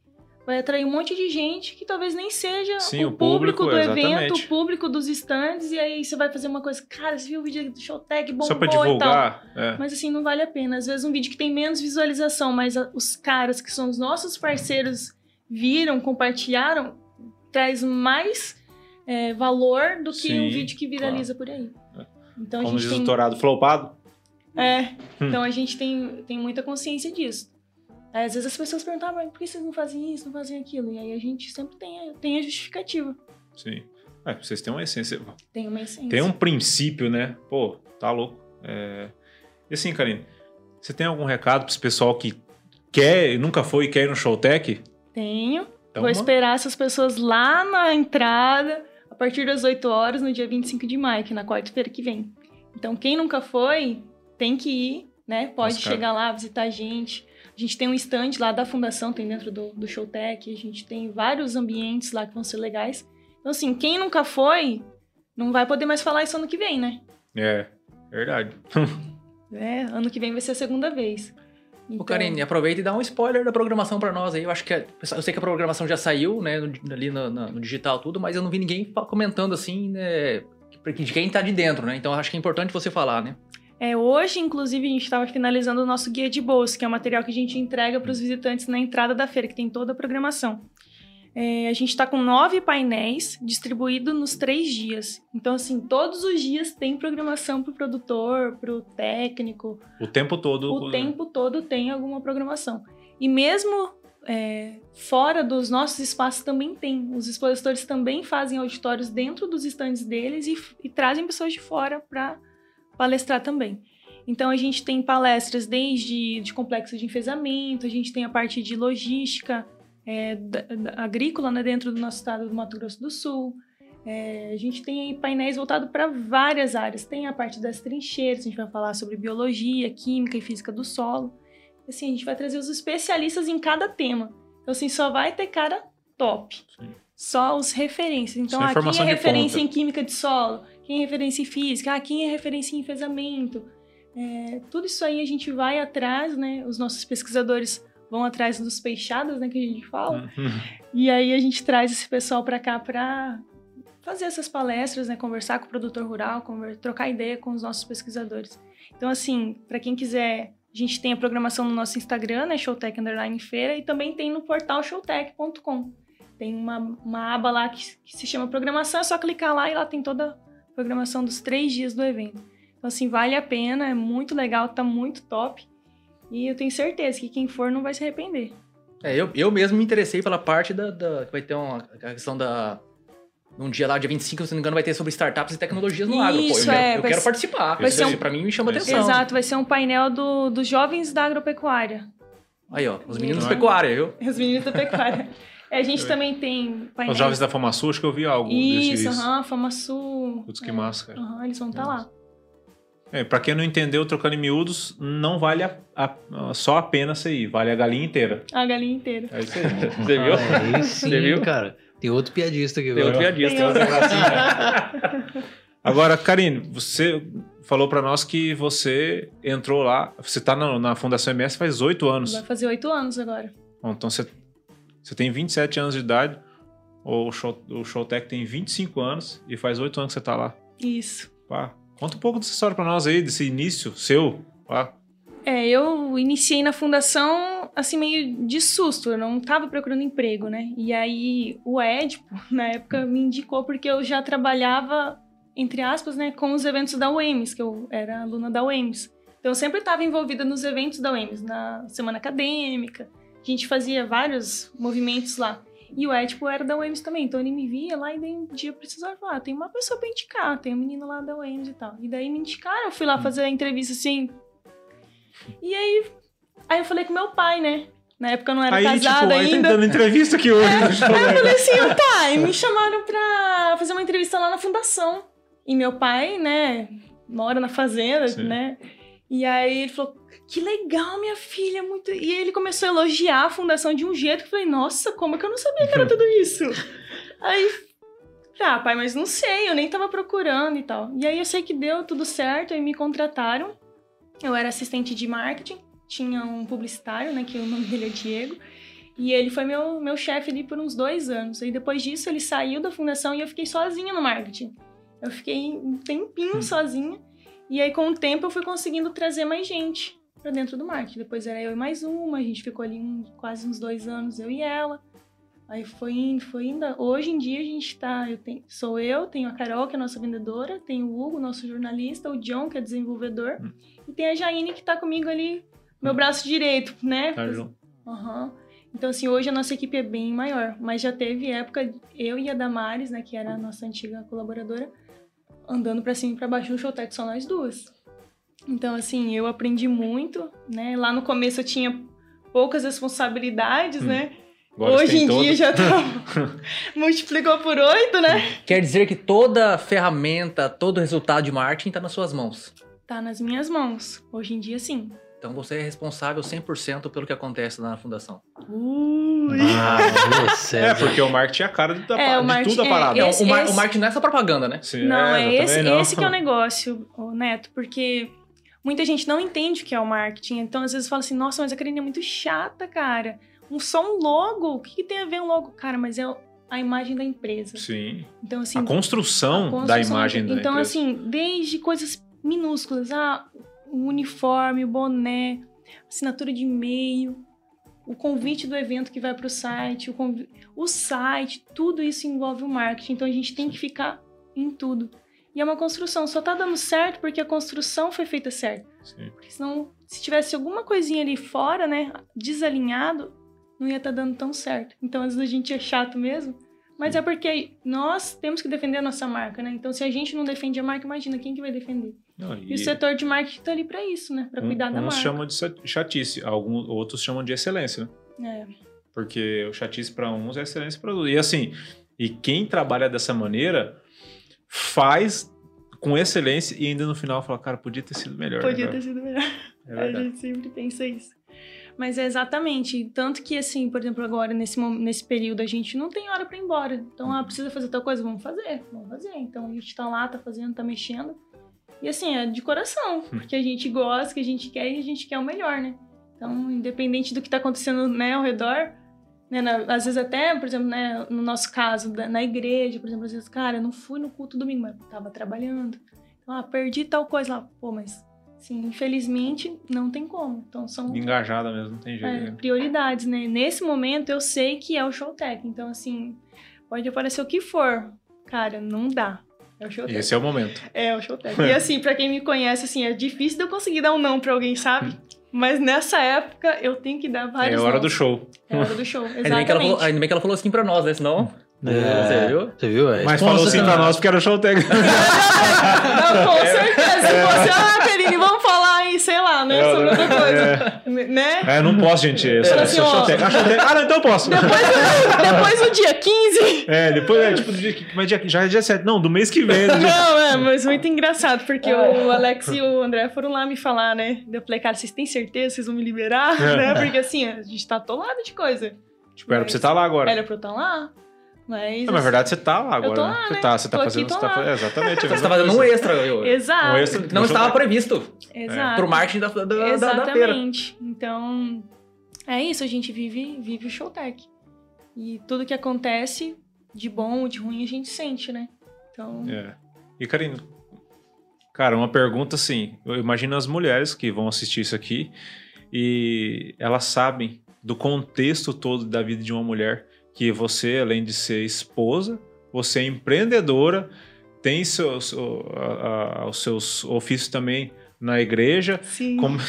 vai atrair um monte de gente que talvez nem seja Sim, o, o público, público, do evento, exatamente. o público dos stands, e aí você vai fazer uma coisa, cara, você viu o vídeo do Showtech, bombou Só pra e tal. divulgar. é. Mas assim, não vale a pena. Às vezes um vídeo que tem menos visualização, mas a- os caras que são os nossos parceiros viram, compartilharam, traz mais é, valor do que Sim, um vídeo que viraliza por aí. Então a Como gente diz o tem. Torado, flopado. É, Hum. então a gente tem, tem muita consciência disso. Aí, às vezes as pessoas perguntam, ah, mas por que vocês não fazem isso, não fazem aquilo? E aí a gente sempre tem a, tem a justificativa. Sim. É, vocês têm uma essência. Tem uma essência. Tem um princípio, né? Pô, tá louco. É... E assim, Karine, você tem algum recado para esse pessoal que quer, nunca foi e quer ir no Showtech? Tenho. Então, Vou esperar essas pessoas lá na entrada, a partir das 8 horas, no dia 25 de maio, que é na quarta-feira que vem. Então, quem nunca foi, tem que ir, né? Pode Nossa, chegar lá, visitar a gente. A gente tem um stand lá da fundação, tem dentro do, do Showtech. A gente tem vários ambientes lá que vão ser legais. Então, assim, quem nunca foi, não vai poder mais falar isso ano que vem, né? É, verdade. É, ano que vem vai ser a segunda vez. Ô, Então, Karine, aproveita e dá um spoiler da programação pra nós aí. Eu acho que é- eu sei que a programação já saiu, né, no- ali no, no- no digital tudo, mas eu não vi ninguém comentando assim, né, de quem tá de dentro, né? Então eu acho que é importante você falar, né? É, hoje, inclusive, a gente estava finalizando o nosso guia de bolsa, que é o material que a gente entrega para os visitantes na entrada da feira, que tem toda a programação. É, a gente está com nove painéis distribuídos nos três dias. Então, assim, todos os dias tem programação para o produtor, para o técnico. O tempo todo. O tempo todo tem alguma programação. E mesmo é, fora dos nossos espaços também tem. Os expositores também fazem auditórios dentro dos estandes deles e, e trazem pessoas de fora para palestrar também. Então a gente tem palestras desde de complexo de enfesamento, a gente tem a parte de logística é, da- da- agrícola né, dentro do nosso estado do Mato Grosso do Sul. É, a gente tem painéis voltados para várias áreas. Tem a parte das trincheiras, a gente vai falar sobre biologia, química e física do solo. Assim, a gente vai trazer os especialistas em cada tema. Então, assim, só vai ter cara top. Sim. Só os referências. Então, informação é referência ponta. em química de solo? Quem é referência em física? Ah, quem é referência em enfesamento? É, tudo isso aí a gente vai atrás, né? Os nossos pesquisadores vão atrás dos peixados, né? Que a gente fala. Uhum. E aí a gente traz esse pessoal para cá para fazer essas palestras, né, conversar com o produtor rural, trocar ideia com os nossos pesquisadores. Então assim, para quem quiser, a gente tem a programação no nosso Instagram, né, Showtech Underline Feira, e também tem no portal showtech.com. Tem uma, uma aba lá que, que se chama programação, é só clicar lá e lá tem toda a programação dos três dias do evento. Então assim, vale a pena, é muito legal, tá muito top. E eu tenho certeza que quem for não vai se arrepender. É, eu, eu mesmo me interessei pela parte da, da- que vai ter uma a questão da num dia lá, dia 25, se não me engano, vai ter sobre startups e tecnologias no agro. Pô, eu Isso, quero, é, eu quero ser- participar. vai Isso ser um- pra mim me chama atenção. Exato, vai ser um painel do, dos jovens da agropecuária. Aí, ó, os meninos da pecuária, viu? Os meninos da pecuária. É, a gente também tem painéis. Os jovens da Famaçu, acho que eu vi algo Isso, desses. aham, Famaçu. Putz, que é, massa, cara. aham, eles vão estar lá. É, pra quem não entendeu, trocando em miúdos, não vale a- a- só a pena você ir, vale a galinha inteira. A galinha inteira. É isso aí. Você viu? Ah, aí sim, Você viu? cara. Tem outro piadista aqui Tem agora. outro piadista. Tem outro. Agora, Karine, você falou pra nós que você entrou lá, você tá na, na Fundação MS faz oito anos. Vai fazer oito anos agora. Bom, Então você, você tem 27 anos de idade, o, show, o Showtech tem 25 anos e faz oito anos que você tá lá. Isso. Pá, Conta um pouco dessa história pra nós aí, desse início seu. Lá. É, eu iniciei na fundação assim meio de susto, eu não estava procurando emprego, né? E aí o Edipo, na época, me indicou porque eu já trabalhava, entre aspas, né, com os eventos da UEMS, que eu era aluna da UEMS. Então eu sempre estava envolvida nos eventos da UEMS, na semana acadêmica, a gente fazia vários movimentos lá. E o Edipo era da UEMS também, então ele me via lá e daí um dia precisava falar, ah, tem uma pessoa pra indicar, tem um menino lá da UEMS e tal. E daí me indicaram, eu fui lá fazer a entrevista assim, e aí, aí eu falei com meu pai, né? Na época eu não era aí, casada tipo, aí tá ainda. dando entrevista aqui hoje. Aí eu falei assim, ô pai, me chamaram pra fazer uma entrevista lá na fundação. E meu pai, né, mora na fazenda, Sim. né? E aí ele falou, que legal, minha filha, muito... E ele começou a elogiar a fundação de um jeito que eu falei, nossa, como que eu não sabia que era tudo isso? aí, ah, pai, mas não sei, eu nem tava procurando e tal. E aí eu sei que deu tudo certo, aí me contrataram. Eu era assistente de marketing, tinha um publicitário, né, que o nome dele é Diego. E ele foi meu, meu chefe ali por uns dois anos. E depois disso ele saiu da fundação e eu fiquei sozinha no marketing. Eu fiquei um tempinho sozinha. E aí com o tempo eu fui conseguindo trazer mais gente pra dentro do marketing. Depois era eu e mais uma, a gente ficou ali um- quase uns dois anos, eu e ela. Aí foi indo, foi indo. Hoje em dia a gente tá. Eu tenho, sou eu, tenho a Carol, que é a nossa vendedora, tem o Hugo, nosso jornalista, o John, que é desenvolvedor, Hum. e tem a Jaine que tá comigo ali, meu braço direito, né? Tá junto. Aham. Então, assim, hoje a nossa equipe é bem maior, mas já teve época, eu e a Damares, né, que era a nossa antiga colaboradora, andando pra cima e pra baixo no Showtech, só nós duas. Então, assim, eu aprendi muito, né? Lá no começo eu tinha poucas responsabilidades, Hum. né? Agora Hoje em todo. dia já tá... multiplicou por oito, né? Quer dizer que toda ferramenta, todo resultado de marketing tá nas suas mãos. Tá nas minhas mãos. Hoje em dia, sim. Então você é responsável 100% pelo que acontece lá na fundação. Ui! Ah, É, porque o marketing é a cara de, da- É, o de marketing- tudo a é, parada. Esse- o, mar- esse- o marketing não é só propaganda, né? Sim, Não, é, esse, não. esse que é o negócio, Neto, porque muita gente não entende o que é o marketing. Então, às vezes, fala assim, nossa, mas a Karine é muito chata, cara. Um, só um logo, o que, que tem a ver um logo? Cara, mas é a imagem da empresa. Sim. Então, assim... a construção, a construção da imagem da Então, empresa. assim, desde coisas minúsculas, ah, o uniforme, o boné, assinatura de e-mail, o convite do evento que vai para o site, o, convi- o site, tudo isso envolve o marketing. Então a gente tem que ficar em tudo. E é uma construção, só tá dando certo porque a construção foi feita certo. Sim. Porque senão, se tivesse alguma coisinha ali fora, né, desalinhado, não ia estar dando tão certo. Então às vezes a gente é chato mesmo. Mas é porque nós temos que defender a nossa marca, né? Então, se a gente não defende a marca, imagina quem que vai defender. Não, E, o setor de marketing tá ali para isso, né? Para um- cuidar da uns marca. chamam de chatice, alguns, outros chamam de excelência, né? É. Porque o chatice para uns é excelência para outros. E assim, e quem trabalha dessa maneira faz com excelência e ainda no final fala, cara, podia ter sido melhor. Podia né, ter sido melhor. É a gente sempre pensa isso. Mas é exatamente. Tanto que, assim, por exemplo, agora, nesse, nesse período, a gente não tem hora para ir embora. Então, ah, precisa fazer tal coisa? Vamos fazer. Vamos fazer. Então, a gente tá lá, tá fazendo, tá mexendo. E, assim, é de coração. Porque a gente gosta, que a gente quer e a gente quer o melhor, né? Então, independente do que tá acontecendo, né, ao redor... Né, na- às vezes até, por exemplo, né, no nosso caso, da- na igreja, por exemplo, às vezes, cara, eu não fui no culto domingo, mas tava trabalhando. Então, ah, perdi tal coisa lá. Pô, mas, assim, infelizmente, não tem como. Então, são Engajada mesmo, não tem jeito. é, né? prioridades, né? Nesse momento, eu sei que é o Showtech. Então, assim, pode aparecer o que for. Cara, não dá. É o Showtech. Esse é o momento. É o Showtech. E, assim, pra quem me conhece, assim, é difícil de eu conseguir dar um não pra alguém, sabe? Mas nessa época, eu tenho que dar É vários a hora nãos. do show. É a hora do show, Ainda bem, que ela falou, exatamente. ainda bem que ela falou assim pra nós, né? Senão. É, Você viu? Você viu? É, Mas falou assim pra nós porque era o show técnico. Não, com certeza. Se fosse, ah, Perine, vamos falar aí, sei lá, né? É, Sobre outra é. coisa. Né? É, não posso, gente. Eu sou assim, ó. técnico. Ah, técnico. Ah, não, então eu posso. Depois, do, depois do dia 15, É, depois é tipo do dia. Mas dia, já é dia 7. Não, do mês que vem. do dia- Não, é, mas muito engraçado, porque o Alex e o André foram lá me falar, né? Eu falei, cara, vocês têm certeza vocês vão me liberar? É. né? Porque assim, a gente tá atolado de coisa. Tipo, era pra você estar lá agora. Era pra eu estar lá, mas. Não, na verdade, você tá lá agora. tô né? lá, Você né? tá, você tá Tô aqui, fazendo. tô Você tá lá. fazendo exatamente. Você tá fazendo um extra. eu- Exato. Um extra. Não estava previsto. Exato. Pro marketing da, da, da, da feira. Exatamente. Então, é isso, a gente vive, vive o Showtech. E tudo que acontece, de bom ou de ruim, a gente sente, né? Então, É. E, Karine, Cara, uma pergunta assim. Eu imagino as mulheres que vão assistir isso aqui e elas sabem do contexto todo da vida de uma mulher que você, além de ser esposa, você é empreendedora, tem seu, seu- a- a- os seus ofícios também na igreja. Sim. Como...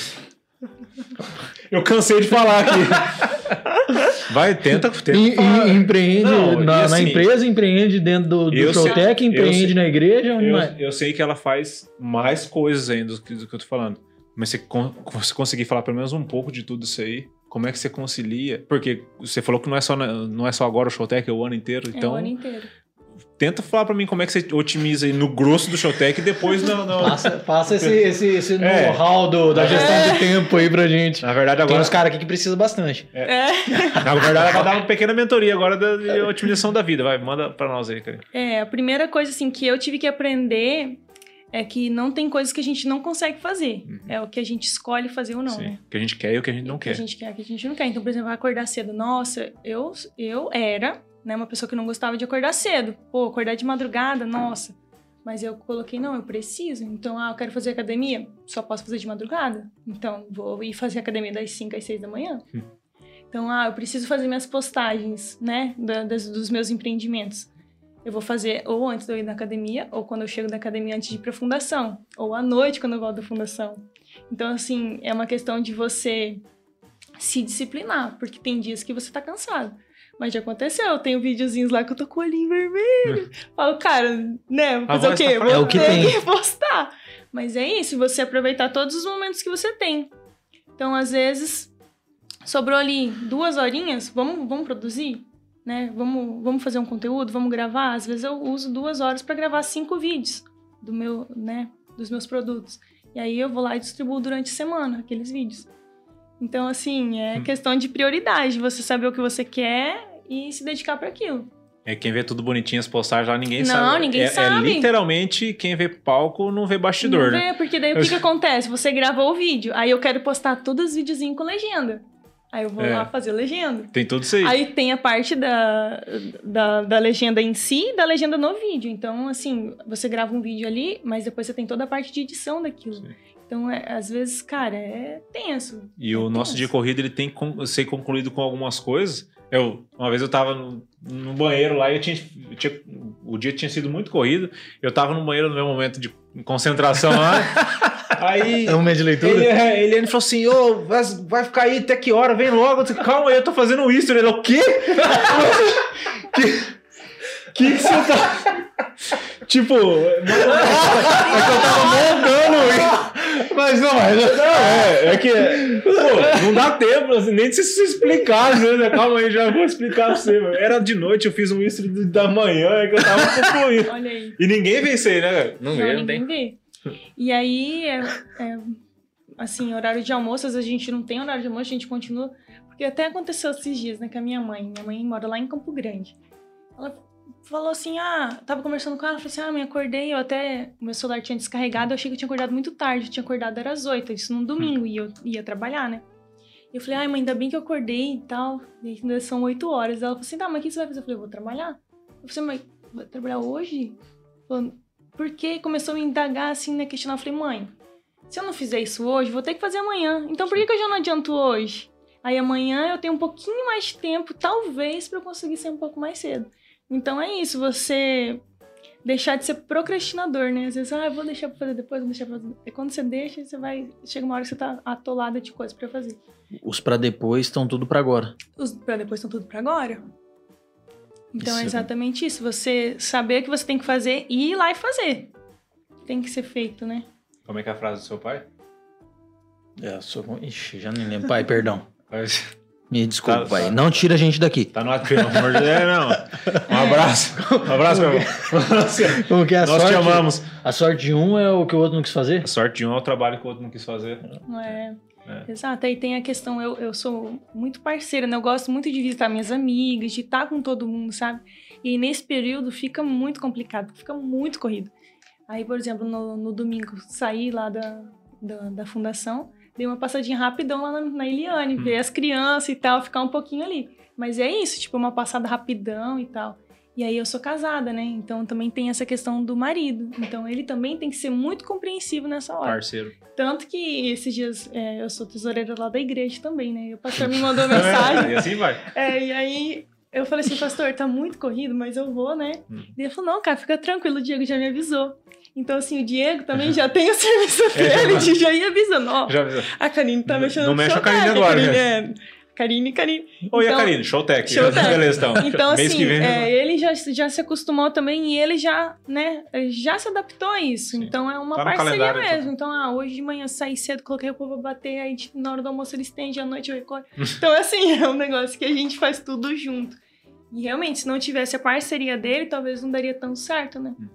Eu cansei de falar aqui. Vai, tenta, tenta E- e- falar. empreende Não, e na, na assim, empresa, empreende dentro do, do eu empreende sei- na igreja. Eu, eu sei que ela faz mais coisas ainda do que, do que eu tô falando. Mas você, con- você conseguir falar pelo menos um pouco de tudo isso aí, como é que você concilia? Porque você falou que não é só, não é só agora o Showtech, é o ano inteiro. É Então, o ano inteiro. tenta falar pra mim como é que você otimiza aí no grosso do Showtech e depois no... no- Passa, passa esse, esse, esse É. know-how do- da gestão de tempo aí pra gente. Na verdade, Tem agora... uns caras aqui que precisam bastante. É. Na verdade, ela vai dar uma pequena mentoria agora da de otimização da vida. Vai, manda pra nós aí, cara. É, a primeira coisa assim que eu tive que aprender é que não tem coisas que a gente não consegue fazer. Uhum. É o que a gente escolhe fazer ou não, Sim. né? O que a gente quer e o que a gente não O que quer. a gente quer, o que a gente não quer. Então, por exemplo, acordar cedo. Nossa, eu, eu era né, uma pessoa que não gostava de acordar cedo. Pô, acordar de madrugada, nossa. Mas eu coloquei, não, eu preciso. Então, ah, eu quero fazer academia, só posso fazer de madrugada. Então, vou ir fazer academia das 5 às 6 da manhã. Hum. Então, ah, eu preciso fazer minhas postagens, né, da- das- dos meus empreendimentos. Eu vou fazer ou antes de eu ir na academia, ou quando eu chego da academia antes de ir pra fundação, ou à noite quando eu volto da fundação. Então, assim, é uma questão de você se disciplinar, porque tem dias que você tá cansado. Mas já aconteceu, eu tenho videozinhos lá que eu tô com o olhinho vermelho. Falo, cara, né, vou fazer o quê? tá. É o que tem. que postar. Mas é isso, você aproveitar todos os momentos que você tem. Então, às vezes, sobrou ali duas horinhas, vamos, vamos produzir? Né? Vamos, vamos fazer um conteúdo, vamos gravar? Às vezes eu uso duas horas para gravar cinco vídeos do meu, né, dos meus produtos. E aí eu vou lá e distribuo durante a semana aqueles vídeos. Então, assim, é Hum. questão de prioridade, você saber o que você quer e se dedicar para aquilo. É quem vê tudo bonitinho as postagens lá, ninguém Não, sabe. ninguém é, sabe. É literalmente quem vê palco não vê bastidor, Não né? vê, porque daí o que, que acontece? Você gravou o vídeo, aí eu quero postar todos os videozinhos com legenda. Aí eu vou É. lá fazer legenda. Tem tudo isso aí. Aí tem a parte da, da, da legenda em si e da legenda no vídeo. Então, assim, você grava um vídeo ali, mas depois você tem toda a parte de edição daquilo. Sim. Então, é- às vezes, cara, é tenso. E É o nosso tenso. dia corrido ele tem que ser concluído com algumas coisas. Eu, uma vez eu tava no, no banheiro lá e eu tinha, eu tinha- o dia tinha sido muito corrido. Eu tava no banheiro no meu momento de concentração lá. aí É um de leitura? ele, é, ele, ele falou assim: Ô, vai, vai ficar aí até que hora? Vem logo. Eu disse, Calma aí, eu tô fazendo isso. Ele, o quê? que, que que você tá. tipo, é que eu tava montando. Mas não, mas... Não, é, é que. Pô, não dá tempo assim, nem de se se explicar, né? Calma aí, já vou explicar pra você. mano. Era de noite, eu fiz um isso da manhã, é que eu tava concluindo. Olha aí. E ninguém aí, né? Não, Não, vê, não tem. ninguém vê. E aí, é, é, assim, horário de almoço, às vezes a gente não tem horário de almoço, a gente continua. Porque até aconteceu esses dias, né, com a minha mãe. Minha mãe mora lá em Campo Grande. Ela falou assim: ah, tava conversando com ela, falou assim: ah, me acordei, eu até. Meu celular tinha descarregado, eu achei que eu tinha acordado muito tarde. Eu tinha acordado era às oito, isso num domingo, e eu ia trabalhar, né? Eu falei, ai, mãe, ainda bem que eu acordei e tal. E ainda são oito horas. Ela falou assim: tá, mas o que você vai fazer? Eu falei, eu vou trabalhar. Eu falei, mas vai trabalhar hoje? Falando, por que começou a me indagar assim, né? Questionar. Eu falei, mãe, se eu não fizer isso hoje, vou ter que fazer amanhã. Então por que, que eu já não adianto hoje? Aí amanhã eu tenho um pouquinho mais de tempo, talvez, pra eu conseguir ser um pouco mais cedo. Então é isso, você deixar de ser procrastinador, né? Às vezes, ah, eu vou deixar pra fazer depois, vou deixar pra fazer. E quando você deixa, você vai. Chega uma hora que você tá atolada de coisa pra fazer. Os pra depois estão tudo pra agora. Os pra depois estão tudo pra agora. Então é Isso é- exatamente isso. Você saber o que você tem que fazer e ir lá e fazer. Tem que ser feito, né? Como é que é a frase do seu pai? É, sou... Ixi, já nem lembro. Pai, perdão. Me desculpa, Tá- pai. tá- Não tira a gente daqui. Tá no ato, pelo amor de Deus. É, não. Um abraço. Um abraço, meu irmão. Como que é a Nós sorte? te amamos. A sorte de um é o que o outro não quis fazer? A sorte de um é o trabalho que o outro não quis fazer. Não é. É. Exato, aí tem a questão, eu, eu sou muito parceira, né? Eu gosto muito de visitar minhas amigas, de estar com todo mundo, sabe? E nesse período fica muito complicado, fica muito corrido. Aí, por exemplo, no, no domingo, saí lá da, da, da fundação, dei uma passadinha rapidão lá na, na Eliane, ver as crianças e tal, ficar um pouquinho ali. Mas é isso, tipo, uma passada rapidão e tal. E aí eu sou casada, né? Então também tem essa questão do marido. Então ele também tem que ser muito compreensivo nessa hora. Parceiro. Tanto que esses dias é, eu sou tesoureira lá da igreja também, né? E o pastor me mandou mensagem. e assim vai. É, e aí eu falei assim, pastor, tá muito corrido, mas eu vou, né? Hum. E ele falou, não, cara, fica tranquilo, o Diego já me avisou. Então, assim, o Diego também já tem o serviço É, já dele, vai. de já ir avisando. Ó, Já... a Karine tá Não- mexendo não no mexe a Karine agora, Karine, né? é. Karine, Karine. Oi, Então- a Karine, Showtech. Showtech. Beleza, então. Então, assim, vem. é, ele já, já se acostumou também e ele já, né, já se adaptou a isso. Sim. Então é uma Tá parceria calendário, mesmo. Então, ah, hoje de manhã saí cedo, coloquei o povo pra bater, aí tipo, na hora do almoço ele estende, à noite eu recolho. Então, assim, é um negócio que a gente faz tudo junto. E realmente, se não tivesse a parceria dele, talvez não daria tão certo, né? Uhum.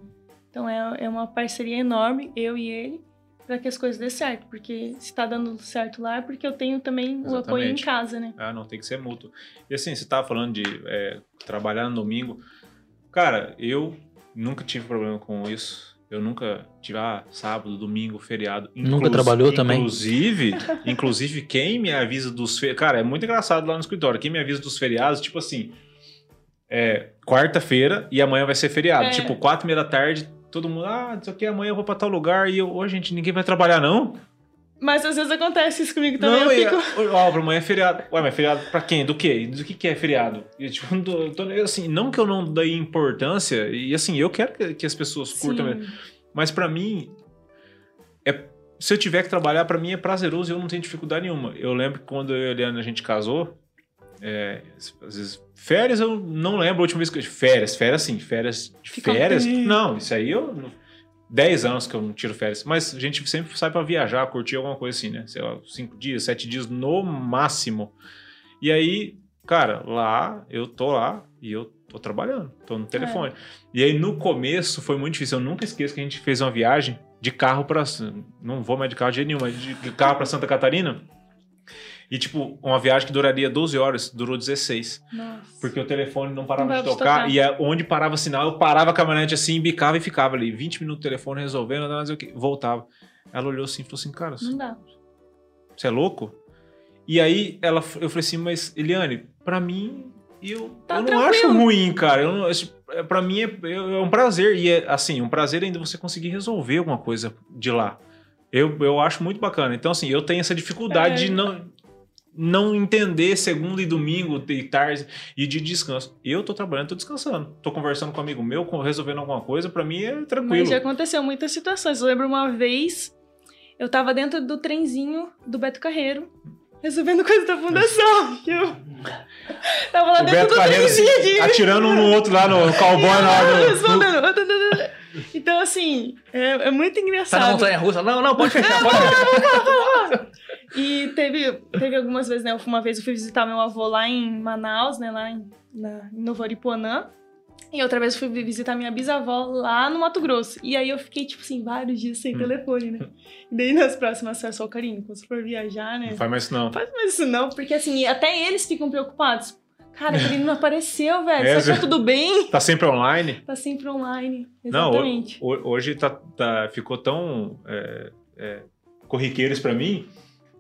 Então é, é uma parceria enorme, eu e ele, pra que as coisas dê certo. Porque se tá dando certo lá, é porque eu tenho também o apoio em Exatamente. casa, né? Ah, não, tem que ser mútuo. E assim, você tava falando de é, trabalhar no domingo. Cara, eu nunca tive problema com isso. Eu nunca tive, ah, sábado, domingo, feriado. Nunca trabalhou também? Inclusive, inclusive, quem me avisa dos feriados... Cara, é muito engraçado lá no escritório. Quem me avisa dos feriados, tipo assim... É quarta-feira e amanhã vai ser feriado. É. Tipo, quatro e meia da tarde, todo mundo... Ah, não sei o que, amanhã eu vou pra tal lugar. E eu, ô, gente, ninguém vai trabalhar, não? Mas às vezes acontece isso comigo também. Não, eu fico. ó, pra amanhã é feriado. Ué, mas feriado pra quem? Do quê? Do que, que é feriado? E, tipo, não tô- tô- assim, não que eu não dei importância, e assim, eu quero que, que as pessoas curtam mesmo. Mas pra mim, é, se eu tiver que trabalhar, pra mim é prazeroso e eu não tenho dificuldade nenhuma. Eu lembro que quando eu e a Eliana a gente casou, é, às vezes, férias eu não lembro a última vez que eu. Férias, férias sim, férias. de Fica Férias? bem. Não, isso aí eu. 10 anos que eu não tiro férias. Mas a gente sempre sai pra viajar, curtir alguma coisa assim, né? Sei lá, 5 dias, 7 dias no máximo. E aí, cara, lá, eu tô lá e eu tô trabalhando, tô no telefone. E aí no começo foi muito difícil. Eu nunca esqueço que a gente fez uma viagem de carro pra. Não vou mais de carro de jeito nenhum, mas de de carro pra Santa Catarina. E, tipo, uma viagem que duraria 12 horas, durou 16. Nossa. Porque o telefone não parava Não de tocar. tocar. E é onde parava sinal, eu parava a caminhonete assim, bicava e ficava ali. 20 minutos no telefone resolvendo, nada mais o que. Voltava. Ela olhou assim e falou assim, cara, Não dá. você é louco? E aí ela, eu falei assim, mas Eliane, pra mim, eu, Tá eu não acho ruim, cara. Eu não, esse- é, pra mim é, é um prazer. E é assim, um prazer ainda você conseguir resolver alguma coisa de lá. Eu, eu acho muito bacana. Então, assim, eu tenho essa dificuldade É. de não, não entender segunda e domingo, e tarde e de descanso. Eu tô trabalhando, tô descansando. Tô conversando com um amigo meu, com- resolvendo alguma coisa, pra mim é tranquilo. Mas já aconteceu muitas situações. Eu lembro uma vez, eu tava dentro do trenzinho do Beto Carreiro, resolvendo coisa da fundação. Eu tava lá o dentro Beto do Carreiro trenzinho de... atirando um no outro lá no cowboy do- respondendo. Então, assim, é, é muito Tá na engraçado. montanha russa? Não, não, pode fechar, pode fechar. E teve, teve algumas vezes, né? Uma vez eu fui visitar meu avô lá em Manaus, né? Lá em, na, em Novo Aripuanã. E outra vez eu fui visitar minha bisavó lá no Mato Grosso. E aí eu fiquei, tipo assim, vários dias sem Hum. telefone, né? E daí nas próximas férias, só o carinho, quando você for viajar, né? Não faz mais isso não. Não faz mais isso não, porque assim, até eles ficam preocupados. Cara, ele não apareceu, velho. É, Será que tá tudo bem? Tá sempre online? Tá sempre online. Não, Exatamente. ho- hoje tá, tá- ficou tão é, é, corriqueiros pra mim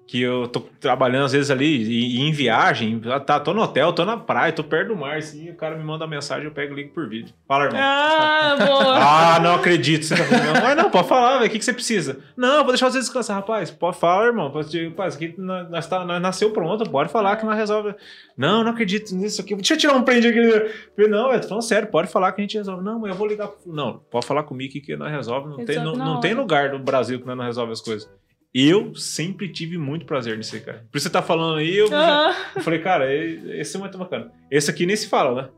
que eu tô trabalhando às vezes ali e, e em viagem, tá, tô no hotel, tô na praia, tô perto do mar, assim, o cara me manda mensagem, eu pego e ligo por vídeo. Fala, irmão. Ah, boa. Ah, não acredito. Você tá falando, não, não, pode falar, velho. O que, que você precisa? Não, vou deixar você descansar, rapaz. Pode falar, irmão. Pode, rapaz, aqui nós, tá, nós nasceu pronto. Pode falar que nós resolve. Não, não acredito nisso aqui. Deixa eu tirar um prende aqui. Não, eu tô falando sério. Pode falar que a gente resolve. Não, mas eu vou ligar. Não, pode falar comigo que nós resolve. Não, tem, Resolve não, na não tem lugar no Brasil que nós não resolve as coisas. Eu sempre tive muito prazer nisso aí, cara. Por isso você tá falando aí, eu, Ah, eu falei, cara, esse é muito bacana. Esse aqui nem se fala, né?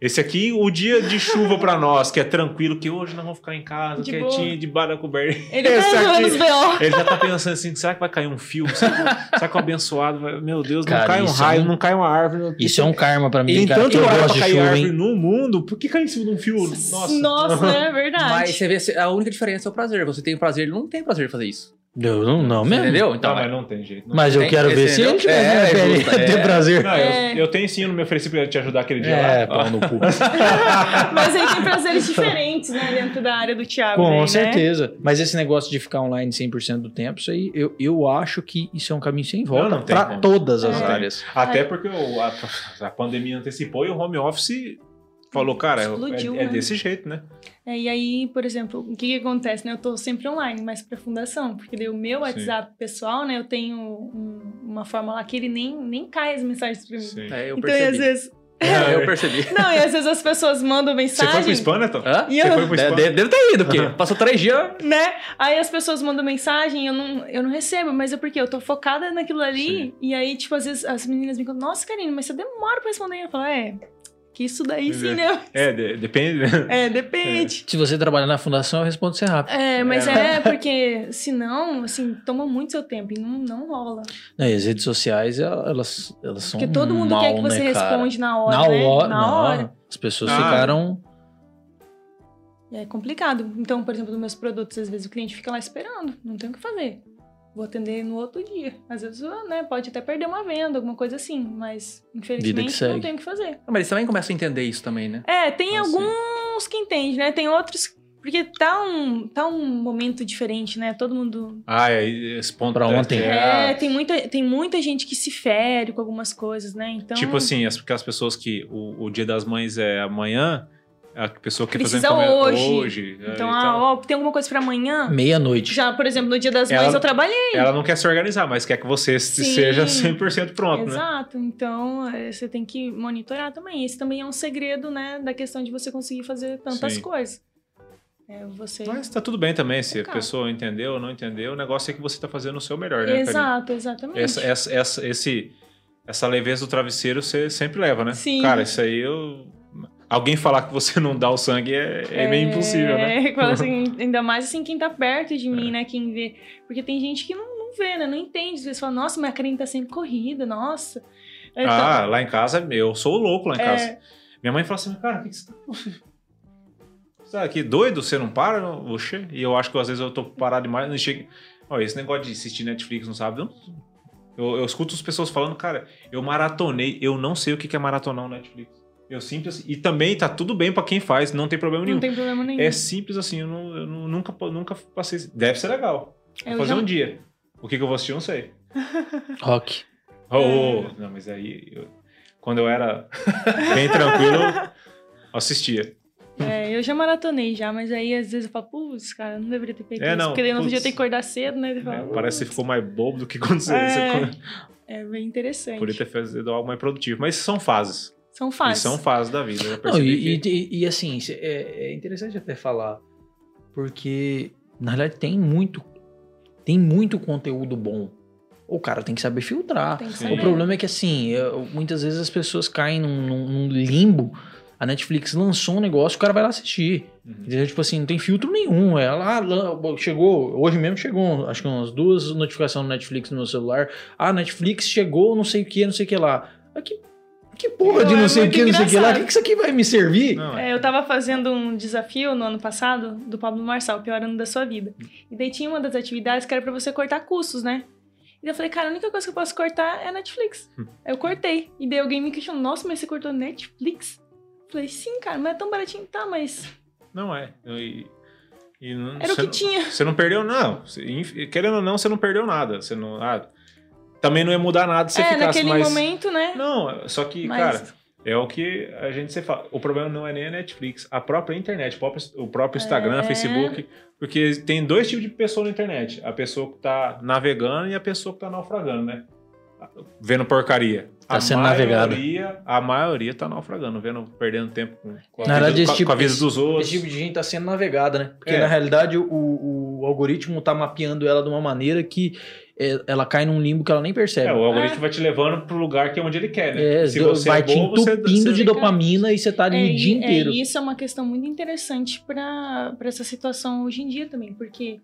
Esse aqui, o dia de chuva pra nós, que é tranquilo, que hoje nós vamos ficar em casa, De quietinho, boa. de bar da coberta. ele Esse tá aqui-. Ele já tá pensando assim, será que vai cair um fio? Será que, será que o abençoado vai... Meu Deus, não Cara, cai um é raio, um- não cai uma árvore. Isso é um karma pra mim, cara. tanto Eu gosto de cair chuva, árvore hein? no mundo, por que cair em cima de um fio? Nossa. Nossa, é verdade. Mas você vê, a única diferença é o prazer. Você tem prazer, ele não tem prazer de fazer isso. Eu não, não mesmo. Entendeu? Então, Não, mas não tem jeito. Não. Mas eu Tem- quero ver se ele tiver É, justo, é. ter prazer. Não, É. eu, eu tenho sim, eu não me ofereci pra te ajudar aquele dia É, lá. pau no cu. Mas aí tem prazeres diferentes, né? Dentro da área do Thiago. Com daí, né? certeza. Mas esse negócio de ficar online 100% do tempo, isso aí, eu, eu acho que isso é um caminho sem volta Não, não tem pra como. todas as É. áreas. Até porque o- a, a pandemia antecipou e o home office falou, cara, é- Explodiu, é, é né? desse jeito, né? É, e aí, por exemplo, o que, que acontece, né? Eu tô sempre online, mas pra fundação, porque daí o meu Sim. WhatsApp pessoal, né? Eu tenho um- uma forma lá que ele nem, nem cai as mensagens pra mim. Sim. É, eu então, e às vezes. É, eu percebi. Não, e às vezes as pessoas mandam Você mensagem. foi pro spam, Neto? Hã? E Você eu- foi pro Deve, spam? deve- deve ter ido, porque passou três dias. né? Aí as pessoas mandam mensagem e eu não, eu não recebo, mas é porque eu tô focada naquilo ali. Sim. E aí, tipo, às vezes as meninas me contam, nossa, Karine, mas você demora pra responder. Eu falo, é, que isso daí sim, né? É, de- depende. É, depende. Se você trabalha na fundação, eu respondo você rápido. É, mas É, é, porque senão, assim, toma muito seu tempo e não, não rola. Não, e as redes sociais, elas, elas são Porque todo mundo mal, quer que você né, cara? responde na hora, Na né? hora, na hora. As pessoas Ah. ficaram... É complicado. Então, por exemplo, nos meus produtos, às vezes o cliente fica lá esperando, não tem o que fazer. Vou atender no outro dia. Às vezes, né, pode até perder uma venda, alguma coisa assim, mas infelizmente segue. não tem o que fazer. Mas eles também começam a entender isso também, né? É, tem Ah, sim. alguns que entendem, né? Tem outros. Porque tá um, tá um momento diferente, né? Todo mundo. Ah, é, esse ponto. Pra é- ontem. É, tem, muita, tem muita gente que se fere com algumas coisas, né? Então. Tipo assim, as, aquelas pessoas que o, o dia das mães é amanhã, a pessoa que Precisa fazer encomenda hoje. hoje. é, Então, ah, ó, tem alguma coisa pra amanhã? Meia-noite. Já, por exemplo, no dia das Ela- mães eu trabalhei. Ela não quer se organizar, mas quer que você Sim. seja 100% pronto, né? Exato. Então, é, você tem que monitorar também. Esse também é um segredo, né? Da questão de você conseguir fazer tantas Sim. coisas. É, você. Mas tá tudo bem também, se a pessoa entendeu ou não entendeu, o negócio é que você tá fazendo o seu melhor, né, Karine? Exato, exatamente. Essa, essa, essa, esse, essa leveza do travesseiro você sempre leva, né? Sim. Cara, isso aí eu. Alguém falar que você não dá o sangue é, é meio impossível, né? É, assim, ainda mais assim, quem tá perto de mim, né? Quem vê. Porque tem gente que não, não vê, né? Não entende. Às vezes fala, nossa, mas a Karine tá sempre corrida, nossa. Então, Ah, lá em casa, eu sou louco lá em É. casa. Minha mãe fala assim, cara, o que, que você tá. Você tá aqui doido? Você não para? Oxê. E eu acho que às vezes eu tô parado demais. Não chega... Ó, esse negócio de assistir Netflix, não sabe? Eu, eu, eu escuto as pessoas falando, cara, eu maratonei. Eu não sei o que que é maratonar o Netflix. Eu simples. E também tá tudo bem pra quem faz, não tem problema nenhum. não tem problema nenhum. É simples assim, eu, não, eu nunca, nunca passei. Deve ser legal. Vou Eu fazer já- um dia. O que, que eu vou assistir, eu não sei. Rock. Oh, oh, não, mas aí. eu- quando eu era bem tranquilo, eu assistia. É, eu já maratonei já, mas aí às vezes eu falo, putz, cara, não deveria ter feito É, isso. não, porque no outro dia tem que acordar cedo, né? Fala, É, parece que você ficou mais bobo do que quando você, É. você É bem interessante. poderia ter feito algo mais produtivo. Mas são fases. São E fases. são fases da vida. Não, e, que... e- e, assim, é, é interessante até falar, porque na realidade tem muito, tem muito conteúdo bom. O cara tem que saber filtrar. Que saber. O problema é que assim, eu- muitas vezes as pessoas caem num, num- limbo. A Netflix lançou um negócio, o cara vai lá assistir. Uhum. Tipo assim, não tem filtro nenhum. Ela ah, chegou, hoje mesmo chegou, acho que umas duas notificações no Netflix no meu celular. Ah, Netflix chegou, não sei o que, não sei o que lá. Ah, que, porra de Não, é sei o que, não sei o que lá? O que, que isso aqui vai me servir? Não, é. É, eu tava fazendo um desafio no ano passado do Pablo Marçal, o pior ano da sua vida. E daí tinha uma das atividades que era pra você cortar custos, né? E daí eu falei, cara, a única coisa que eu posso cortar é a Netflix. Hum. Aí eu cortei. E daí alguém me questionou, nossa, mas você cortou Netflix? Eu falei, sim, cara, mas é tão baratinho. Tá, mas Não é. E, e não- era o que não- tinha. Você não perdeu, não. Querendo ou não, você não perdeu nada. Você não, ah, também não ia mudar nada se é, ficasse naquele mais. momento, né? Não, só que, Mas- cara, é o que a gente sempre fala. O problema não é nem a Netflix, a própria internet, o próprio, o próprio Instagram, É. Facebook. Porque tem dois tipos de pessoa na internet: a pessoa que tá navegando e a pessoa que tá naufragando, né? Vendo porcaria. Tá a sendo navegado. maioria, A maioria tá naufragando, vendo, perdendo tempo com, com a, Na vida, com, tipo- com a vida esse- dos outros. Esse tipo de gente tá sendo navegada, né? Porque É. na realidade o, o algoritmo tá mapeando ela de uma maneira que ela cai num limbo que ela nem percebe. É, o algoritmo vai te levando pro lugar que é onde ele quer, né? É, Se você vai é te bom, você- entupindo você- de dopamina e você tá ali É, o dia inteiro. É, e isso é uma questão muito interessante para essa situação hoje em dia também, porque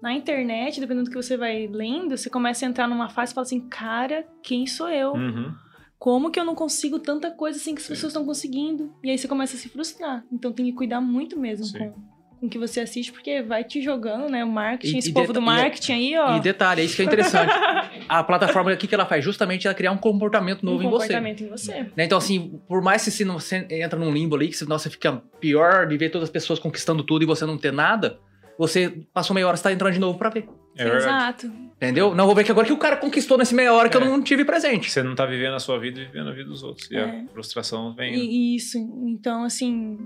na internet, dependendo do que você vai lendo, você começa a entrar numa fase e fala assim, cara, quem sou eu? Uhum. Como que eu não consigo tanta coisa assim que as Sim. pessoas estão conseguindo? E aí você começa a se frustrar. Então tem que cuidar muito mesmo Sim. com, com que você assiste, porque vai te jogando, né? O marketing, E- esse e povo do e é- marketing aí, ó. E detalhe, é isso que é interessante. a plataforma, o que, ela faz? Justamente ela criar um comportamento novo um em você. comportamento em você. Né? Então, assim, por mais que você entra num limbo ali, que você, nossa, fica pior de ver todas as pessoas conquistando tudo e você não ter nada, você passou meia hora, você tá entrando de novo pra ver. É verdade. Exato. Entendeu? Não vou ver que agora que o cara conquistou nesse meia hora que É. eu não tive presente. Você não tá vivendo a sua vida e vivendo a vida dos outros. E É. a frustração vem. né? E, e isso, então assim,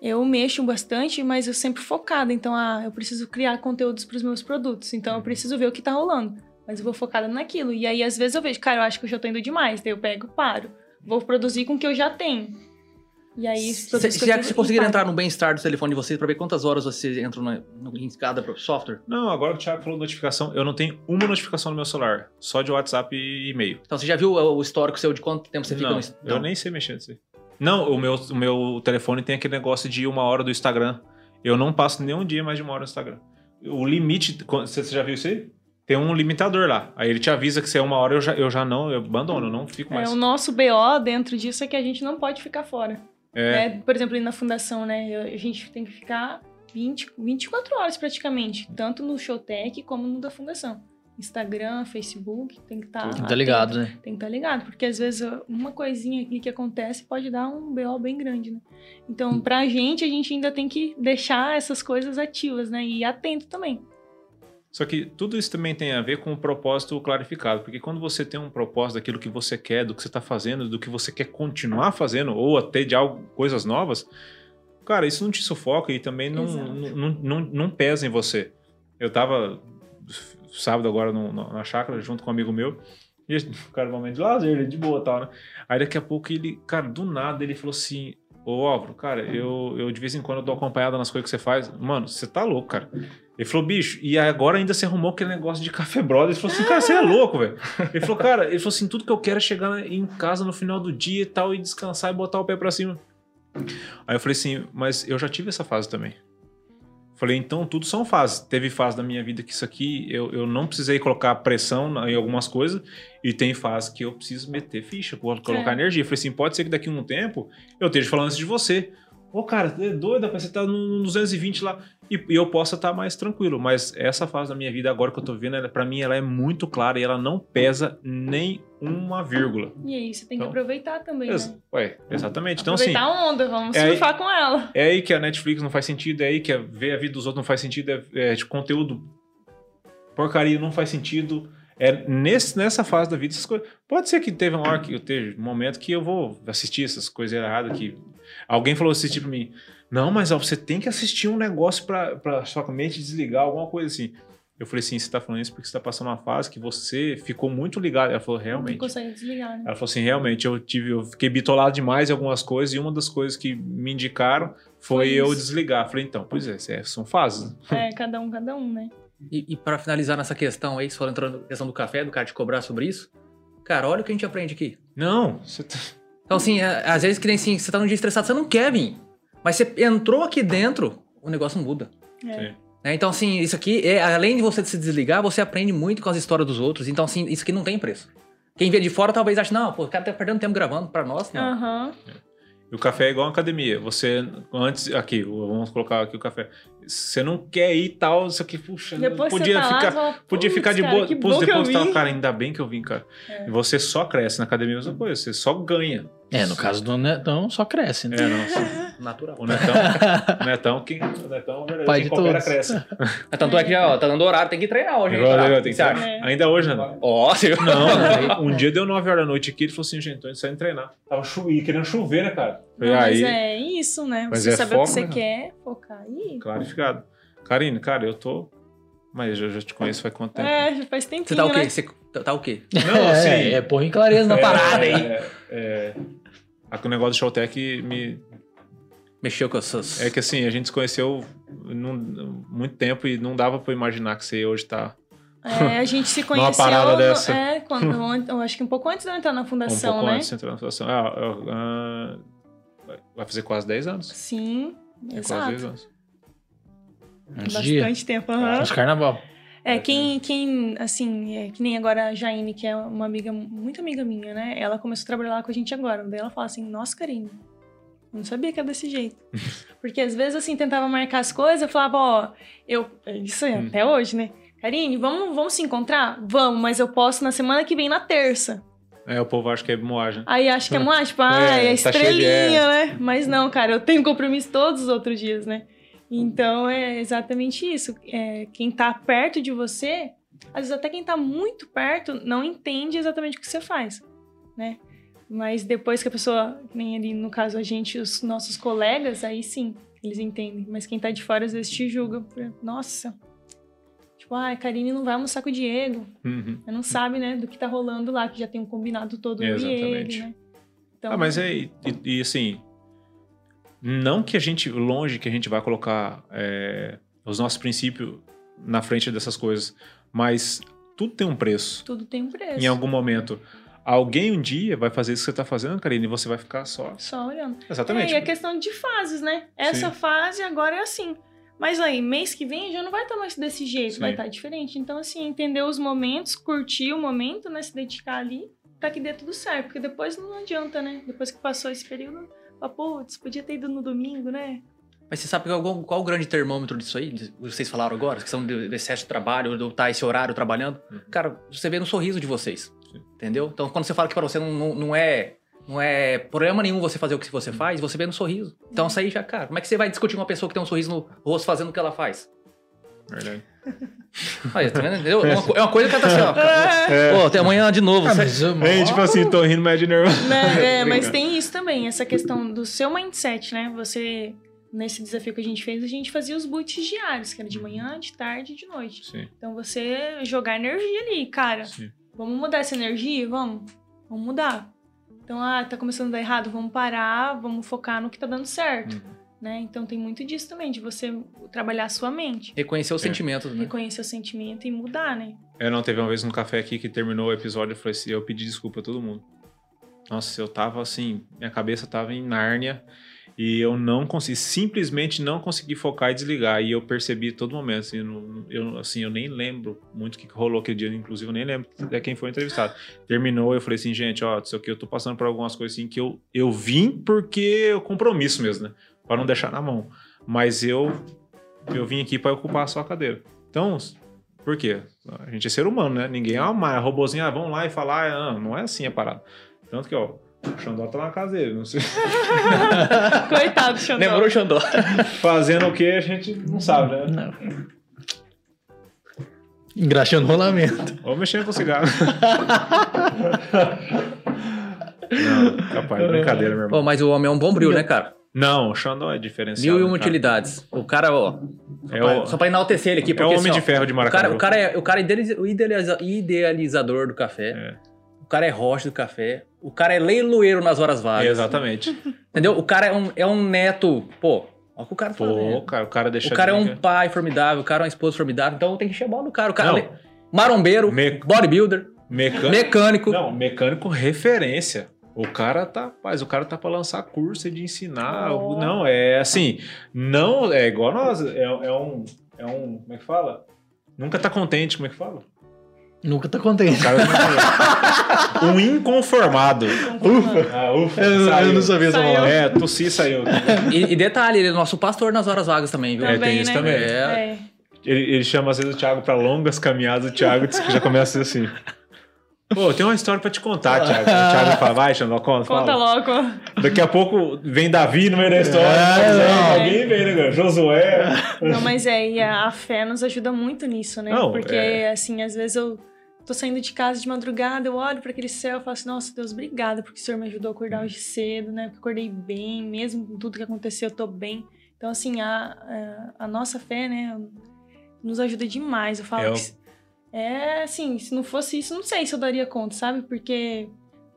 eu mexo bastante, mas eu sempre focada. Então, ah, eu preciso criar conteúdos para os meus produtos. Então, eu preciso ver o que tá rolando. Mas eu vou focada naquilo. E aí, às vezes, eu vejo, cara, eu acho que eu já tô indo demais. Daí eu pego, paro. Vou produzir com o que eu já tenho. E aí, Se, se que é que você conseguir entrar no bem-estar do telefone de vocês pra ver quantas horas você entra no, no, em cada software. Não, agora o Thiago falou notificação. Eu não tenho uma notificação no meu celular. Só de WhatsApp e e-mail. Então você já viu o o histórico seu de quanto tempo você fica não, no eu nem sei mexer nisso aí. Não, o meu, o meu telefone tem aquele negócio de uma hora do Instagram. Eu não passo nenhum dia mais de uma hora no Instagram. O limite, você já viu isso aí? Tem um limitador lá. Aí ele te avisa que se é uma hora, eu já, eu já não, eu abandono, eu não fico mais. É, o nosso BO dentro disso é que a gente não pode ficar fora. É, né? Por exemplo, na fundação, né? A gente tem que ficar 20, 24 horas praticamente. Tanto no Showtech como no da fundação. Instagram, Facebook, tem que estar. Tá ligado, né? Tem que estar ligado, porque às vezes uma coisinha aqui que acontece pode dar um BO bem grande, né? Então, pra gente, a gente ainda tem que deixar essas coisas ativas, né? E atento também. Só que tudo isso também tem a ver com o propósito clarificado, porque quando você tem um propósito daquilo que você quer, do que você está fazendo, do que você quer continuar fazendo, ou até de algo, coisas novas, cara, isso não te sufoca e também não, não, não, não pesa em você. Eu tava sábado agora no- no- na chácara junto com um amigo meu, e o cara, momento de lazer, de boa e tal, né? Aí daqui a pouco ele, cara, do nada ele falou assim: Ô Álvaro, cara, eu, eu de vez em quando dou acompanhada nas coisas que você faz. Mano, você tá louco, cara. Ele falou, bicho, e agora ainda você arrumou aquele negócio de café brother. Ele falou assim, cara, você é louco, velho. Ele falou, cara, ele falou assim, tudo que eu quero é chegar em casa no final do dia e tal, e descansar e botar o pé pra cima. Aí eu falei assim, mas eu já tive essa fase também. Falei, então tudo são fases. Teve fase da minha vida que isso aqui eu, eu não precisei colocar pressão em algumas coisas, e tem fase que eu preciso meter ficha, colo- colocar É. energia. Falei assim, pode ser que daqui a um tempo eu esteja falando isso de você. Ô, cara, é doido, rapaz, você tá no 220 lá. E, e eu possa estar mais tranquilo. Mas essa fase da minha vida agora que eu tô vendo, ela, pra mim, ela é muito clara e ela não pesa nem uma vírgula. E aí, você tem que Então, aproveitar também, Ex- né? Ué, exatamente. Então, assim, aproveitar a onda, vamos é aí- surfar com ela. é aí que a Netflix não faz sentido, é aí que a- ver a vida dos outros não faz sentido, é, é de conteúdo porcaria não faz sentido. É nesse, nessa fase da vida, essas coisas. Pode ser que teve uma hora que eu teve um momento que eu vou assistir essas coisas erradas que alguém falou assim tipo pra mim: "Não, mas ó, você tem que assistir um negócio pra, pra sua mente desligar, alguma coisa assim". Eu falei assim, você tá falando isso porque você tá passando uma fase que você ficou muito ligado. Ela falou, Não realmente. consegue desligar, né? Ela falou assim, realmente, eu tive, eu fiquei bitolado demais em algumas coisas e uma das coisas que me indicaram foi, Foi eu desligar. Eu falei, então, pois é, é, são fases. É, cada um, cada um, né? E, e para finalizar nessa questão aí, você falou entrando na questão do café, do cara te cobrar sobre isso. Cara, olha o que a gente aprende aqui. Não, você tá... Então, assim, é- às vezes que nem assim, você tá num dia estressado, você não quer vir. Mas você entrou aqui dentro, o negócio muda. É. Sim. né? Então, assim, isso aqui, é, além de você se desligar, você aprende muito com as histórias dos outros. Então, assim, isso aqui não tem preço. Quem vê de fora talvez ache, não, pô, o cara tá perdendo tempo gravando pra nós, não. Aham. O café é igual uma academia. Você, antes, aqui, vamos colocar aqui o café. Você não quer ir e tal, isso aqui, puxa, Depois podia você tá lá, ficar. você fala, Podia "Putz, ficar de cara, boa. que Depois, eu vim." cara, ainda bem que eu vim, cara. É. Você só cresce na academia, é a mesma coisa. Você só ganha. É, no caso do Netão, só cresce, né? É, não. só- Natural. O Netão, o Netão, quem, o Netão, verdade, Pai quem de coopera todos. cresce. Tanto é que já, ó, tá dando horário, tem que treinar hoje? Agora, eu O que que- acha? É. Ainda hoje, né? Ó, você viu? Não, um dia deu 9 horas da noite aqui, ele falou assim, gente, tô saindo treinar. Tava chovendo, querendo chover, né, cara? Não, Falei, mas aí, é isso, né? Mas Você é saber o foco, que você né? quer, focar aí. clarificado. Karine, cara, eu tô... Mas eu já te conheço faz quanto tempo? É, já faz tempinho, Você tá o quê? né? Você tá, tá o quê? Não, assim... é, é em clareza na é, parada aí. É, é, aqui o negócio do Showtech me... Mexeu com as suas... É que assim, a gente se conheceu num- muito tempo e não dava pra imaginar que você hoje tá... É, a gente se Numa conheceu. parada no- dessa. É, quando, eu acho que um pouco antes de eu entrar na um fundação, pouco né? antes de entrar na situação. Ah, ah, vai fazer quase 10 anos. Sim, É quase 10 exato. anos. Bastante tempo. aham. Uns carnaval. É, quem, quem, assim, é, que nem agora a Jaine, que é uma amiga, muito amiga minha, né? Ela começou a trabalhar lá com a gente agora. Daí ela fala assim, nossa, Karine, não sabia que era desse jeito. Porque às vezes, assim, tentava marcar as coisas, eu falava, ó, eu... Isso é até hoje, né? Karine, vamos, vamos se encontrar? Vamos, mas eu posso na semana que vem, na terça. É, o povo acha que é moagem. Aí acho que é mais, tipo, ah, é, É, tá estrelinha, né? Mas não, cara, eu tenho compromisso todos os outros dias, né? Então é exatamente isso. É, quem tá perto de você, às vezes até quem tá muito perto não entende exatamente o que você faz, né? Mas depois que a pessoa, nem ali no caso a gente, os nossos colegas, aí sim, eles entendem. Mas quem tá de fora às vezes te julga. Nossa, tipo, ah, a Karine não vai almoçar com o Diego. Uhum. Ela não sabe, né, do que tá rolando lá, que já tem um combinado todo eu e ele, Exatamente. né? Então, Ah, mas é. E, e, assim. Não que a gente. Longe que a gente vai colocar é, os nossos princípios na frente dessas coisas. Mas tudo tem um preço. tudo tem um preço. Em algum momento. Alguém um dia vai fazer isso que você tá fazendo, Karine, e você vai ficar só. Só olhando. Exatamente. É, e a questão de fases, né? Essa Sim. fase agora é assim. Mas aí, mês que vem já não vai estar mais desse jeito, Sim. vai estar diferente. Então, assim, entender os momentos, curtir o momento, né? Se dedicar ali, pra que dê tudo certo. Porque depois não adianta, né? Depois que passou esse período, fala, putz, podia ter ido no domingo, né? Mas você sabe qual, qual o grande termômetro disso aí? Vocês falaram agora, questão de, de excesso de trabalho, eu estar esse horário trabalhando. Uhum. Cara, você vê no sorriso de vocês. Sim. Entendeu? Então, quando você fala que pra você não, não, não é. Não é problema nenhum você fazer o que você faz, você vê no sorriso. Então, isso aí já, cara, como é que você vai discutir com uma pessoa que tem um sorriso no rosto fazendo o que ela faz? Verdade. Olha, tá vendo? Entendeu? É uma, é coisa que ela tá assim, ó. É. Pô, até amanhã de novo. Ah, mas, eu- É, tipo assim, tô rindo, mas de nervoso. É, mas tem isso também, essa questão do seu mindset, né? Você, nesse desafio que a gente fez, a gente fazia os boots diários, que era de manhã, de tarde e de noite. Sim, Então você jogar energia ali, cara. sim. Vamos mudar essa energia? Vamos. Vamos mudar. Então, ah, tá começando a dar errado, vamos parar, vamos focar no que tá dando certo, Uhum. né? Então tem muito disso também, de você trabalhar a sua mente, Reconhecer os É. sentimentos, né? reconhecer o sentimento e mudar, né? É, não, teve uma vez no café aqui que terminou o episódio, eu falei assim, eu pedi desculpa a todo mundo. Nossa, eu tava assim, minha cabeça tava em Nárnia e eu não consegui, simplesmente não consegui focar e desligar. E eu percebi todo momento, assim, eu, eu, assim, eu nem lembro muito o que que rolou aquele dia, inclusive eu nem lembro de quem foi entrevistado. Terminou, eu falei assim, gente, ó, isso aqui eu tô passando por algumas coisas assim que eu, eu vim porque é compromisso mesmo, né? Pra não deixar na mão. Mas eu, eu vim aqui pra ocupar a cadeira. Então, por quê? A gente é ser humano, né? Ninguém é uma robozinho, ah, vamos lá e falar, ah, não é assim a parada. Tanto que, ó, o Xandó tá na casa dele, não sei. Coitado, Xandó. Lembrou o Xandó? Fazendo o que a gente não sabe, né? Não. Engraxando rolamento. Ou mexendo com cigarro. não, capaz, brincadeira, meu irmão. mas o homem é um bom brilho, né, cara? Não, o Xandó é diferenciado. Mil e uma cara. utilidades. O cara, ó. É pra- o, Só pra enaltecer ele aqui, é porque o homem assim, de ó, ferro de o Maracaju. cara, o cara é o cara é idealiza- o idealiza- idealizador do café. É, O cara é rocha do café. O cara é leiloeiro nas horas vagas. exatamente. Entendeu? O cara é um, é um neto. Pô, olha o que o cara tá Pô, fazendo. cara, o cara deixa O cara é um pai formidável, o cara é uma esposa formidável, então tem que bola do cara. O cara Não. é marombeiro, Me- bodybuilder, mecânico. mecânico. Não, mecânico referência. O cara tá, rapaz, o cara tá pra lançar curso de ensinar. Oh. Não, é assim, não é igual nós, é, é um, é um, como é que fala? Nunca tá contente, como é que fala? Nunca tá contente. O cara não- um inconformado. Ufa. Ah, ufa, Eu, eu saiu. não sabia essa Saiu. palavra. É, tossi saiu. E, e detalhe, ele é nosso pastor nas horas vagas também, viu? É, Também, tem isso né? também. É. É. Ele, ele chama às vezes o Thiago pra longas caminhadas, o Thiago diz que já começa assim. Pô, tem uma história pra te contar, Thiago. O Thiago fala, vai, Xandó, conta. Conta fala. logo. Daqui a pouco vem Davi no meio da história. É, não. Alguém vem, né? Josué. Não, mas é, e a, a fé nos ajuda muito nisso, né? Não, Porque, é. assim, às vezes eu tô saindo de casa de madrugada, eu olho para aquele céu e falo assim, nossa, Deus, obrigada, porque o Senhor me ajudou a acordar hoje cedo, né? Porque eu acordei bem, mesmo com tudo que aconteceu, eu tô bem. Então, assim, a, a, a nossa fé, né, nos ajuda demais. Eu falo o- que... É, assim, se não fosse isso, não sei se eu daria conta, sabe? Porque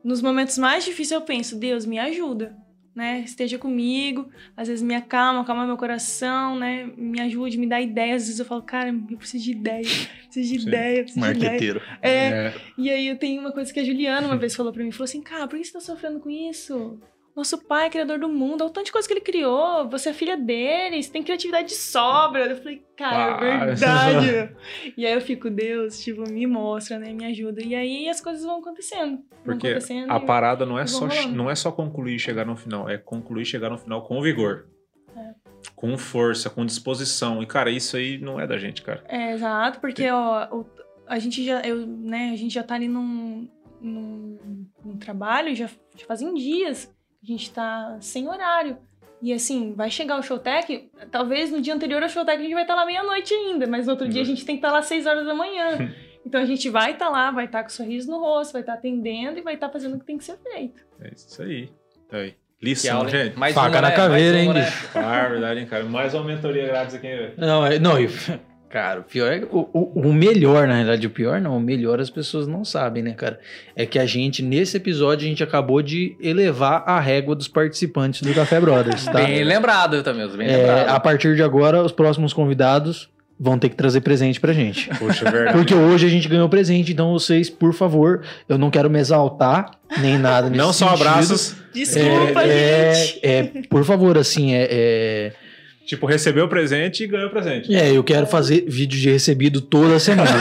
nos momentos mais difíceis eu penso, Deus, me ajuda, né? Esteja comigo, às vezes me acalma, acalma meu coração, né? Me ajude, me dá ideias. Às vezes eu falo, cara, eu preciso de ideia, preciso de Sim. ideia, preciso de ideia. Marqueteiro. É, e aí eu tenho uma coisa que a Juliana uma vez falou pra mim, falou assim, cara, por que você tá sofrendo com isso? Nosso pai é criador do mundo, olha o tanto de coisa que ele criou, você é filha dele, você tem criatividade de sobra. Eu falei, cara, Ah, é verdade. e aí eu fico, Deus, tipo, me mostra, né, me ajuda. E aí as coisas vão acontecendo. vão Porque acontecendo a parada não é, só, vão rolando. não é só concluir e chegar no final, é concluir e chegar no final com vigor. É. Com força, com disposição. E, cara, isso aí não é da gente, cara. É, exato, porque ó, o- a gente já, eu, né, a gente já tá ali num, num, num trabalho, já, já fazem dias a gente tá sem horário. E assim, vai chegar o Showtech, talvez no dia anterior ao Showtech a gente vai estar lá meia-noite ainda, mas no outro dia a gente tem que estar lá às 6 horas da manhã. Então a gente vai estar lá, vai estar com sorriso no rosto, vai estar atendendo e vai estar fazendo o que tem que ser feito. É isso aí. Aí. Lição, aula, gente. Mais Faca uma, na né? caveira, Mais hein, uma, né? bicho? Ah, verdade, hein, cara. Mais uma mentoria grátis aqui, velho. Não, é- não, e- cara, o pior é o, o- o melhor, na realidade, o pior não, o melhor as pessoas não sabem, né, cara? É que a gente, nesse episódio, a gente acabou de elevar a régua dos participantes do Café Brothers, tá? Bem lembrado também, bem É, lembrado. a partir de agora, os próximos convidados vão ter que trazer presente pra gente. Poxa, é verdade. Porque hoje a gente ganhou presente, então vocês, por favor, eu não quero me exaltar, nem nada nesse Não só sentido. abraços. Desculpa, É, gente. é, é, por favor, assim, é, é, Tipo, recebeu o presente e ganhou o presente. é, eu quero fazer vídeo de recebido toda semana.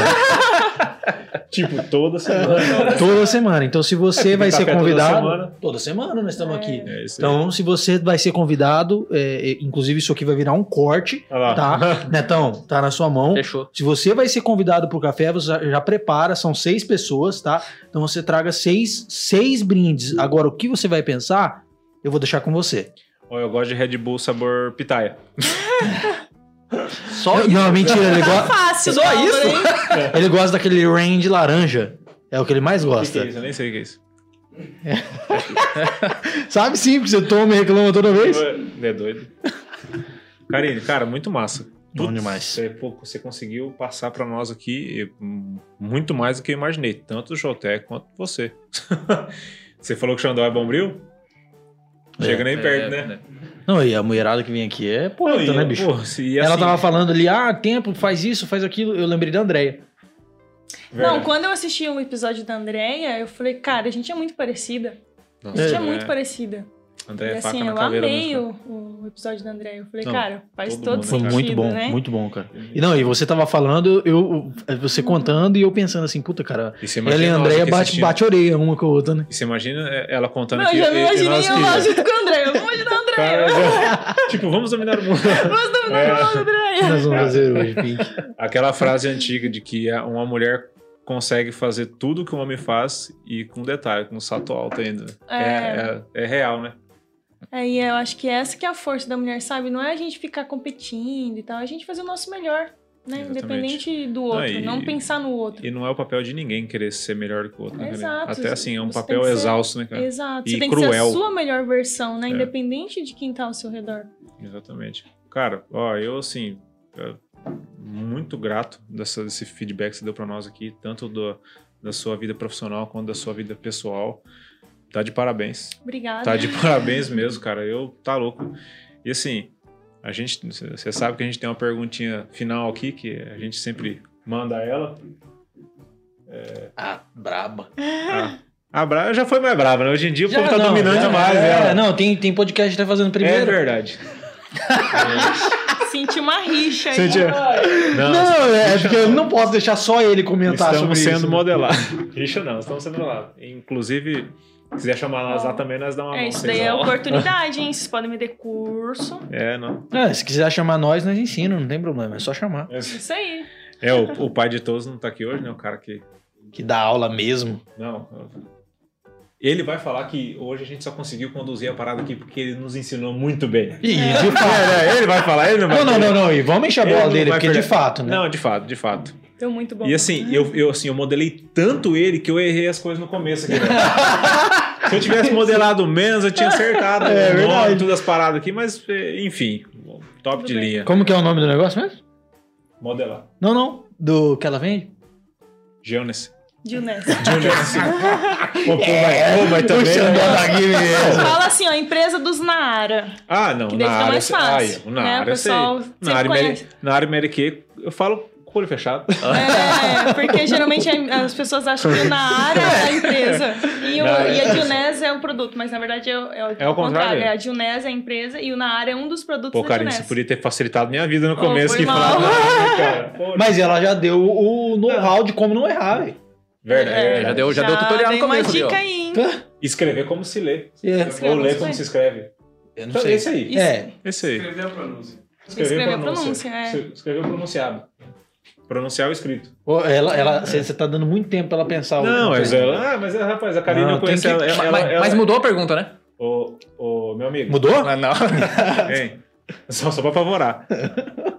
Tipo, toda semana. toda semana. Então, se você vai ser café toda convidado. semana. Toda semana nós estamos É. aqui. É. Então, se você vai ser convidado, é, é, inclusive isso aqui vai virar um corte, Olha lá. tá? Netão, tá na sua mão. Fechou. Se você vai ser convidado pro café, você já, já prepara, são seis pessoas, tá? Então você traga seis, seis brindes. Agora, o que você vai pensar, eu vou deixar com você. Ó, eu gosto de Red Bull sabor pitaia. Só Eu- isso. não, mentira, ele, Tá go- fácil, Só isso? hein? ele gosta daquele range laranja. É o que ele mais O que, que gosta. é isso? Eu nem sei o que é isso. Sabe sim, porque você toma e reclama toda vez. É doido. Karine, cara, muito massa. Bom Putz, demais. Você, pô, você conseguiu passar pra nós aqui hum, muito mais do que eu imaginei, tanto o Showtech quanto você. você falou que o Xandó é bombril? Chega nem perto, É, né? Não, e a mulherada que vem aqui é poeta, Não, né, bicho? se- e Ela assim, tava falando ali, ah, tempo, faz isso, faz aquilo. Eu lembrei da Andréia. Não, quando eu assisti um episódio da Andrea, eu fali, cara, a gente é muito parecida. Nossa, A gente é, é, muito parecida. André e é faca assim, na eu caveira amei mesmo. o, o episódio da Andrea. Eu falei, Não, cara, faz todo todo, mundo, Foi sentido, muito bom, né? muito bom, cara. E não, e você tava falando, eu, você contando e eu pensando assim, puta, cara, E ela e a Andréia bate, bate orelha uma com a outra, né? E você imagina é, ela contando Não, aqui. eu já me imaginei eu lá junto com a Andrea. Vamos imaginar a Andrea. Cara, já- tipo, vamos dominar o mundo. Vamos dominar É. a Andrea. Nós vamos fazer hoje, Pink. Aquela frase antiga de que a- uma mulher consegue fazer tudo que um homem faz e com detalhe, com salto alto ainda. É, é, é real, né? É, e eu acho que essa que é a força da mulher, sabe? Não é a gente ficar competindo e tal, é a gente fazer o nosso melhor, né? Independente do outro, e- não pensar no outro. E não é o papel de ninguém querer ser melhor que o outro, né? Exato. Até assim, é um Você papel ser- exausto, né, cara? Exato. E Você tem que ser cruel. a sua melhor versão, né? É. Independente de quem tá ao seu redor. Exatamente. Cara, ó, eu assim, é, muito grato dessa, desse feedback que você deu pra nós aqui, tanto do, da sua vida profissional quanto da sua vida pessoal. Tá de parabéns. Obrigada. Tá de parabéns mesmo, cara. Eu tá louco. E assim, a gente, você sabe que a gente tem uma perguntinha final aqui que a gente sempre manda ela. Ah, braba. Ah, a Bra já foi mais brava, né? Hoje em dia o povo tá não, dominando já- demais é, ela. Não, tem, tem podcast que tá fazendo é primeiro. verdade. Senti uma rixa aí. Sentia- Não, Não, é porque eu não posso deixar só ele comentar sobre Estamos sendo isso. né? modelados. Rixa não, estamos sendo modelados. Inclusive, quiser chamar nós lá também, nós dá uma É, mão. isso daí é oportunidade, hein? Vocês podem me ter curso. É, não. É, se quiser chamar nós, nós ensinamos, não tem problema, é só chamar. Isso aí. É, o, o pai de todos não tá aqui hoje, né? O cara que. Que dá aula mesmo. Não. Ele vai falar que hoje a gente só conseguiu conduzir a parada aqui porque ele nos ensinou muito bem. E de fato. É, né? Ele vai falar, ele não vai Não, não, não, não. E vamos encher a bola dele, porque de perder. fato, né? Não, de fato, de fato. Deu muito bom. E assim, eu, eu, assim, eu modelei tanto ele que eu errei as coisas no começo aqui, né? Se eu tivesse modelado menos, eu tinha acertado É o nome, verdade. todas as paradas aqui, mas eh, enfim, top Tudo de bem. linha. Como que é o nome do negócio mesmo? Modelar. Não, não. Do que ela vende? Jonas. Pô, vai, pô, mas também. Né? mesmo. Fala assim, ó, empresa dos Naara. Ah, não, Que na área. mais fácil, Ah, na né? O área, eu sei. pessoal Na área, conhece. na área Mary Kay, eu falo com o olho fechado. É, porque geralmente as pessoas acham que o Naara é a empresa e, o, Não, e a Gilness é o produto, mas na verdade é, o- é É o contrário, é. É a Gilness é a empresa e o Naara é um dos produtos Pô, Gilness. você podia ter facilitado minha vida no começo. que falava, "Não, cara, pô, Mas ela já deu o know-how de como não errar, velho. Verdade. É, já deu- já deu tutorial no dei uma começo ó. dica aí, hein? Escrever como se lê. É. Escreve Ou ler como se escreve. Eu não Então, sei. esse aí. Isso. É. Esse aí. Escrever a pronúncia. Escrever a pronúncia, é. Escrever o pronunciado. Pronunciar o escrito. Ela, ela, você você tá dando muito tempo pra ela pensar. o- Não, o- mas ela. Ah, mas rapaz, a Karine Não, eu conheço tem ela. que- ela, mas, ela- mas mudou a pergunta, né? Ô, ô, meu amigo. Mudou? Ah, não. Hein? Só, só pra favorar.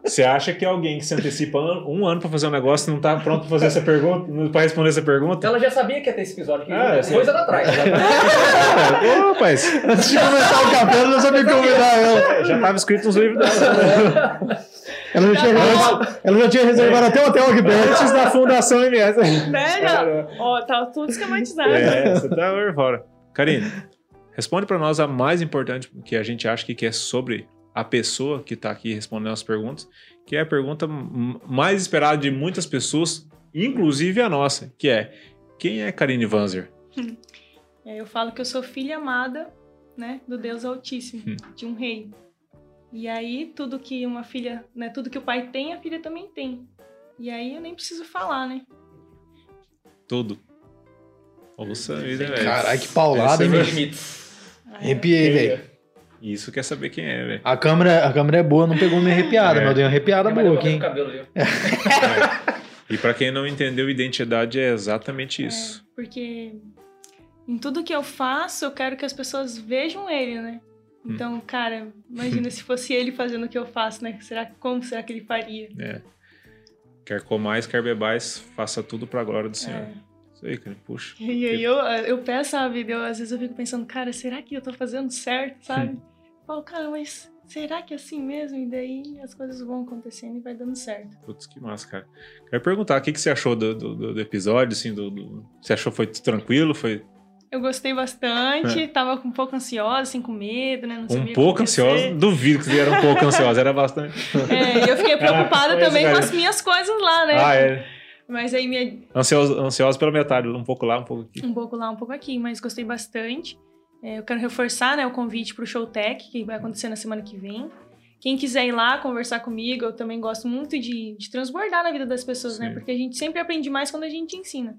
Você acha que alguém que se antecipa um ano pra fazer um negócio não tá pronto pra fazer essa pergunta, pra responder essa pergunta? Ela já sabia que ia ter esse episódio aqui. Ah, dois anos atrás. Ô, rapaz, Antes de começar o café, eu já sabia convidar ela. já tava escrito nos livros dela. Ela já tinha, ela, ela já tinha reservado até o hotel aqui perto. Antes da fundação MS. Né? Ó, tá tudo esquematizado. É, você tá fora. Karine, responde pra nós a mais importante que a gente acha que que é sobre a pessoa que tá aqui respondendo as perguntas, que é a pergunta mais esperada de muitas pessoas, inclusive a nossa, que é quem é Karine Vanzer? É, eu falo que eu sou filha amada, né, do Deus Altíssimo, Hum. de um rei. E aí, tudo que uma filha, né, tudo que o pai tem, a filha também tem. E aí, eu nem preciso falar, né? Tudo. Ouça a vida, velho. Caralho, que paulada, hein, é bicho? Limites. Arrepiei, velho. Isso quer saber quem é, velho. A câmera, a câmera é boa, não pegou minha arrepiada, É. mas eu dei uma arrepiada boa aqui, hein? cabelo ali. E pra quem não entendeu, identidade é exatamente isso. Porque em tudo que eu faço, eu quero que as pessoas vejam ele, né? Hum. Então, cara, imagina se fosse ele fazendo o que eu faço, né? Será, como será que ele faria? É. Quer comais, quer bebais, faça tudo pra glória do Senhor. É. Isso aí, cara. Puxa. E aí eu, eu peço a vida, eu, às vezes eu fico pensando, cara, será que eu tô fazendo certo, sabe? Hum. Eu falo, cara, mas será que é assim mesmo? E daí as coisas vão acontecendo e vai dando certo. Putz, que massa, cara. Quero perguntar, o que, que você achou do, do, do- do episódio, assim, do, do- Você achou foi tranquilo? Foi Eu gostei bastante, tava um pouco ansiosa, assim, com medo, né? Um pouco ansiosa? Duvido que você era um pouco ansiosa, era bastante. É, eu fiquei preocupada também é. com as minhas coisas lá, né? Ah, é. Mas aí minha, Ansiosa, ansiosa pela metade, um pouco lá, um pouco aqui. um pouco lá, um pouco aqui, mas gostei bastante. É, eu quero reforçar né, o convite para o Showtech, que vai acontecer na semana que vem. Quem quiser ir lá conversar comigo, eu também gosto muito de, de transbordar na vida das pessoas, né? Sim. Porque a gente sempre aprende mais quando a gente ensina.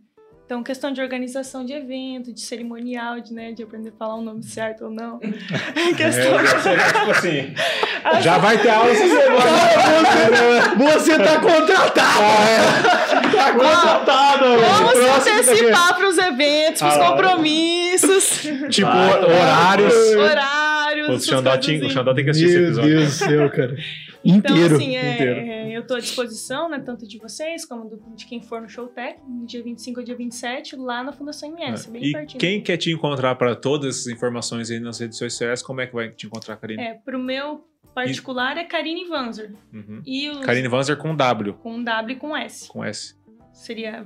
Então, questão de organização de evento, de cerimonial, de, né, de aprender a falar o nome certo ou não. questão É, seria, tipo assim, já vai ter aula essa semana. Você tá contratada! Tá contratada, velho. Vamos se antecipar para os eventos, para os Ah, compromissos, tipo, Vai, horários. horários. O Xandó, tinha, o. Xandó tem que assistir esse Meu episódio. Deus do céu, cara. Então, Inteiro. assim, é, inteiro. É, eu tô à disposição, né, tanto de vocês como do- de quem for no Showtech, no dia 25 ou dia 27, lá na Fundação MS, bem É. E pertinho. quem quer te encontrar para todas essas informações aí nas redes sociais, como é que vai te encontrar, Karine? É, pro meu particular é Karine Vanzer. Uhum. E os Karine Vanzer com W, com W e com S. com S. Seria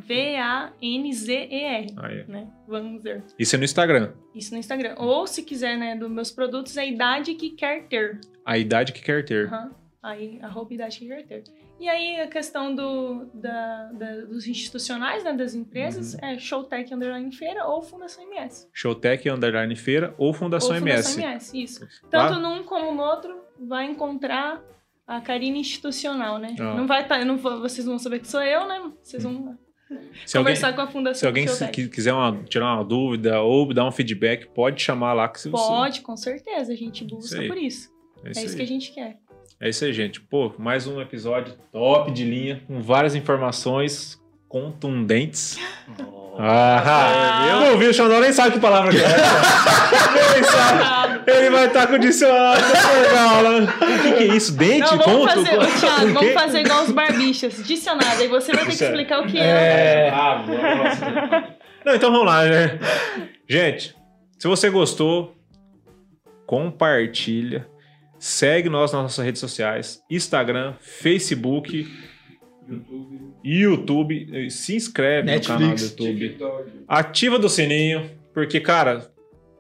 V-A-N-Z-E-R, Aí. né? Vanzer. Isso é no Instagram. Isso no Instagram. Ou, se quiser, né, dos meus produtos, é a idade que quer ter. A idade que quer ter. Aham. Aí, arroba idade que quer ter. E aí, a questão do, da, da- dos institucionais, né, das empresas, Uhum. é Showtech Underline Feira ou Fundação MS. Showtech Underline Feira ou Fundação ou MS. Fundação MS, isso. Lá- Tanto num como no outro, vai encontrar a Karine institucional, né? Ah. Não vai estar, não vou- vocês vão saber que sou eu, né? Vocês vão Se alguém, conversar com a Fundação se alguém se- quiser uma- tirar uma dúvida ou dar um feedback, pode chamar lá que se você- Pode, com certeza, a gente busca aí. por isso. É É isso, isso aí. que a gente quer. É isso aí, gente. Pô, mais um episódio top de linha, com várias informações contundentes. Ah, Ah. Pô, viu? O Xandão nem sabe que palavra que é essa. nem sabe. Ele vai estar com o dicionário legal lá. O que, que é isso? Dente? Não, vamos Conto? fazer, Thiago, O quê? vamos fazer igual os barbichas, dicionário. Aí você vai ter que é- explicar o que é. É. Ah, nossa. Não, então vamos lá, né? Gente, se você gostou, compartilha, segue nós nas nossas redes sociais, Instagram, Facebook, YouTube, eh, se inscreve Netflix, no canal do YouTube, ativa do sininho, porque, cara,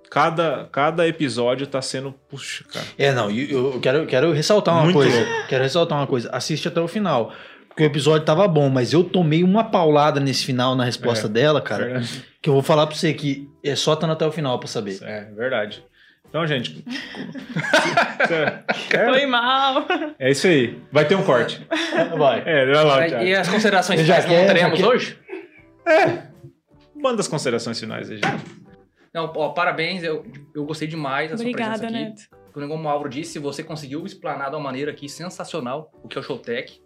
cada, cada episódio tá sendo, puxa, cara, É, não, eu eu quero, quero ressaltar uma Muito coisa. louco. Quero ressaltar uma coisa. Assiste até o final. Porque o episódio tava bom, mas eu tomei uma paulada nesse final na resposta É. dela, cara. Verdade. Que eu vou falar pra você que é só estando até o final pra saber. é verdade. Então, gente, Foi mal. é isso aí. Vai ter um corte. Vai. É, vai lá, Thiago. E as considerações Já finais que não teremos quer- hoje? Manda as considerações finais aí, gente. Não, ó, parabéns, eu, eu gostei demais da sua Obrigada, presença aqui. Neto. Como o Álvaro disse, você conseguiu explanar de uma maneira aqui sensacional o que é o Showtech.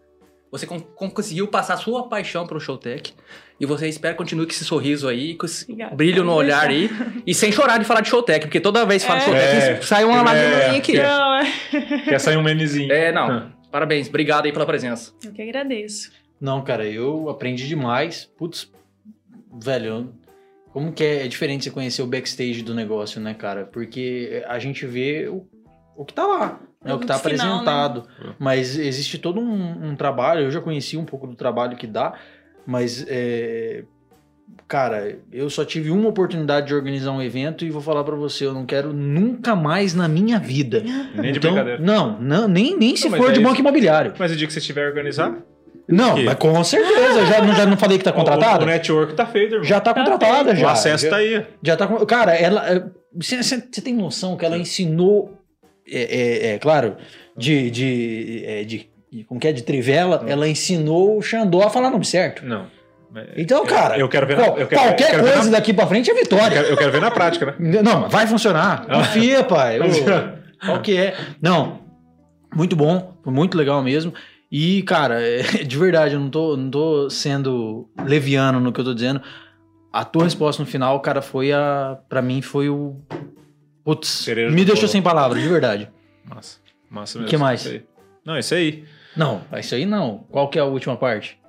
Você con- con- conseguiu passar a sua paixão pro Showtech. E você espera que continue com esse sorriso aí, com esse Obrigada. brilho no olhar aí. E sem chorar de falar de Showtech, porque toda vez que fala de É. Showtech, É. sai uma É. lágrima aqui. Não, é. Quer sair um menezinho. É, não. Parabéns, obrigado aí pela presença. Eu que agradeço. Não, cara, eu aprendi demais. Putz, velho, como que é, é diferente você conhecer o backstage do negócio, né, cara? Porque a gente vê o, o que tá lá, né? o que tá final, apresentado. né? Mas existe todo um, um trabalho, eu já conheci um pouco do trabalho que dá, mas, é, cara, eu só tive uma oportunidade de organizar um evento e vou falar pra você, eu não quero nunca mais na minha vida. Nem de Então, brincadeira. Não, não nem, nem se Não, for é de isso. banco imobiliário. Mas o dia que você tiver a organizar, Não, mas com certeza. Já, não- já não falei que tá o, contratada? o network tá feito, irmão. Já tá Tá contratada, o já. acesso já, tá aí. já tá Cara, ela. Você tem noção que ela ensinou. É, é- é, claro, de. de, é, de como que é? De trivela, ela ensinou o Xandó a falar nome certo. Não. Então, eu- cara, Eu quero ver qual- na, eu quero, qualquer eu quero coisa na- daqui pra frente é eu vitória. quero, eu quero ver na prática, né? Não, vai funcionar. Confia, pai. Ô, Qual que é? Não, muito bom, muito legal mesmo. E, cara, é, de verdade, eu não tô, não tô sendo leviano no que eu tô dizendo. A tua resposta no final, cara, foi a. Pra mim, foi o. Putz, me deixou bolo. sem palavras, de verdade. Massa. Massa O mesmo. que mais? Não, isso aí. Não, isso aí não. Qual que é a última parte?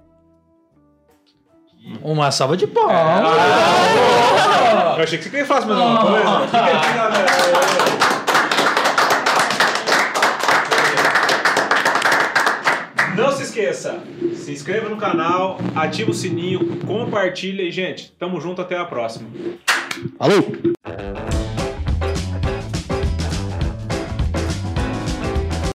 Uma salva de palmas. Ah! Eu achei que você queria falar mais alguma coisa. Galera. Não se esqueça, se inscreva no canal, ativa o sininho, compartilha e, gente, tamo junto até a próxima. Falou!